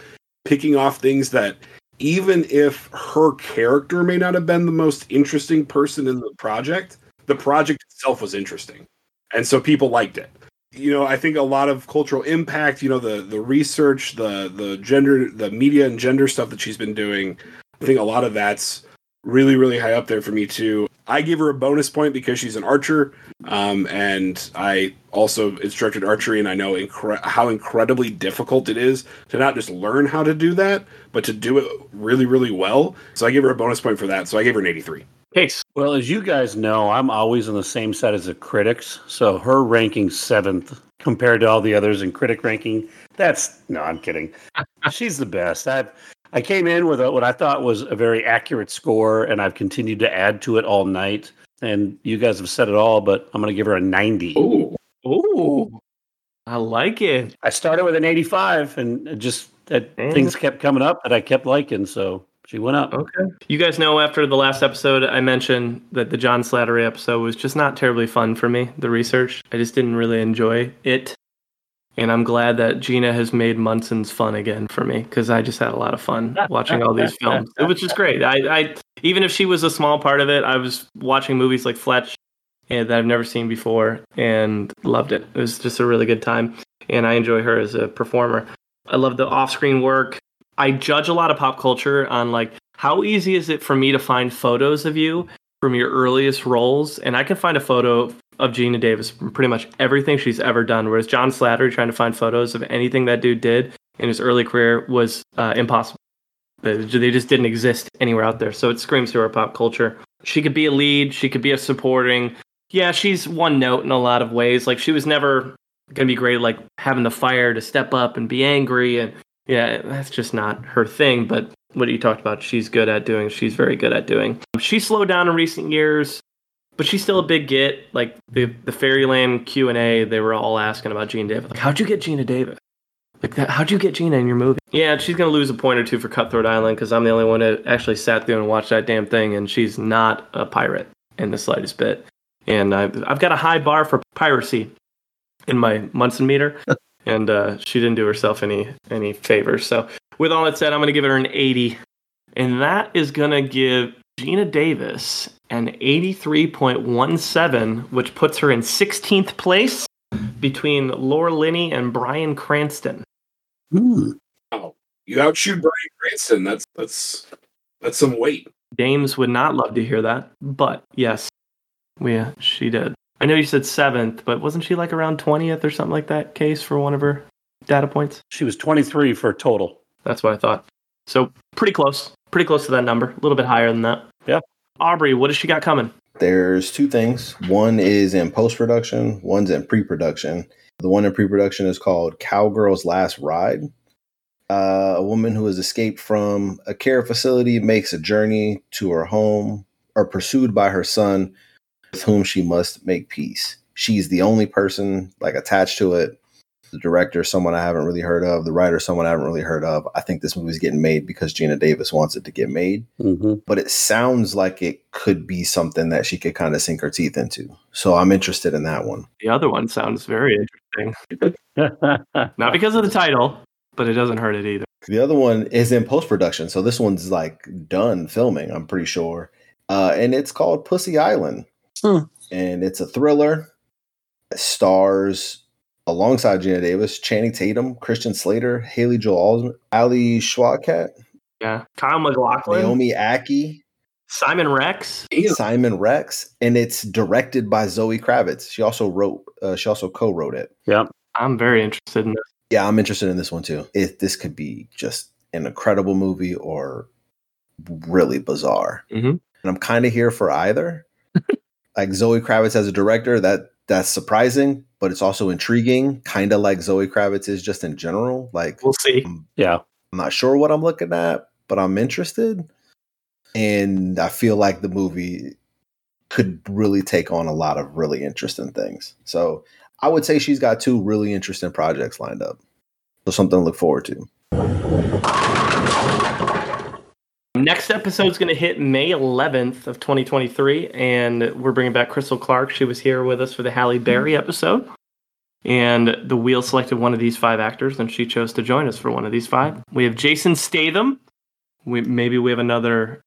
picking off things that even if her character may not have been the most interesting person in the project, the project itself was interesting. And so people liked it. You know, I think a lot of cultural impact, you know, the the research, the the gender, the media and gender stuff that she's been doing, I think a lot of that's really really high up there for me too. I give her a bonus point because she's an archer, um, and I also instructed archery, and I know incre- how incredibly difficult it is to not just learn how to do that, but to do it really, really well. So I give her a bonus point for that. So I gave her an 83. Case. Well, as you guys know, I'm always on the same side as the critics. So her ranking seventh compared to all the others in critic ranking, that's no, I'm kidding. She's the best. I've I came in with a, what I thought was a very accurate score, and I've continued to add to it all night. And you guys have said it all, but I'm going to give her a 90. Ooh. Ooh. I like it. I started with an 85, and just that Damn. things kept coming up that I kept liking, so she went up. Okay. You guys know after the last episode, I mentioned that the John Slattery episode was just not terribly fun for me, the research. I just didn't really enjoy it. And I'm glad that Geena has made Munson's fun again for me because I just had a lot of fun watching all these films. It was just great. I, I even if she was a small part of it, I was watching movies like Fletch and that I've never seen before and loved it. It was just a really good time. And I enjoy her as a performer. I love the off-screen work. I judge a lot of pop culture on like how easy is it for me to find photos of you from your earliest roles, and I can find a photo of Geena Davis from pretty much everything she's ever done. Whereas John Slattery trying to find photos of anything that dude did in his early career was uh, impossible. They just didn't exist anywhere out there. So it screams to our pop culture. She could be a lead. She could be a supporting. Yeah, she's one note in a lot of ways. Like she was never gonna be great, like having the fire to step up and be angry, and yeah, that's just not her thing. But what you talked about, she's good at doing. She's very good at doing. She slowed down in recent years, but she's still a big get. Like the the Fairyland Q and A, they were all asking about Geena Davis. Like, how'd you get Geena Davis? Like that, how'd you get Geena in your movie? Yeah, she's gonna lose a point or two for Cutthroat Island because I'm the only one that actually sat through and watched that damn thing, and she's not a pirate in the slightest bit. And I've I've got a high bar for piracy in my Munson meter, and uh, she didn't do herself any any favors. So with all that said, I'm gonna give her an 80, and that is gonna give Geena Davis an 83.17, which puts her in 16th place between Laura Linney and Bryan Cranston. Hmm. Wow. You outshoot Bryan Cranston. That's that's that's some weight. Dames would not love to hear that, but yes, we uh, she did. I know you said seventh, but wasn't she like around twentieth or something like that? Case for one of her data points. She was 23 for a total. That's what I thought. So pretty close, pretty close to that number. A little bit higher than that. Yeah. Aubrey, what has she got coming? There's two things. One is in post production, one's in pre production. The one in pre production is called Cowgirl's Last Ride. Uh, a woman who has escaped from a care facility makes a journey to her home, or pursued by her son, with whom she must make peace. She's the only person like attached to it. The director, someone I haven't really heard of. The writer, someone I haven't really heard of. I think this movie's getting made because Geena Davis wants it to get made Mm-hmm. but it sounds like it could be something that she could kind of sink her teeth into. So I'm interested in that one. The other one sounds very interesting. Not because of the title, but it doesn't hurt it either. The other one is in post production. So this one's like done filming, I'm pretty sure. Uh, and it's called Pussy Island. Hmm. And it's a thriller. It stars alongside Geena Davis, Channing Tatum, Christian Slater, Haley Joel Osment, Alia Shawkat, Yeah. Kyle MacLachlan, Naomi Ackie, Simon Rex. Simon Rex, and it's directed by Zoe Kravitz. She also wrote, uh, she also co-wrote it. Yep. I'm very interested in this. Yeah, I'm interested in this one too. If this could be just an incredible movie or really bizarre, Mhm. and I'm kind of here for either. like Zoe Kravitz as a director, that that's surprising, but it's also intriguing. Kind of like Zoe Kravitz is just in general. Like We'll see. I'm, yeah. I'm not sure what I'm looking at, but I'm interested. and I feel like the movie could really take on a lot of really interesting things. So I would say she's got two really interesting projects lined up. So something to look forward to. Next episode is going to hit May 11th of 2023, and we're bringing back Crystal Clark. She was here with us for the Halle Berry episode, and the wheel selected one of these five actors, and she chose to join us for one of these five. We have Jason Statham. We maybe we have another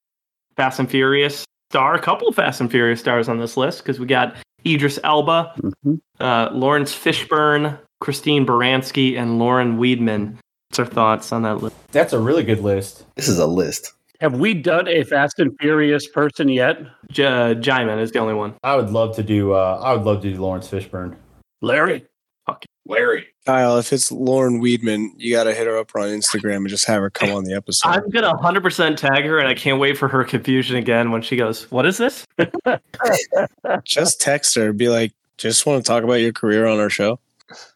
Fast and Furious star, a couple of Fast and Furious stars on this list because we got Idris Elba, Mhm. uh, Laurence Fishburne, Christine Baranski, and Lauren Weedman. What's our thoughts on that list? That's a really good list. This is a list. Have we done a Fast and Furious person yet? J- Jaimin is the only one. I would love to do. Uh, I would love to do Laurence Fishburne. Larry? Larry. Kyle, if it's Lauren Weedman, you got to hit her up on Instagram and just have her come on the episode. I'm gonna 100% tag her, and I can't wait for her confusion again when she goes, "What is this?" just text her, be like, just want to talk about your career on our show.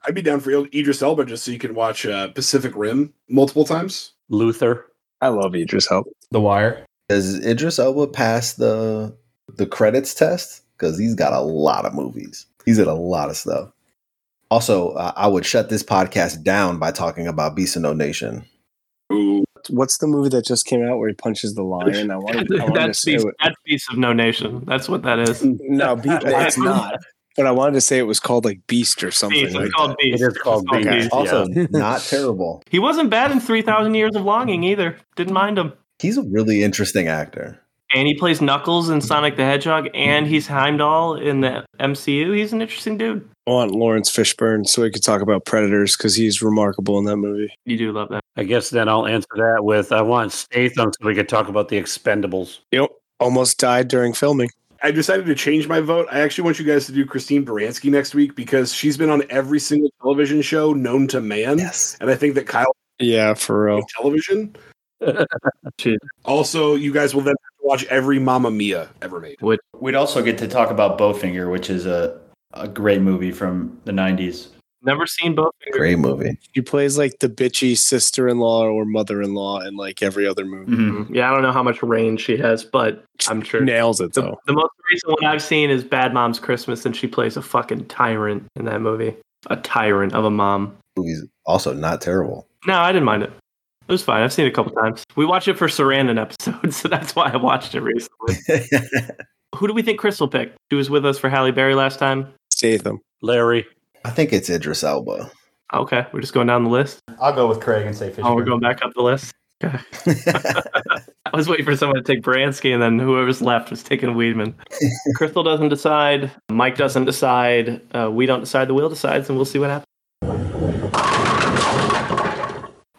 I'd be down for Idris Elba just so you can watch uh, Pacific Rim multiple times. Luther? I love Idris Elba. The Wire. Does Idris Elba pass the the credits test? Because he's got a lot of movies. He's in a lot of stuff. Also, uh, I would shut this podcast down by talking about Beast of No Nation. Ooh. What's the movie that just came out where he punches the lion? I wanted, I wanted to that's say beast, it, that's beast of no nation. That's what that is. no, Be- it's not. But I wanted to say it was called like Beast or something. Beast. like It's called that. Beast. It is called It's Beast. Beast. Also, Yeah. not terrible. He wasn't bad in 3,000 Years of Longing either. Didn't mind him. He's a really interesting actor. And he plays Knuckles in mm-hmm. Sonic the Hedgehog, and mm-hmm. he's Heimdall in the MCU. He's an interesting dude. I want Laurence Fishburne so we could talk about Predators because he's remarkable in that movie. You do love that. I guess then I'll answer that with I want Statham so we could talk about the Expendables. Yep. Almost died during filming. I decided to change my vote. I actually want you guys to do Christine Baranski next week because she's been on every single television show known to man. Yes. And I think that Kyle Yeah, for real. television. Shit. Also, you guys will then watch every Mamma Mia ever made. We'd also get to talk about Bowfinger, which is a a great movie from the '90s. Never seen Bowfinger. Great movie. She plays like the bitchy sister in law or mother in law in like every other movie. Mhm. Yeah, I don't know how much range she has, but I'm sure. Nails it The, though. the most recent one I've seen is Bad Mom's Christmas, and she plays a fucking tyrant in that movie. A tyrant of a mom. Movie's also not terrible. No, I didn't mind it. It was fine. I've seen it a couple times. We watched it for Sarandon episode, so that's why I watched it recently. Who do we think Crystal picked? She was with us for Halle Berry last time. Statham. Larry? I think it's Idris Elba. Okay, we're just going down the list. I'll go with Craig and say Fishburne. Oh, we're going back up the list. Okay. I was waiting for someone to take Baranski, and then whoever's left was taking Weedman. Crystal doesn't decide. Mike doesn't decide. Uh, we don't decide. The wheel decides, and we'll see what happens.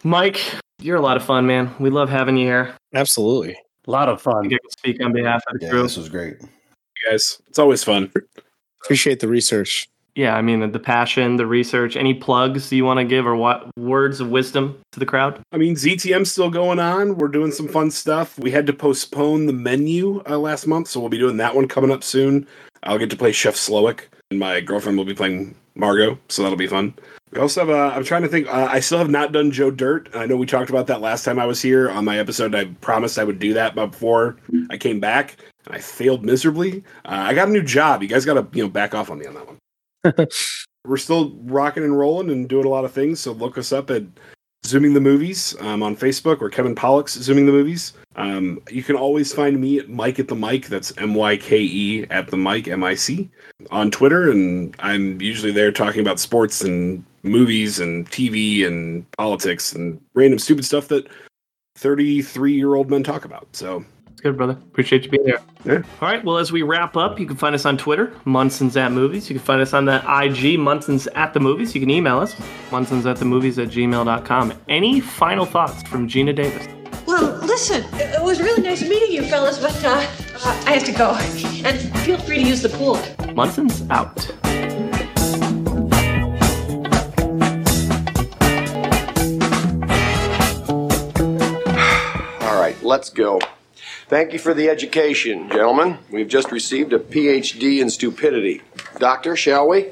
Mike, you're a lot of fun, man. We love having you here. Absolutely. A lot of I fun. get to speak on behalf of the yeah, crew. this was great. You guys, it's always fun. Appreciate the research. Yeah, I mean the passion, the research. Any plugs you want to give, or what words of wisdom to the crowd? I mean, ZTM's still going on. We're doing some fun stuff. We had to postpone the menu uh, last month, so we'll be doing that one coming up soon. I'll get to play Chef Slowik, and my girlfriend will be playing Margot, so that'll be fun. We also have, uh, I'm trying to think, uh, I still have not done Joe Dirt. I know we talked about that last time I was here on my episode. I promised I would do that but before I came back, and I failed miserably. Uh, I got a new job. You guys got to, you know, back off on me on that one. We're still rocking and rolling and doing a lot of things, so look us up at Zooming the Movies um, on Facebook or Kevin Pollock's Zooming the Movies. Um, you can always find me at Mike at the Mic. That's M Y K E at the Mic, M I C, on Twitter. And I'm usually there talking about sports and movies and TV and politics and random stupid stuff that 33 year old men talk about. So It's good, brother. Appreciate you being here. Yeah. All right. Well, as we wrap up, you can find us on Twitter, Munson's at Movies. You can find us on the IG, Munson's at the Movies. You can email us, Munson's at the Movies at gmail.com. Any final thoughts from Geena Davis? Well, listen, it it was really nice meeting you fellas, but uh, uh, I have to go. And feel free to use the pool. Munson's out. All right, let's go. Thank you for the education, gentlemen. We've just received a PhD in stupidity. Doctor, shall we?